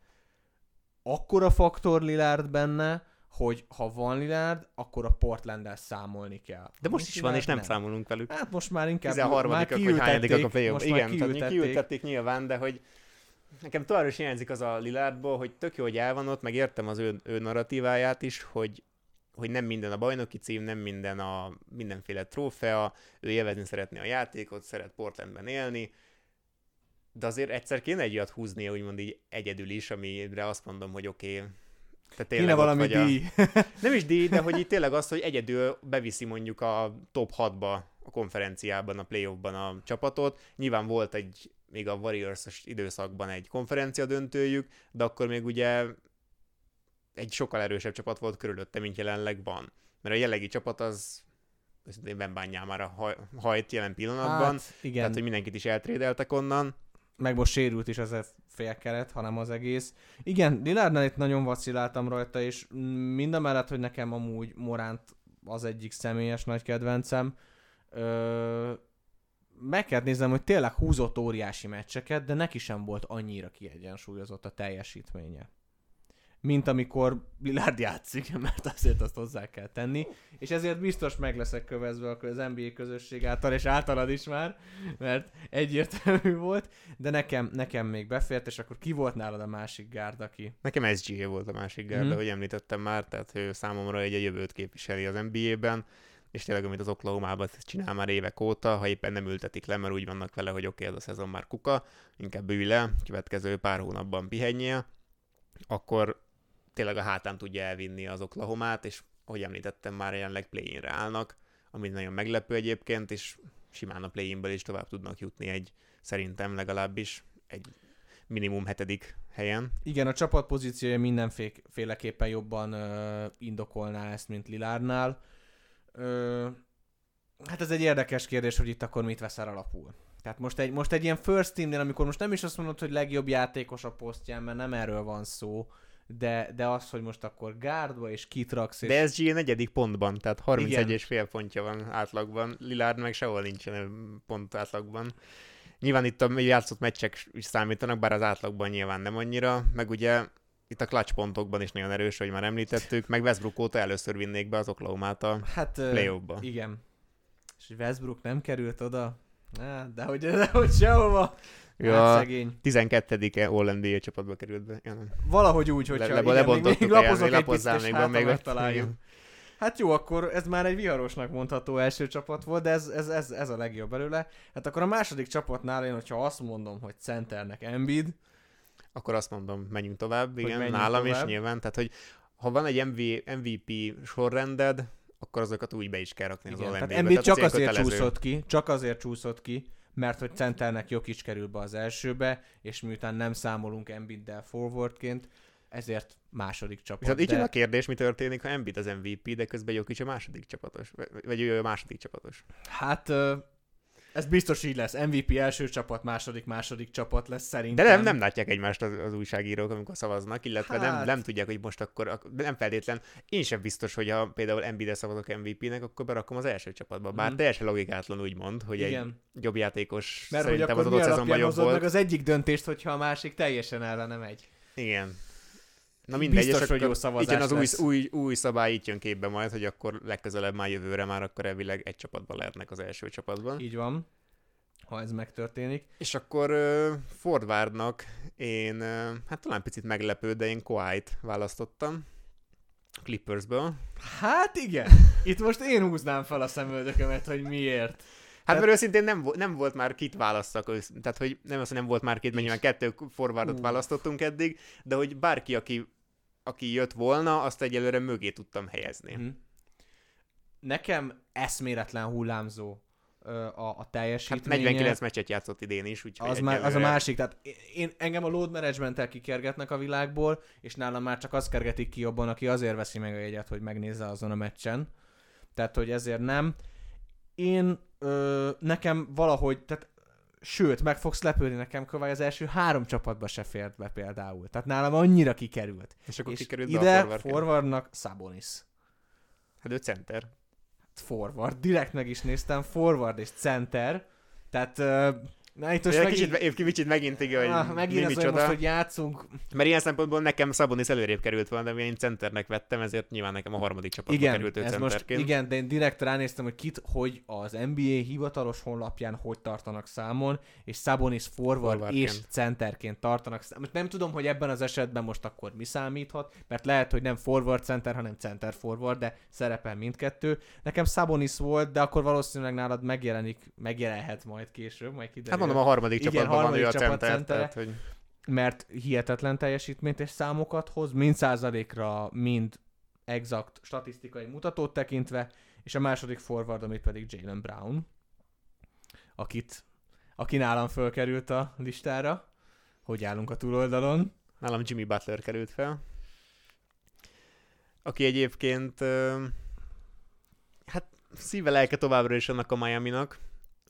Akkora faktor Lilárd benne, hogy ha van Lilárd, akkor a Portlanddel számolni kell. De most Nincs is van, és nem Lillard, számolunk velük. Hát most már inkább 13 már a kiültették, play most már Igen, tehát kiültették. kiültették nyilván, de hogy nekem továbbra is hiányzik az a Lillardból, hogy tök jó, hogy el van ott, meg értem az ő, ő narratíváját is, hogy hogy nem minden a bajnoki cím, nem minden a mindenféle trófea, ő élvezni szeretné a játékot, szeret Portlandben élni, de azért egyszer kéne egy olyat húznia, úgymond így egyedül is, amire azt mondom, hogy oké, okay, te tényleg Kéne valami vagy a... díj. Nem is díj, de hogy itt tényleg az, hogy egyedül beviszi mondjuk a top 6-ba a konferenciában, a playoffban a csapatot. Nyilván volt egy, még a Warriors időszakban egy konferencia döntőjük, de akkor még ugye egy sokkal erősebb csapat volt körülötte, mint jelenleg van. Mert a jelenlegi csapat az őszintén Bembányámára haj, hajt jelen pillanatban, Hát, igen, tehát hogy mindenkit is eltrédeltek onnan. meg most sérült is az a félkeret, hanem az egész. Igen, Lilárdnál itt nagyon vaciláltam rajta, és mind a mellett, hogy nekem amúgy Moránt az egyik személyes nagy kedvencem, ö, meg kell néznem, hogy tényleg húzott óriási meccseket, de neki sem volt annyira kiegyensúlyozott a teljesítménye. Mint amikor Lillard játszik, mert azért azt hozzá kell tenni, és ezért biztos meg leszek kövezve az NBA közösség által, és általad is már, mert egyértelmű volt, de nekem, nekem még befért, és akkor ki volt nálad a másik gárd, aki... Nekem SGA volt a másik gárda, Mhm. mm-hmm. hogy említettem már, tehát ő számomra egy a jövőt képviseli az NBA-ben, és tényleg, amit az Oklahoma-ban csinál már évek óta, ha éppen nem ültetik le, mert úgy vannak vele, hogy oké, okay, ez a szezon már kuka, inkább ülj le, következő pár hónapban pihenjél, akkor tényleg a hátán tudja elvinni az Oklahomát, és ahogy említettem, már jelenleg play-inre állnak, ami nagyon meglepő egyébként, és simán a play-inből is tovább tudnak jutni egy, szerintem legalábbis egy minimum hetedik helyen. Igen, a csapat pozíciója mindenféleképpen jobban ö, indokolná ezt, mint Lilárnál. Ö, Hát ez egy érdekes kérdés, hogy itt akkor mit veszel alapul. Tehát most egy, most egy ilyen first teamnél, amikor most nem is azt mondod, hogy legjobb játékos a posztján, mert nem erről van szó, de, de az, hogy most akkor gárdba és kitraksz. És... De SG a negyedik pontban, tehát 31 és fél pontja van átlagban. Lillard meg sehol nincsen pont átlagban. Nyilván itt a játszott meccsek is számítanak, bár az átlagban nyilván nem annyira, meg ugye itt a clutch pontokban is nagyon erős, hogy már említettük, meg Westbrook óta először vinnék be az Oklahoma-t a hát, play Igen. És Westbrook nem került oda, Á, de hogy, de hogy sehova. Ja, hát szegény. 12-e All NBA csapatba került be. Ja, Valahogy úgy, hogyha le, le, igen, még, még lapozok egy picit, még, hát, még megtaláljuk. Hát jó, akkor ez már egy viharosnak mondható első csapat volt, de ez, ez, ez, ez a legjobb belőle. Hát akkor a második csapatnál én, hogyha azt mondom, hogy centernek Embiid, akkor azt mondom, menjünk tovább, igen, menjünk nálam tovább. is nyilván. Tehát, hogy ha van egy MV, MVP sorrended, akkor azokat úgy be is kell rakni igen, az tehát Embiid csak azért kötelező. csúszott ki, csak azért csúszott ki, mert hogy centernek Jokic kerül be az elsőbe, és miután nem számolunk Embiiddel forwardként, ezért második csapat. Viszont így de... a kérdés, mi történik, ha Embiid az MVP, de közben Jokic a második csapatos, vagy ő a második csapatos. Hát ez biztos így lesz. MVP első csapat, második, második csapat lesz szerintem. De nem, nem látják egymást az, az újságírók, amikor szavaznak, illetve hát... nem, nem tudják, hogy most akkor, nem feltétlen. Én sem biztos, hogy ha például Embiid-e szavazok MVP-nek, akkor berakom az első csapatba. Bár mm. teljesen logikátlan úgy mond, hogy Igen. egy jobb játékos Mert hogy akkor az adott szezonban jobb volt. meg az egyik döntést, hogyha a másik teljesen ellene megy. Igen. Na mindegy, Biztos, hogy jó szavazás igen, az lesz. új, új, új szabály itt jön képbe majd, hogy akkor legközelebb már jövőre már akkor elvileg egy csapatban lehetnek az első csapatban. Így van, ha ez megtörténik. És akkor uh, Fordwardnak én, uh, hát talán picit meglepő, de én Kawhi-t választottam. Clippersből. Hát igen, itt most én húznám fel a szemöldökömet, hogy miért. Hát mert őszintén nem, nem volt már kit választak, tehát hogy nem az, hogy nem volt már két, mert nyilván kettő forwardot választottunk eddig, de hogy bárki, aki aki jött volna, azt egyelőre mögé tudtam helyezni. Mm. Nekem eszméletlen hullámzó a, a teljesítménye. Hát 49 meccset játszott idén is, úgyhogy az, már, az a másik, tehát én, engem a load management kikergetnek a világból, és nálam már csak az kergetik ki jobban, aki azért veszi meg a jegyet, hogy megnézze azon a meccsen. Tehát, hogy ezért nem. Én, ö, nekem valahogy, tehát Sőt, meg fogsz lepődni nekem, Kovály az első három csapatba se fért be például. Tehát nálam annyira kikerült. És akkor és kikerült ide be a forward forwardnak Sabonis. Hát ő center. Hát forward. Direkt meg is néztem, forward és center. Tehát uh, Na, itt most megint... kicsit, kicsit megint igen, hogy ah, megint mi az, most, hogy játszunk. Mert ilyen szempontból nekem Szabonis előrébb került volna, de én centernek vettem, ezért nyilván nekem a harmadik csapatba igen, került ő ez most, Igen, de én direkt ránéztem, hogy kit, hogy az NBA hivatalos honlapján hogy tartanak számon, és Szabonis forward Forwardként. és centerként tartanak számon. Most nem tudom, hogy ebben az esetben most akkor mi számíthat, mert lehet, hogy nem forward center, hanem center forward, de szerepel mindkettő. Nekem Szabonis volt, de akkor valószínűleg nálad megjelenik, megjelenhet majd később, majd kiderül. Hát mondom, a harmadik Igen, csapatban harmadik van ő a center, center tehát, hogy... mert hihetetlen teljesítményt és számokat hoz, mind százalékra, mind exakt statisztikai mutatót tekintve, és a második forward, amit pedig Jalen Brown, akit, aki nálam fölkerült a listára. Hogy állunk a túloldalon? Nálam Jimmy Butler került fel. Aki egyébként hát szíve lelke továbbra is annak a Miami-nak,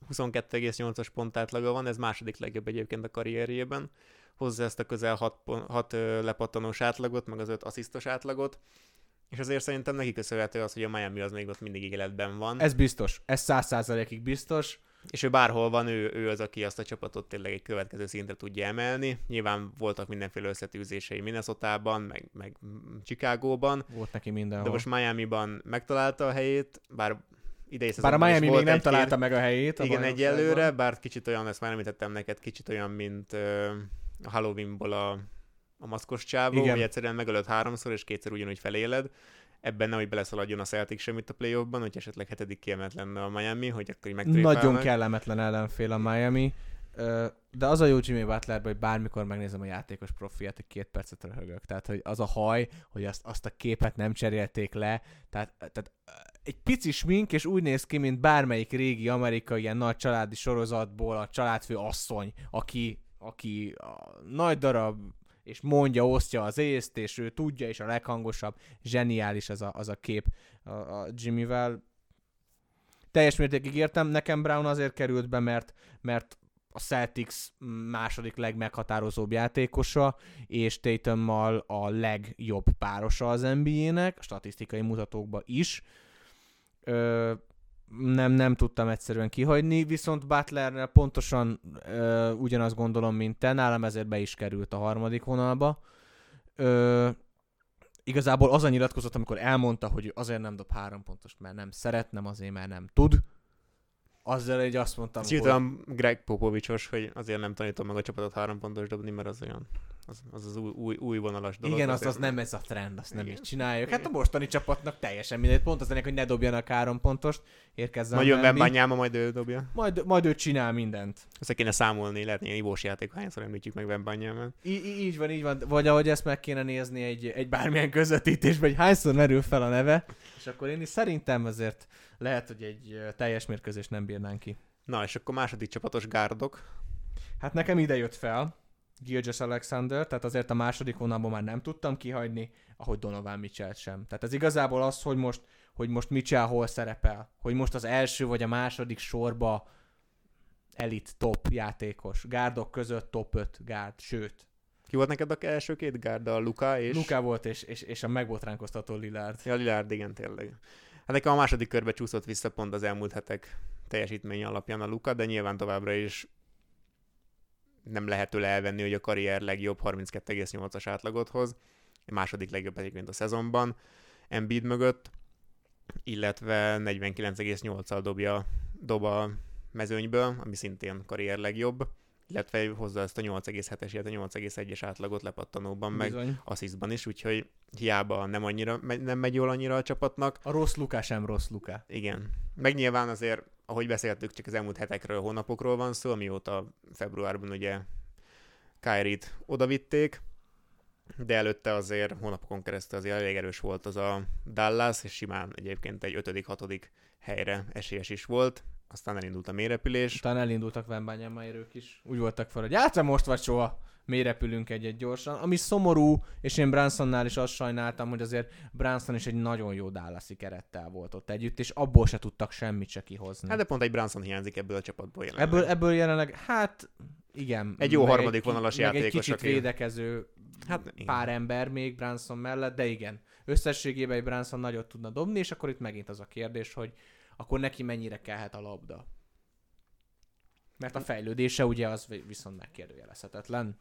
22,8-as pontátlaga van, ez második legjobb egyébként a karrierjében. Hozzá ezt a közel 6, 6 lepattanós átlagot, meg az 5 asszisztos átlagot. És azért szerintem neki köszönhető az, hogy a Miami az még ott mindig életben van. Ez biztos, ez száz százalékig biztos. És ő bárhol van, ő, ő az, aki azt a csapatot tényleg egy következő szintre tudja emelni. Nyilván voltak mindenféle összetűzései Minnesota-ban, meg, meg Chicagóban. Volt neki mindenhol. De most Miami-ban megtalálta a helyét, bár idei Bár a Miami még nem találta meg a helyét. A igen, egyelőre, bár kicsit olyan, ezt már említettem neked, kicsit olyan, mint uh, a Halloweenból a, a maszkos csávó, igen. hogy egyszerűen megölött háromszor, és kétszer ugyanúgy feléled. Ebben nem, hogy beleszaladjon a Celtic semmit a playoffban, hogy esetleg hetedik kiemelt lenne a Miami, hogy akkor így Nagyon kellemetlen ellenfél a Miami. De az a jó Jimmy Butler, hogy bármikor megnézem a játékos profiát, hogy két percet röhögök. Tehát, hogy az a haj, hogy azt, azt a képet nem cserélték le. Tehát, tehát egy pici smink, és úgy néz ki, mint bármelyik régi amerikai ilyen nagy családi sorozatból a családfő asszony, aki, aki a nagy darab, és mondja, osztja az észt, és ő tudja, és a leghangosabb, zseniális az a, az a kép a, a Jimmyvel. teljes mértékig értem, nekem Brown azért került be, mert, mert a Celtics második legmeghatározóbb játékosa, és Tatummal a legjobb párosa az NBA-nek, statisztikai mutatókban is. Ö, nem, nem tudtam egyszerűen kihagyni, viszont Butlernél pontosan ö, ugyanazt gondolom, mint te, nálam ezért be is került a harmadik vonalba. Ö, igazából az a nyilatkozat, amikor elmondta, hogy azért nem dob három pontost, mert nem szeret, nem azért, mert nem tud, azzal egy azt mondtam, hogy... olyan Greg Popovicsos, hogy azért nem tanítom meg a csapatot három pontos dobni, mert az olyan, az az, az új, új, új vonalas dolog. Igen, az, az nem ez a trend, azt nem így csináljuk. Hát a mostani csapatnak teljesen mindegy, pont az ennek, hogy ne dobjanak három pontost, érkezzen Majd jön Wembanyama, majd ő dobja. Majd, majd ő csinál mindent. Össze kéne számolni, lehet ilyen ivós játék, hányszor említjük meg wembanyama Í- így van, így van. Vagy ahogy ezt meg kéne nézni egy, egy bármilyen közvetítésben, hogy hányszor merül fel a neve, és akkor én is szerintem azért lehet, hogy egy teljes mérkőzés nem bírnánk ki. Na, és akkor második csapatos gárdok. Hát nekem ide jött fel Gilgis Alexander, tehát azért a második vonalban már nem tudtam kihagyni, ahogy Donovan Mitchell sem. Tehát ez igazából az, hogy most, hogy most Mitchell hol szerepel, hogy most az első vagy a második sorba elit top játékos. Gárdok között top 5 gárd, sőt. Ki volt neked a első két gárd? A Luka és... Luka volt, és, és, és a megbotránkoztató Lillard. Ja, Lillard, igen, tényleg. Hát nekem a második körbe csúszott vissza pont az elmúlt hetek teljesítmény alapján a Luka, de nyilván továbbra is nem lehet tőle elvenni, hogy a karrier legjobb 32,8-as átlagot hoz, a második legjobb egyébként a szezonban, Embiid mögött, illetve 49,8-al dobja, dob a mezőnyből, ami szintén karrier legjobb illetve hozza ezt a 8,7-es, illetve 8,1-es átlagot lepattanóban, Bizony. meg asszisztban is, úgyhogy hiába nem, annyira, nem megy jól annyira a csapatnak. A rossz Luka sem rossz Luka. Igen. Meg nyilván azért, ahogy beszéltük, csak az elmúlt hetekről, hónapokról van szó, amióta februárban ugye Kyrie-t odavitték, de előtte azért hónapokon keresztül azért elég erős volt az a Dallas, és simán egyébként egy 5.-6. helyre esélyes is volt aztán elindult a mélyrepülés. Aztán elindultak Wembanyamaérők is. Úgy voltak fel, hogy hát most vagy soha mélyrepülünk egy-egy gyorsan. Ami szomorú, és én Bransonnál is azt sajnáltam, hogy azért Branson is egy nagyon jó Dallasi kerettel volt ott együtt, és abból se tudtak semmit se kihozni. Hát de pont egy Branson hiányzik ebből a csapatból jelenleg. Ebből, ebből jelenleg, hát igen. Egy jó harmadik egy, vonalas játékos. egy kicsit aki... védekező hát, pár igen. ember még Branson mellett, de igen. Összességében egy Branson nagyot tudna dobni, és akkor itt megint az a kérdés, hogy akkor neki mennyire kellhet a labda. Mert a fejlődése ugye az viszont megkérdőjelezhetetlen.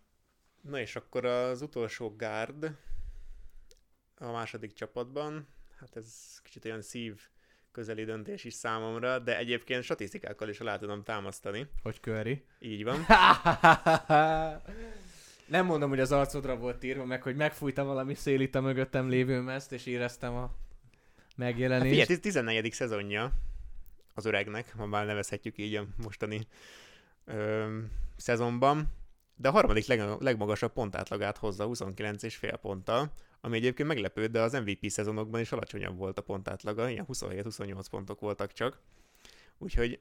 Na és akkor az utolsó gárd a második csapatban, hát ez kicsit olyan szív közeli döntés is számomra, de egyébként statisztikákkal is alá tudom támasztani. Hogy köri? Így van. Nem mondom, hogy az arcodra volt írva, meg hogy megfújtam valami szél itt a mögöttem lévő mezt, és éreztem a megjelenést. Hát figyelj, 14. szezonja az öregnek, ha már nevezhetjük így a mostani ö, szezonban, de a harmadik leg, legmagasabb pontátlagát hozza 29,5 ponttal, ami egyébként meglepő, de az MVP szezonokban is alacsonyabb volt a pontátlaga, ilyen 27-28 pontok voltak csak. Úgyhogy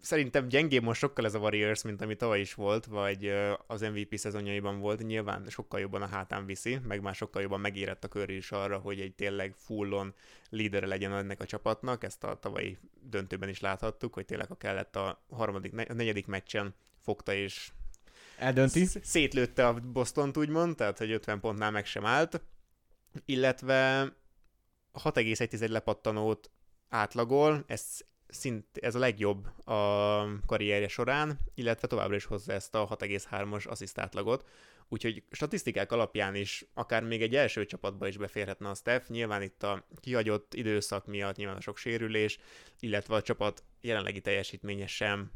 szerintem gyengébb most sokkal ez a Warriors, mint ami tavaly is volt, vagy az MVP szezonjaiban volt. Nyilván sokkal jobban a hátán viszi, meg már sokkal jobban megérett a kör is arra, hogy egy tényleg fullon lídere legyen ennek a csapatnak. Ezt a tavalyi döntőben is láthattuk, hogy tényleg a kellett a harmadik, a negyedik meccsen fogta és Eldönti. Szétlőtte a Boston-t úgymond, tehát hogy 50 pontnál meg sem állt, illetve 6,1 lepattanót átlagol, ez szint, ez a legjobb a karrierje során, illetve továbbra is hozza ezt a 6,3-as asszisztátlagot, úgyhogy statisztikák alapján is akár még egy első csapatba is beférhetne a Steph, nyilván itt a kihagyott időszak miatt nyilván a sok sérülés, illetve a csapat jelenlegi teljesítménye sem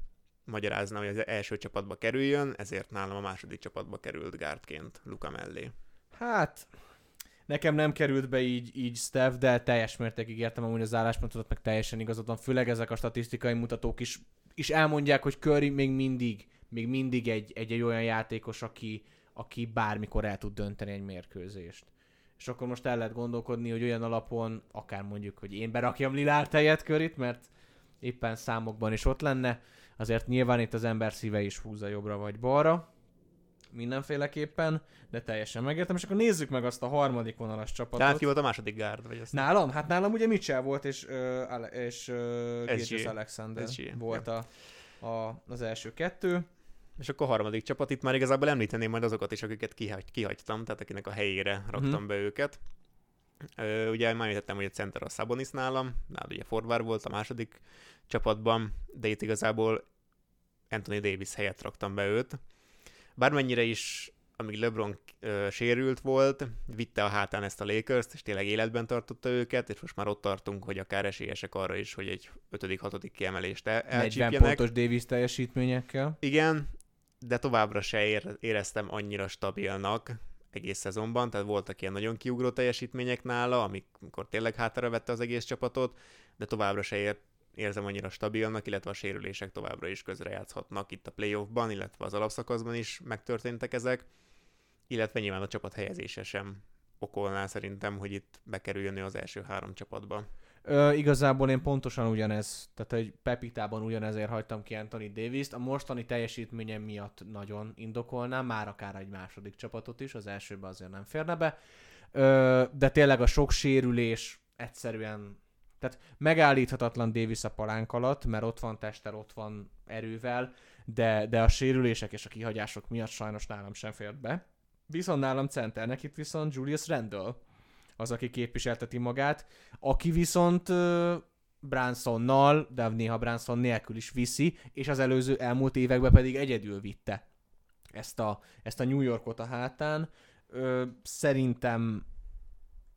magyarázna, hogy az első csapatba kerüljön, ezért nálam a második csapatba került gárdként Luka mellé. Hát, Nekem nem került be így, így Steph, de teljes mértékig értem amúgy az álláspontot, meg teljesen igazad van. Főleg ezek a statisztikai mutatók is, is elmondják, hogy Curry még mindig, még mindig egy, egy, egy olyan játékos, aki, aki bármikor el tud dönteni egy mérkőzést. És akkor most el lehet gondolkodni, hogy olyan alapon, akár mondjuk, hogy én berakjam Lilár tejet körit, mert éppen számokban is ott lenne, azért nyilván itt az ember szíve is húzza jobbra vagy balra. Mindenféleképpen, de teljesen megértem, és akkor nézzük meg azt a harmadik vonalas csapatot. Tehát ki volt a második gárd? Vagy azt Nálam? Hát nálam ugye Mitchell volt, és, uh, Ale- és uh, Alexander SG, volt a, a, az első kettő. És akkor a harmadik csapat, itt már igazából említeném majd azokat is, akiket kihagy, kihagytam, tehát akinek a helyére raktam Mhm. be őket. Ö, ugye már említettem, hogy a center a Sabonis nálam, nálad ugye forvár volt a második csapatban, de itt igazából Anthony Davis helyett raktam be őt. Bármennyire is, amíg LeBron ö, sérült volt, vitte a hátán ezt a Lakers-t, és tényleg életben tartotta őket, és most már ott tartunk, hogy akár esélyesek arra is, hogy egy 5.-6. kiemelést el- 40 elcsípjenek. pontos Davis teljesítményekkel. Igen, de továbbra se ér- éreztem annyira stabilnak egész szezonban, tehát voltak ilyen nagyon kiugró teljesítmények nála, amikor tényleg hátára vette az egész csapatot, de továbbra se ér- érzem annyira stabilnak, illetve a sérülések továbbra is közrejátszhatnak itt a playoffban, illetve az alapszakaszban is megtörténtek ezek, illetve nyilván a csapat helyezése sem okolná szerintem, hogy itt bekerüljön az első három csapatba. Ö, igazából én pontosan ugyanez, tehát egy Pepitában ugyanezért hagytam ki Anthony Davis-t. A mostani teljesítményem miatt nagyon indokolnám, már akár egy második csapatot is, az elsőben azért nem férne be. Ö, de tényleg a sok sérülés egyszerűen, tehát megállíthatatlan Davis a palánk alatt, mert ott van tester, ott van erővel, de, de a sérülések és a kihagyások miatt sajnos nálam sem fért be. Viszont nálam centernek itt viszont Julius Randle az, aki képviselteti magát, aki viszont uh, Bransonnal, de néha Branson nélkül is viszi, és az előző elmúlt években pedig egyedül vitte ezt a, ezt a New Yorkot a hátán. Ö, szerintem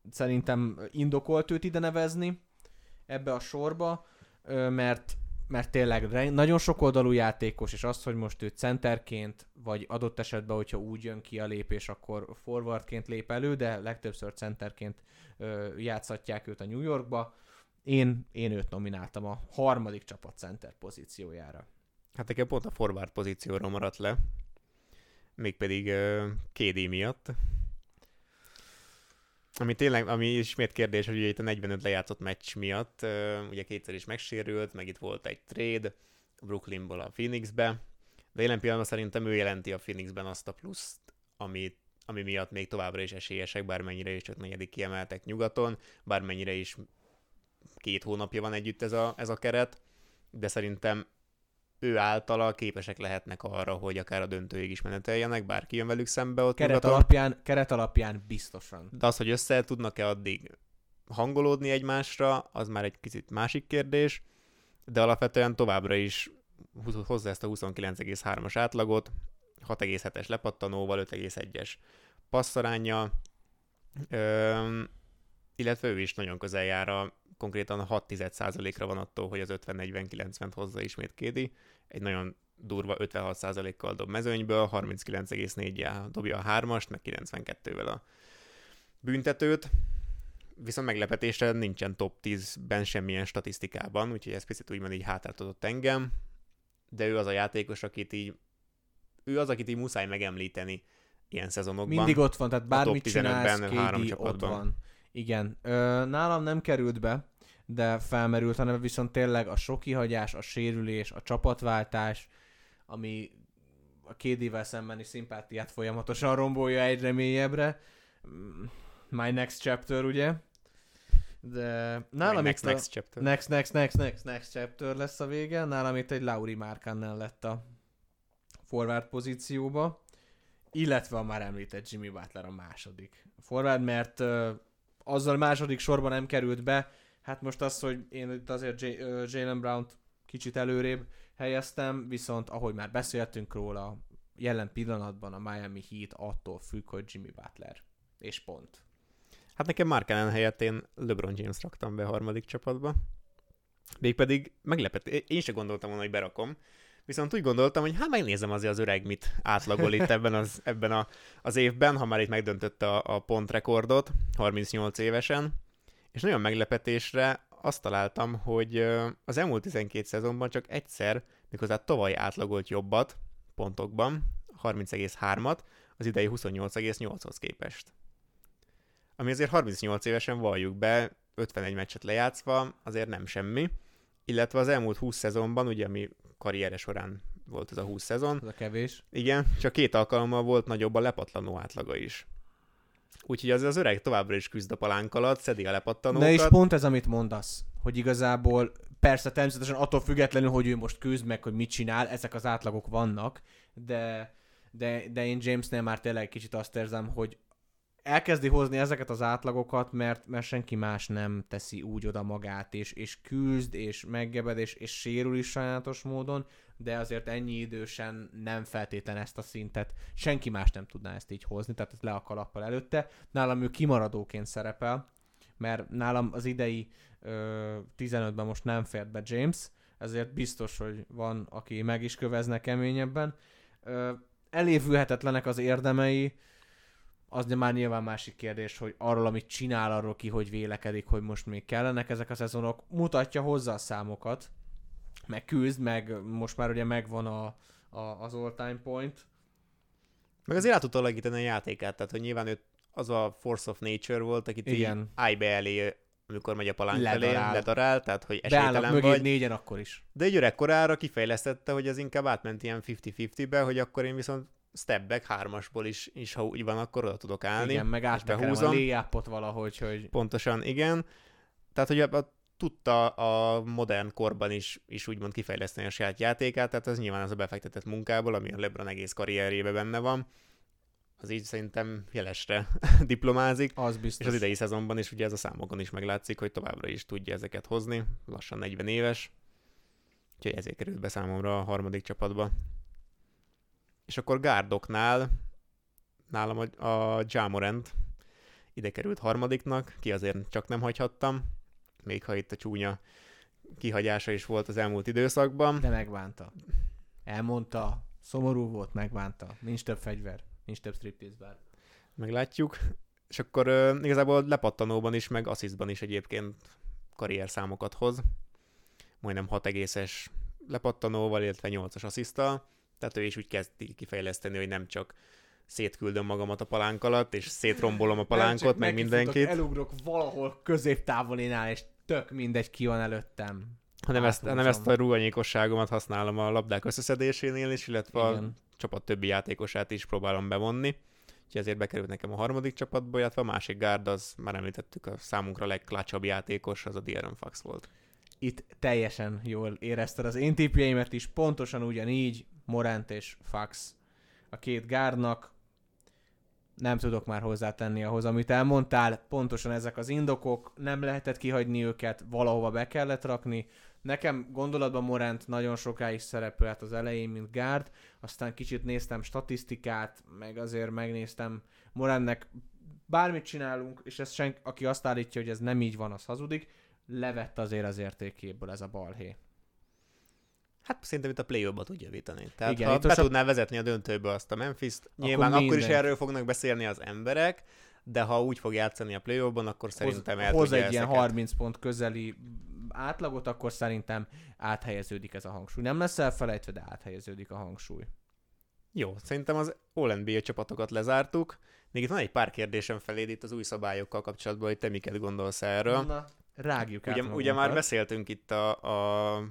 szerintem indokolt őt ide nevezni ebbe a sorba, mert mert tényleg nagyon sokoldalú játékos, és az, hogy most ő centerként, vagy adott esetben, hogyha úgy jön ki a lépés, akkor forwardként lép elő, de legtöbbször centerként ö, őt a New Yorkba. Én, én őt nomináltam a harmadik csapat center pozíciójára. Hát nekem pont a forward pozícióra maradt le, mégpedig KD miatt. Ami tényleg, ami ismét kérdés, hogy ugye itt a 45 lejátszott meccs miatt, ugye kétszer is megsérült, meg itt volt egy trade Brooklynból a Phoenixbe, de jelen pillanatban szerintem ő jelenti a Phoenixben azt a pluszt, ami, ami miatt még továbbra is esélyesek, bármennyire is csak negyedik kiemeltek nyugaton, bármennyire is két hónapja van együtt ez a, ez a keret, de szerintem ő általa képesek lehetnek arra, hogy akár a döntőig is meneteljenek, bárki jön velük szembe ott Keret nyugaton. alapján, keret alapján biztosan. De az, hogy össze tudnak-e addig hangolódni egymásra, az már egy kicsit másik kérdés, de alapvetően továbbra is hozza ezt a 29,3-as átlagot, 6,7-es lepattanóval, 5,1-es passzaránya, Öm, illetve ő is nagyon közel jár a konkrétan 6%-ra van attól, hogy az 50-40-90-t hozza ismét Kédi. Egy nagyon durva 56%-kal dob mezőnyből, 39,4-jel dobja a hármast, meg 92-vel a büntetőt. Viszont meglepetésre nincsen top 10-ben semmilyen statisztikában, úgyhogy ez picit úgymond így hátráltatott engem, de ő az a játékos, akit így ő az, akit így muszáj megemlíteni ilyen szezonokban. Mindig ott van, tehát bármit csinálsz, 15-ben, három KD ott csapatban. van. Igen. Ö, nálam nem került be, de felmerült, hanem viszont tényleg a sok kihagyás, a sérülés, a csapatváltás, ami a KD-vel szembeni szimpátiát folyamatosan rombolja egyre mélyebbre. Mm, My next chapter, ugye? De nálam next, itt a... next chapter. Next, next, next, next, next chapter lesz a vége. Nálam itt egy Lauri Markanen lett a forward pozícióba, illetve a már említett Jimmy Butler a második forward, mert uh, azzal második sorban nem került be, hát most az, hogy én itt azért Jalen Brown-t kicsit előrébb helyeztem, viszont ahogy már beszéltünk róla, jelen pillanatban a Miami Heat attól függ, hogy Jimmy Butler. És pont. Hát nekem Markkanen helyett én LeBron James raktam be a harmadik csapatba. Mégpedig meglepett. Én se gondoltam volna, hogy berakom. Viszont úgy gondoltam, hogy hát megnézem azért az öreg mit átlagol itt ebben az, ebben a, az évben, ha már itt megdöntötte a, a pontrekordot, 38 évesen. És nagyon meglepetésre azt találtam, hogy az elmúlt 12 szezonban csak egyszer, méghozzá tavaly átlagolt jobbat pontokban, 30,3-at, az idei 28,8-hoz képest. Ami azért 38 évesen valljuk be, 51 meccset lejátszva, azért nem semmi. Illetve az elmúlt 20 szezonban, ugye ami karriere során volt ez a 20 szezon. Ez a kevés. Igen, csak két alkalommal volt nagyobb a lepatlanó átlaga is. Úgyhogy az, az öreg továbbra is küzd a palánk alatt, szedi a lepattanókat. De és pont ez, amit mondasz, hogy igazából persze természetesen attól függetlenül, hogy ő most küzd meg, hogy mit csinál, ezek az átlagok vannak, de, de, de én Jamesnél már tényleg kicsit azt érzem, hogy elkezdi hozni ezeket az átlagokat, mert, mert senki más nem teszi úgy oda magát, és, és küzd, és meggebed, és, és sérül is sajátos módon, de azért ennyi idősen nem feltétlen ezt a szintet, senki más nem tudná ezt így hozni, tehát ez le a kalappal előtte. Nálam ő kimaradóként szerepel, mert nálam az idei ö, 15-ben most nem fért be James, ezért biztos, hogy van, aki meg is kövezne keményebben. Ö, elévülhetetlenek az érdemei, az már nyilván másik kérdés, hogy arról, amit csinál, arról ki, hogy vélekedik, hogy most még kellenek ezek a szezonok, mutatja hozzá a számokat, meg küzd, meg most már ugye megvan a, a, az all-time point. Meg azért át tudta legíteni a játékát, tehát hogy nyilván ő az a force of nature volt, akit Igen. így elé amikor megy a palánk felé, ledarál, tehát hogy esélytelen vagy. négyen akkor is. De egy öreg korára kifejlesztette, hogy ez inkább átment ilyen 50-50-be, hogy akkor én viszont step back hármasból is, is, ha úgy van, akkor oda tudok állni. Igen, meg áttekerem a valahogy, hogy... Pontosan, igen. Tehát, hogy a, a, tudta a modern korban is, is úgymond kifejleszteni a saját játékát, tehát ez nyilván az a befektetett munkából, ami a LeBron egész karrierjében benne van az így szerintem jelesre diplomázik. Az biztos. És az idei szezonban is ugye ez a számokon is meglátszik, hogy továbbra is tudja ezeket hozni, lassan 40 éves. Úgyhogy ezért került be számomra a harmadik csapatba. És akkor gárdoknál nálam a, a Jamorant ide került harmadiknak, ki azért csak nem hagyhattam, még ha itt a csúnya kihagyása is volt az elmúlt időszakban. De megvánta. Elmondta, szomorú volt, megvánta. Nincs több fegyver, nincs több striptease bár. Meglátjuk. És akkor uh, igazából lepattanóban is, meg asszisztban is egyébként karrier számokat hoz. Majdnem 6 egészes lepattanóval, illetve 8-as asszisztal. Tehát ő is úgy kezdi kifejleszteni, hogy nem csak szétküldöm magamat a palánk alatt, és szétrombolom a palánkot, meg mindenkit. elugrok valahol középtávolénál, és tök mindegy ki van előttem. Hanem ezt, hanem ezt a ruhanyékosságomat használom a labdák összeszedésénél is, illetve Igen. a csapat többi játékosát is próbálom bevonni. Úgyhogy ezért bekerült nekem a harmadik csapatba, illetve a másik gárd, az már említettük, a számunkra legklácsabb játékos, az a De'Aaron Fox volt. Itt teljesen jól érezted az én tippjeimet is, pontosan ugyanígy, Morant és Fax a két gárnak. Nem tudok már hozzátenni ahhoz, amit elmondtál. Pontosan ezek az indokok, nem lehetett kihagyni őket, valahova be kellett rakni. Nekem gondolatban Morant nagyon sokáig szerepelt az elején, mint gárd, aztán kicsit néztem statisztikát, meg azért megnéztem Morantnek bármit csinálunk, és ez senki, aki azt állítja, hogy ez nem így van, az hazudik, levett azért az értékéből ez a balhé. Hát szerintem itt a play tudja javítani. Tehát Igen, ha be a... tudná vezetni a döntőbe azt a Memphis-t, nyilván akkor, akkor is erről fognak beszélni az emberek, de ha úgy fog játszani a play akkor szerintem el Hoz egy ezeket. ilyen 30 pont közeli átlagot, akkor szerintem áthelyeződik ez a hangsúly. Nem lesz elfelejtve, de áthelyeződik a hangsúly. Jó, szerintem az All-NBA csapatokat lezártuk. Még itt van egy pár kérdésem feléd itt az új szabályokkal kapcsolatban, hogy te miket gondolsz erről. Na, rágjuk ugye, ugye már beszéltünk itt a, a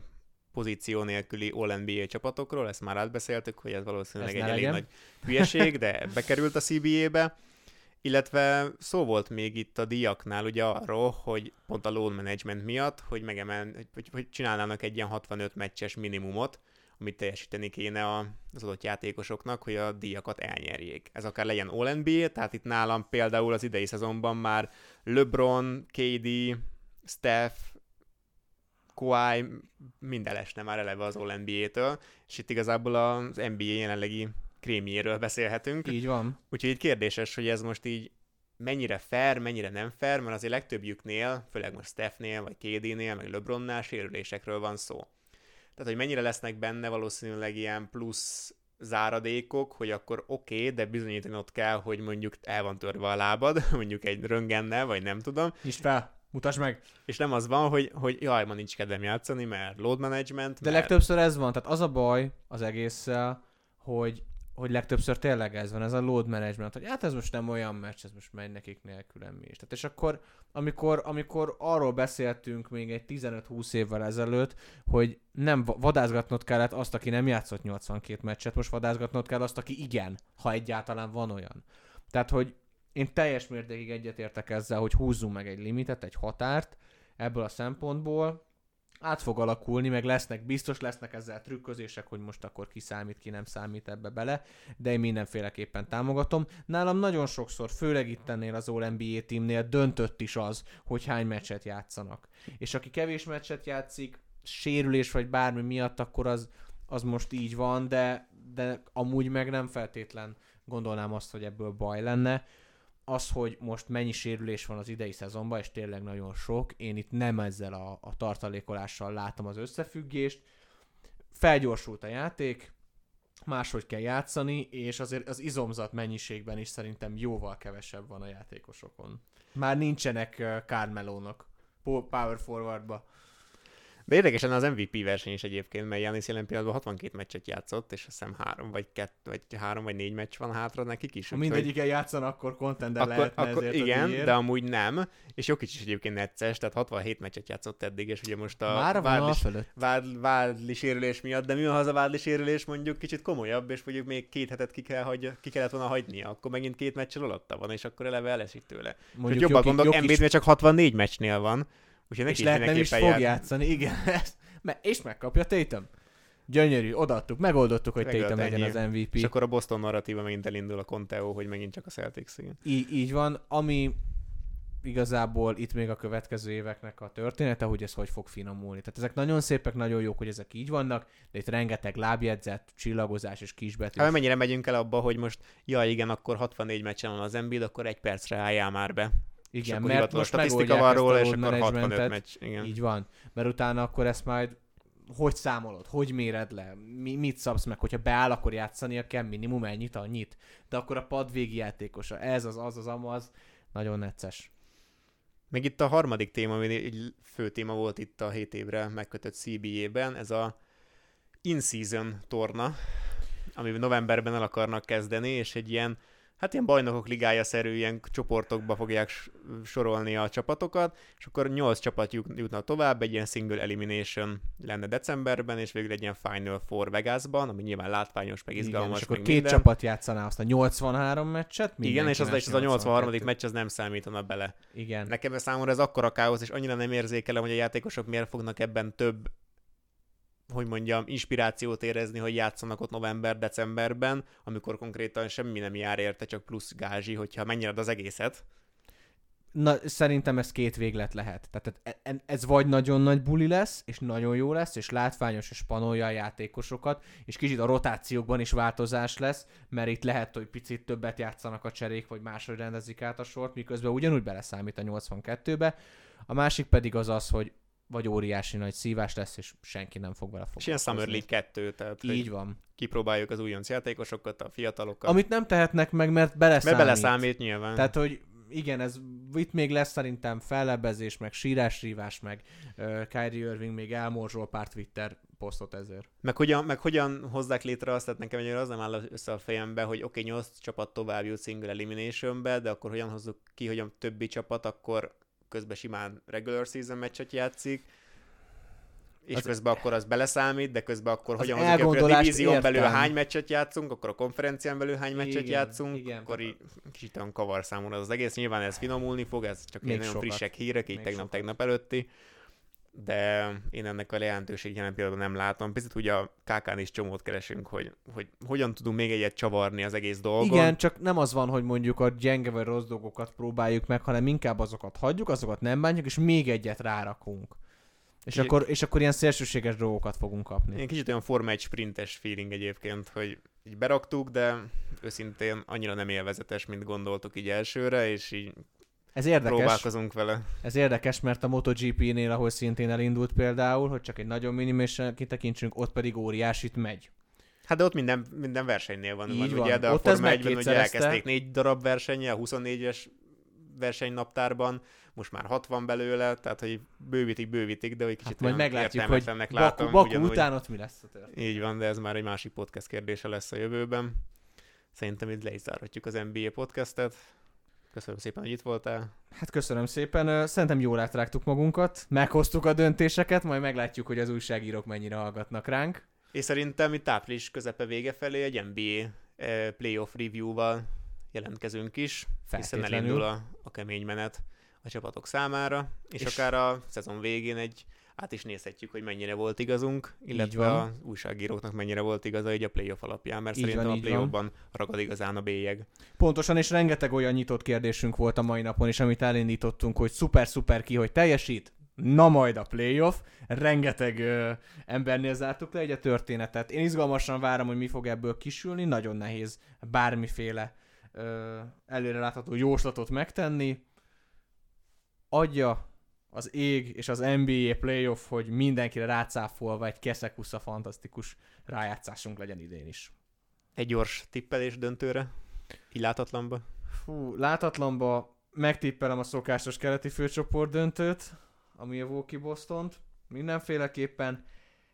pozíció nélküli All-NBA csapatokról, ezt már átbeszéltük, hogy ez valószínűleg ez egy elég nagy hülyeség, de bekerült a CBA-be. Illetve szó volt még itt a diaknál ugye arról, hogy pont a loan management miatt, hogy, megemel, hogy, hogy csinálnának egy ilyen 65 meccses minimumot, amit teljesíteni kéne az adott játékosoknak, hogy a díjakat elnyerjék. Ez akár legyen All-NBA, tehát itt nálam például az idei szezonban már LeBron, KD, Steph, Kawhi minden esne már eleve az All-NBA-től, és itt igazából az NBA jelenlegi krémjéről beszélhetünk. Így van. Úgyhogy itt kérdéses, hogy ez most így mennyire fair, mennyire nem fair, mert azért legtöbbjüknél, főleg most Stephnél, vagy KD-nél, meg LeBronnál sérülésekről van szó. Tehát, hogy mennyire lesznek benne valószínűleg ilyen plusz záradékok, hogy akkor oké, okay, de bizonyítani ott kell, hogy mondjuk el van törve a lábad, mondjuk egy röngennel, vagy nem tudom. Nyisd fel! Mutasd meg! És nem az van, hogy, hogy jaj, ma nincs kedvem játszani, mert load management. De mert... legtöbbször ez van, tehát az a baj az egésszel, hogy hogy legtöbbször tényleg ez van, ez a load management, hogy hát ez most nem olyan meccs, ez most megy nekik nélkülem mi is. Tehát és akkor, amikor, amikor arról beszéltünk még egy 15-20 évvel ezelőtt, hogy nem vadászgatnod kellett azt, aki nem játszott 82 meccset, most vadászgatnod kell azt, aki igen, ha egyáltalán van olyan. Tehát, hogy én teljes mértékig egyetértek ezzel, hogy húzzunk meg egy limitet, egy határt ebből a szempontból, át fog alakulni, meg lesznek, biztos lesznek ezzel trükközések, hogy most akkor ki számít, ki nem számít ebbe bele, de én mindenféleképpen támogatom. Nálam nagyon sokszor, főleg itt ennél az All NBA teamnél döntött is az, hogy hány meccset játszanak. És aki kevés meccset játszik, sérülés vagy bármi miatt, akkor az, az most így van, de, de amúgy meg nem feltétlen gondolnám azt, hogy ebből baj lenne az, hogy most mennyi sérülés van az idei szezonban, és tényleg nagyon sok, én itt nem ezzel a, a tartalékolással látom az összefüggést. Felgyorsult a játék, máshogy kell játszani, és azért az izomzat mennyiségben is szerintem jóval kevesebb van a játékosokon. Már nincsenek Carmelónak power forwardba. De érdekesen az MVP verseny is egyébként, mert Janis jelen pillanatban 62 meccset játszott, és azt hiszem három vagy, kett, vagy három vagy négy meccs van hátra nekik is. Ha mindegyiken játszanak, akkor contender akkor, lehetne akkor ezért Igen, de amúgy nem, és Jokic is egyébként necces, tehát 67 meccset játszott eddig, és ugye most a Már vádli, vád, vádli sérülés miatt, de mi van, ha az a vádli sérülés mondjuk kicsit komolyabb, és mondjuk még két hetet ki, kell hagy, ki kellett volna hagynia, akkor megint két meccsel alatta van, és akkor eleve elesik tőle. Mondjuk jobban gondolok, Embiid csak 64 meccsnél van, Úgyhogy neki és lehet nem is fog jár... játszani, igen. és megkapja Tatum. Gyönyörű, odaadtuk, megoldottuk, hogy Tatum legyen az MVP. És akkor a Boston narratíva megint elindul a Conteo, hogy megint csak a Celtics, igen. Í- így van, ami igazából itt még a következő éveknek a története, hogy ez hogy fog finomulni. Tehát ezek nagyon szépek, nagyon jók, hogy ezek így vannak, de itt rengeteg lábjegyzet, csillagozás és kisbetű. Hát mennyire megyünk el abba, hogy most, ja igen, akkor 64 meccsen van az Embiid, akkor egy percre álljál már be. Igen, mert most statisztika van róla, és akkor 65 meccs. Igen. Így van. Mert utána akkor ezt majd hogy számolod, hogy méred le, mi, mit szabsz meg, hogyha beáll, akkor játszania kell minimum ennyit, annyit. De akkor a pad végi játékosa, ez az, az, az, amaz, nagyon necces. Meg itt a harmadik téma, ami egy fő téma volt itt a 7 évre megkötött CBA-ben, ez a in-season torna, ami novemberben el akarnak kezdeni, és egy ilyen hát ilyen bajnokok ligája szerű ilyen csoportokba fogják sorolni a csapatokat, és akkor 8 csapat jutna tovább, egy ilyen single elimination lenne decemberben, és végül egy ilyen Final Four Vegasban, ami nyilván látványos, meg izgalmas. Igen, és akkor két minden. csapat játszaná azt a 83 meccset. Igen, és az, és az a 83. meccs az nem számítana bele. Igen. Nekem számomra ez akkora káosz, és annyira nem érzékelem, hogy a játékosok miért fognak ebben több hogy mondjam, inspirációt érezni, hogy játszanak ott november-decemberben, amikor konkrétan semmi nem jár érte, csak plusz gázsi, hogyha mennyire az egészet. Na, szerintem ez két véglet lehet. Tehát e, ez vagy nagyon nagy buli lesz, és nagyon jó lesz, és látványos, és panolja a játékosokat, és kicsit a rotációkban is változás lesz, mert itt lehet, hogy picit többet játszanak a cserék, vagy máshogy rendezik át a sort, miközben ugyanúgy beleszámít a 82-be. A másik pedig az az, hogy vagy óriási nagy szívás lesz, és senki nem fog vele foglalkozni. És ilyen Summer League 2, tehát Így van. kipróbáljuk az újonc játékosokat, a fiatalokat. Amit nem tehetnek meg, mert beleszámít. Mert beleszámít nyilván. Tehát, hogy igen, ez itt még lesz szerintem fellebezés, meg sírás-rívás, meg uh, Kyrie Irving még elmorzsol pár Twitter posztot ezért. Meg hogyan, meg hogyan hozzák létre azt, tehát nekem az nem áll össze a fejembe, hogy oké, okay, 8 csapat tovább jut single eliminationbe, de akkor hogyan hozzuk ki, hogy a többi csapat akkor közben simán regular season meccset játszik, és az közben akkor az beleszámít, de közben akkor hogyan hozzuk hogy a divízión belül hány meccset játszunk, akkor a konferencián belül hány meccset igen, játszunk, igen, akkor így kicsit olyan kavar számomra az egész. Nyilván ez finomulni fog, ez csak egy nagyon frissek hírek, így tegnap-tegnap előtti de én ennek a lejelentőség jelen pillanatban nem látom. Picit ugye a KK-n is csomót keresünk, hogy, hogy hogyan tudunk még egyet csavarni az egész dolgon. Igen, csak nem az van, hogy mondjuk a gyenge vagy rossz dolgokat próbáljuk meg, hanem inkább azokat hagyjuk, azokat nem bántjuk, és még egyet rárakunk. És, akkor, és akkor ilyen szélsőséges dolgokat fogunk kapni. Én kicsit olyan Forma 1 sprintes feeling egyébként, hogy így beraktuk, de őszintén annyira nem élvezetes, mint gondoltuk így elsőre, és így ez érdekes. Próbálkozunk vele. Ez érdekes, mert a MotoGP-nél, ahol szintén elindult például, hogy csak egy nagyon minimálisan kitekintsünk, ott pedig óriásit megy. Hát de ott minden, minden versenynél van, Így van. ugye, de ott a Forma 1 ugye elkezdték négy darab versenye, a 24-es versenynaptárban, most már 60 belőle, tehát hogy bővítik, bővítik, de hogy kicsit hát majd meglátjuk, hogy látom. Baku, Baku után ott mi lesz a történet. Így van, de ez már egy másik podcast kérdése lesz a jövőben. szerintem itt le is zárhatjuk az NBA podcastet. Köszönöm szépen, hogy itt voltál. Hát köszönöm szépen. Szerintem jól átrágtuk magunkat, meghoztuk a döntéseket, majd meglátjuk, hogy az újságírók mennyire hallgatnak ránk. És szerintem itt április közepe vége felé egy NBA playoff review-val jelentkezünk is, hiszen elindul a, a kemény menet a csapatok számára, és, és akár a szezon végén egy át is nézhetjük, hogy mennyire volt igazunk, illetve a újságíróknak mennyire volt igaza egy a playoff alapján, mert így szerintem van, a playoffban ragad igazán a bélyeg. Pontosan, és rengeteg olyan nyitott kérdésünk volt a mai napon is, amit elindítottunk, hogy szuper-szuper ki, hogy teljesít, na majd a playoff. Rengeteg ö, embernél zártuk le egy a történetet. Én izgalmasan várom, hogy mi fog ebből kisülni, nagyon nehéz bármiféle ö, előrelátható jóslatot megtenni. Adja az ég és az NBA playoff, hogy mindenkire rácáfolva egy keszekusza fantasztikus rájátszásunk legyen idén is. Egy gyors tippelés döntőre? Így látatlanba? Fú, látatlanba megtippelem a szokásos keleti főcsoport döntőt, ami a Voki boston mindenféleképpen,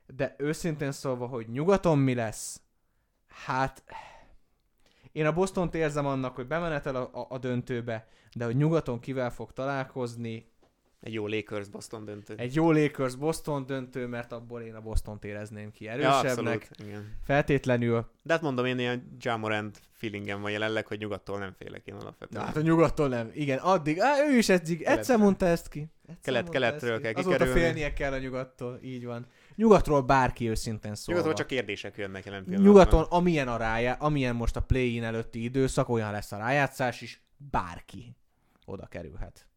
de őszintén szólva, hogy nyugaton mi lesz, hát én a Boston-t érzem annak, hogy bemenetel a, a, a döntőbe, de hogy nyugaton kivel fog találkozni, egy jó Lakers Boston döntő. Egy jó Lakers Boston döntő, mert abból én a Boston érezném ki erősebbnek. Ja, igen. Feltétlenül. De hát mondom, én ilyen Jamorant feelingem van jelenleg, hogy nyugattól nem félek én alapvetően. Na, hát a nyugattól nem. Igen, addig, á, ő is eddig, egyszer mondta ezt ki. Kelet, keletről kell kikerülni. Azóta félnie kell a nyugattól, így van. Nyugatról bárki őszintén szól. Nyugatról csak kérdések jönnek jelen pillanatban. Nyugaton, amilyen a rájá, amilyen most a play-in előtti időszak, olyan lesz a rájátszás is, bárki oda kerülhet.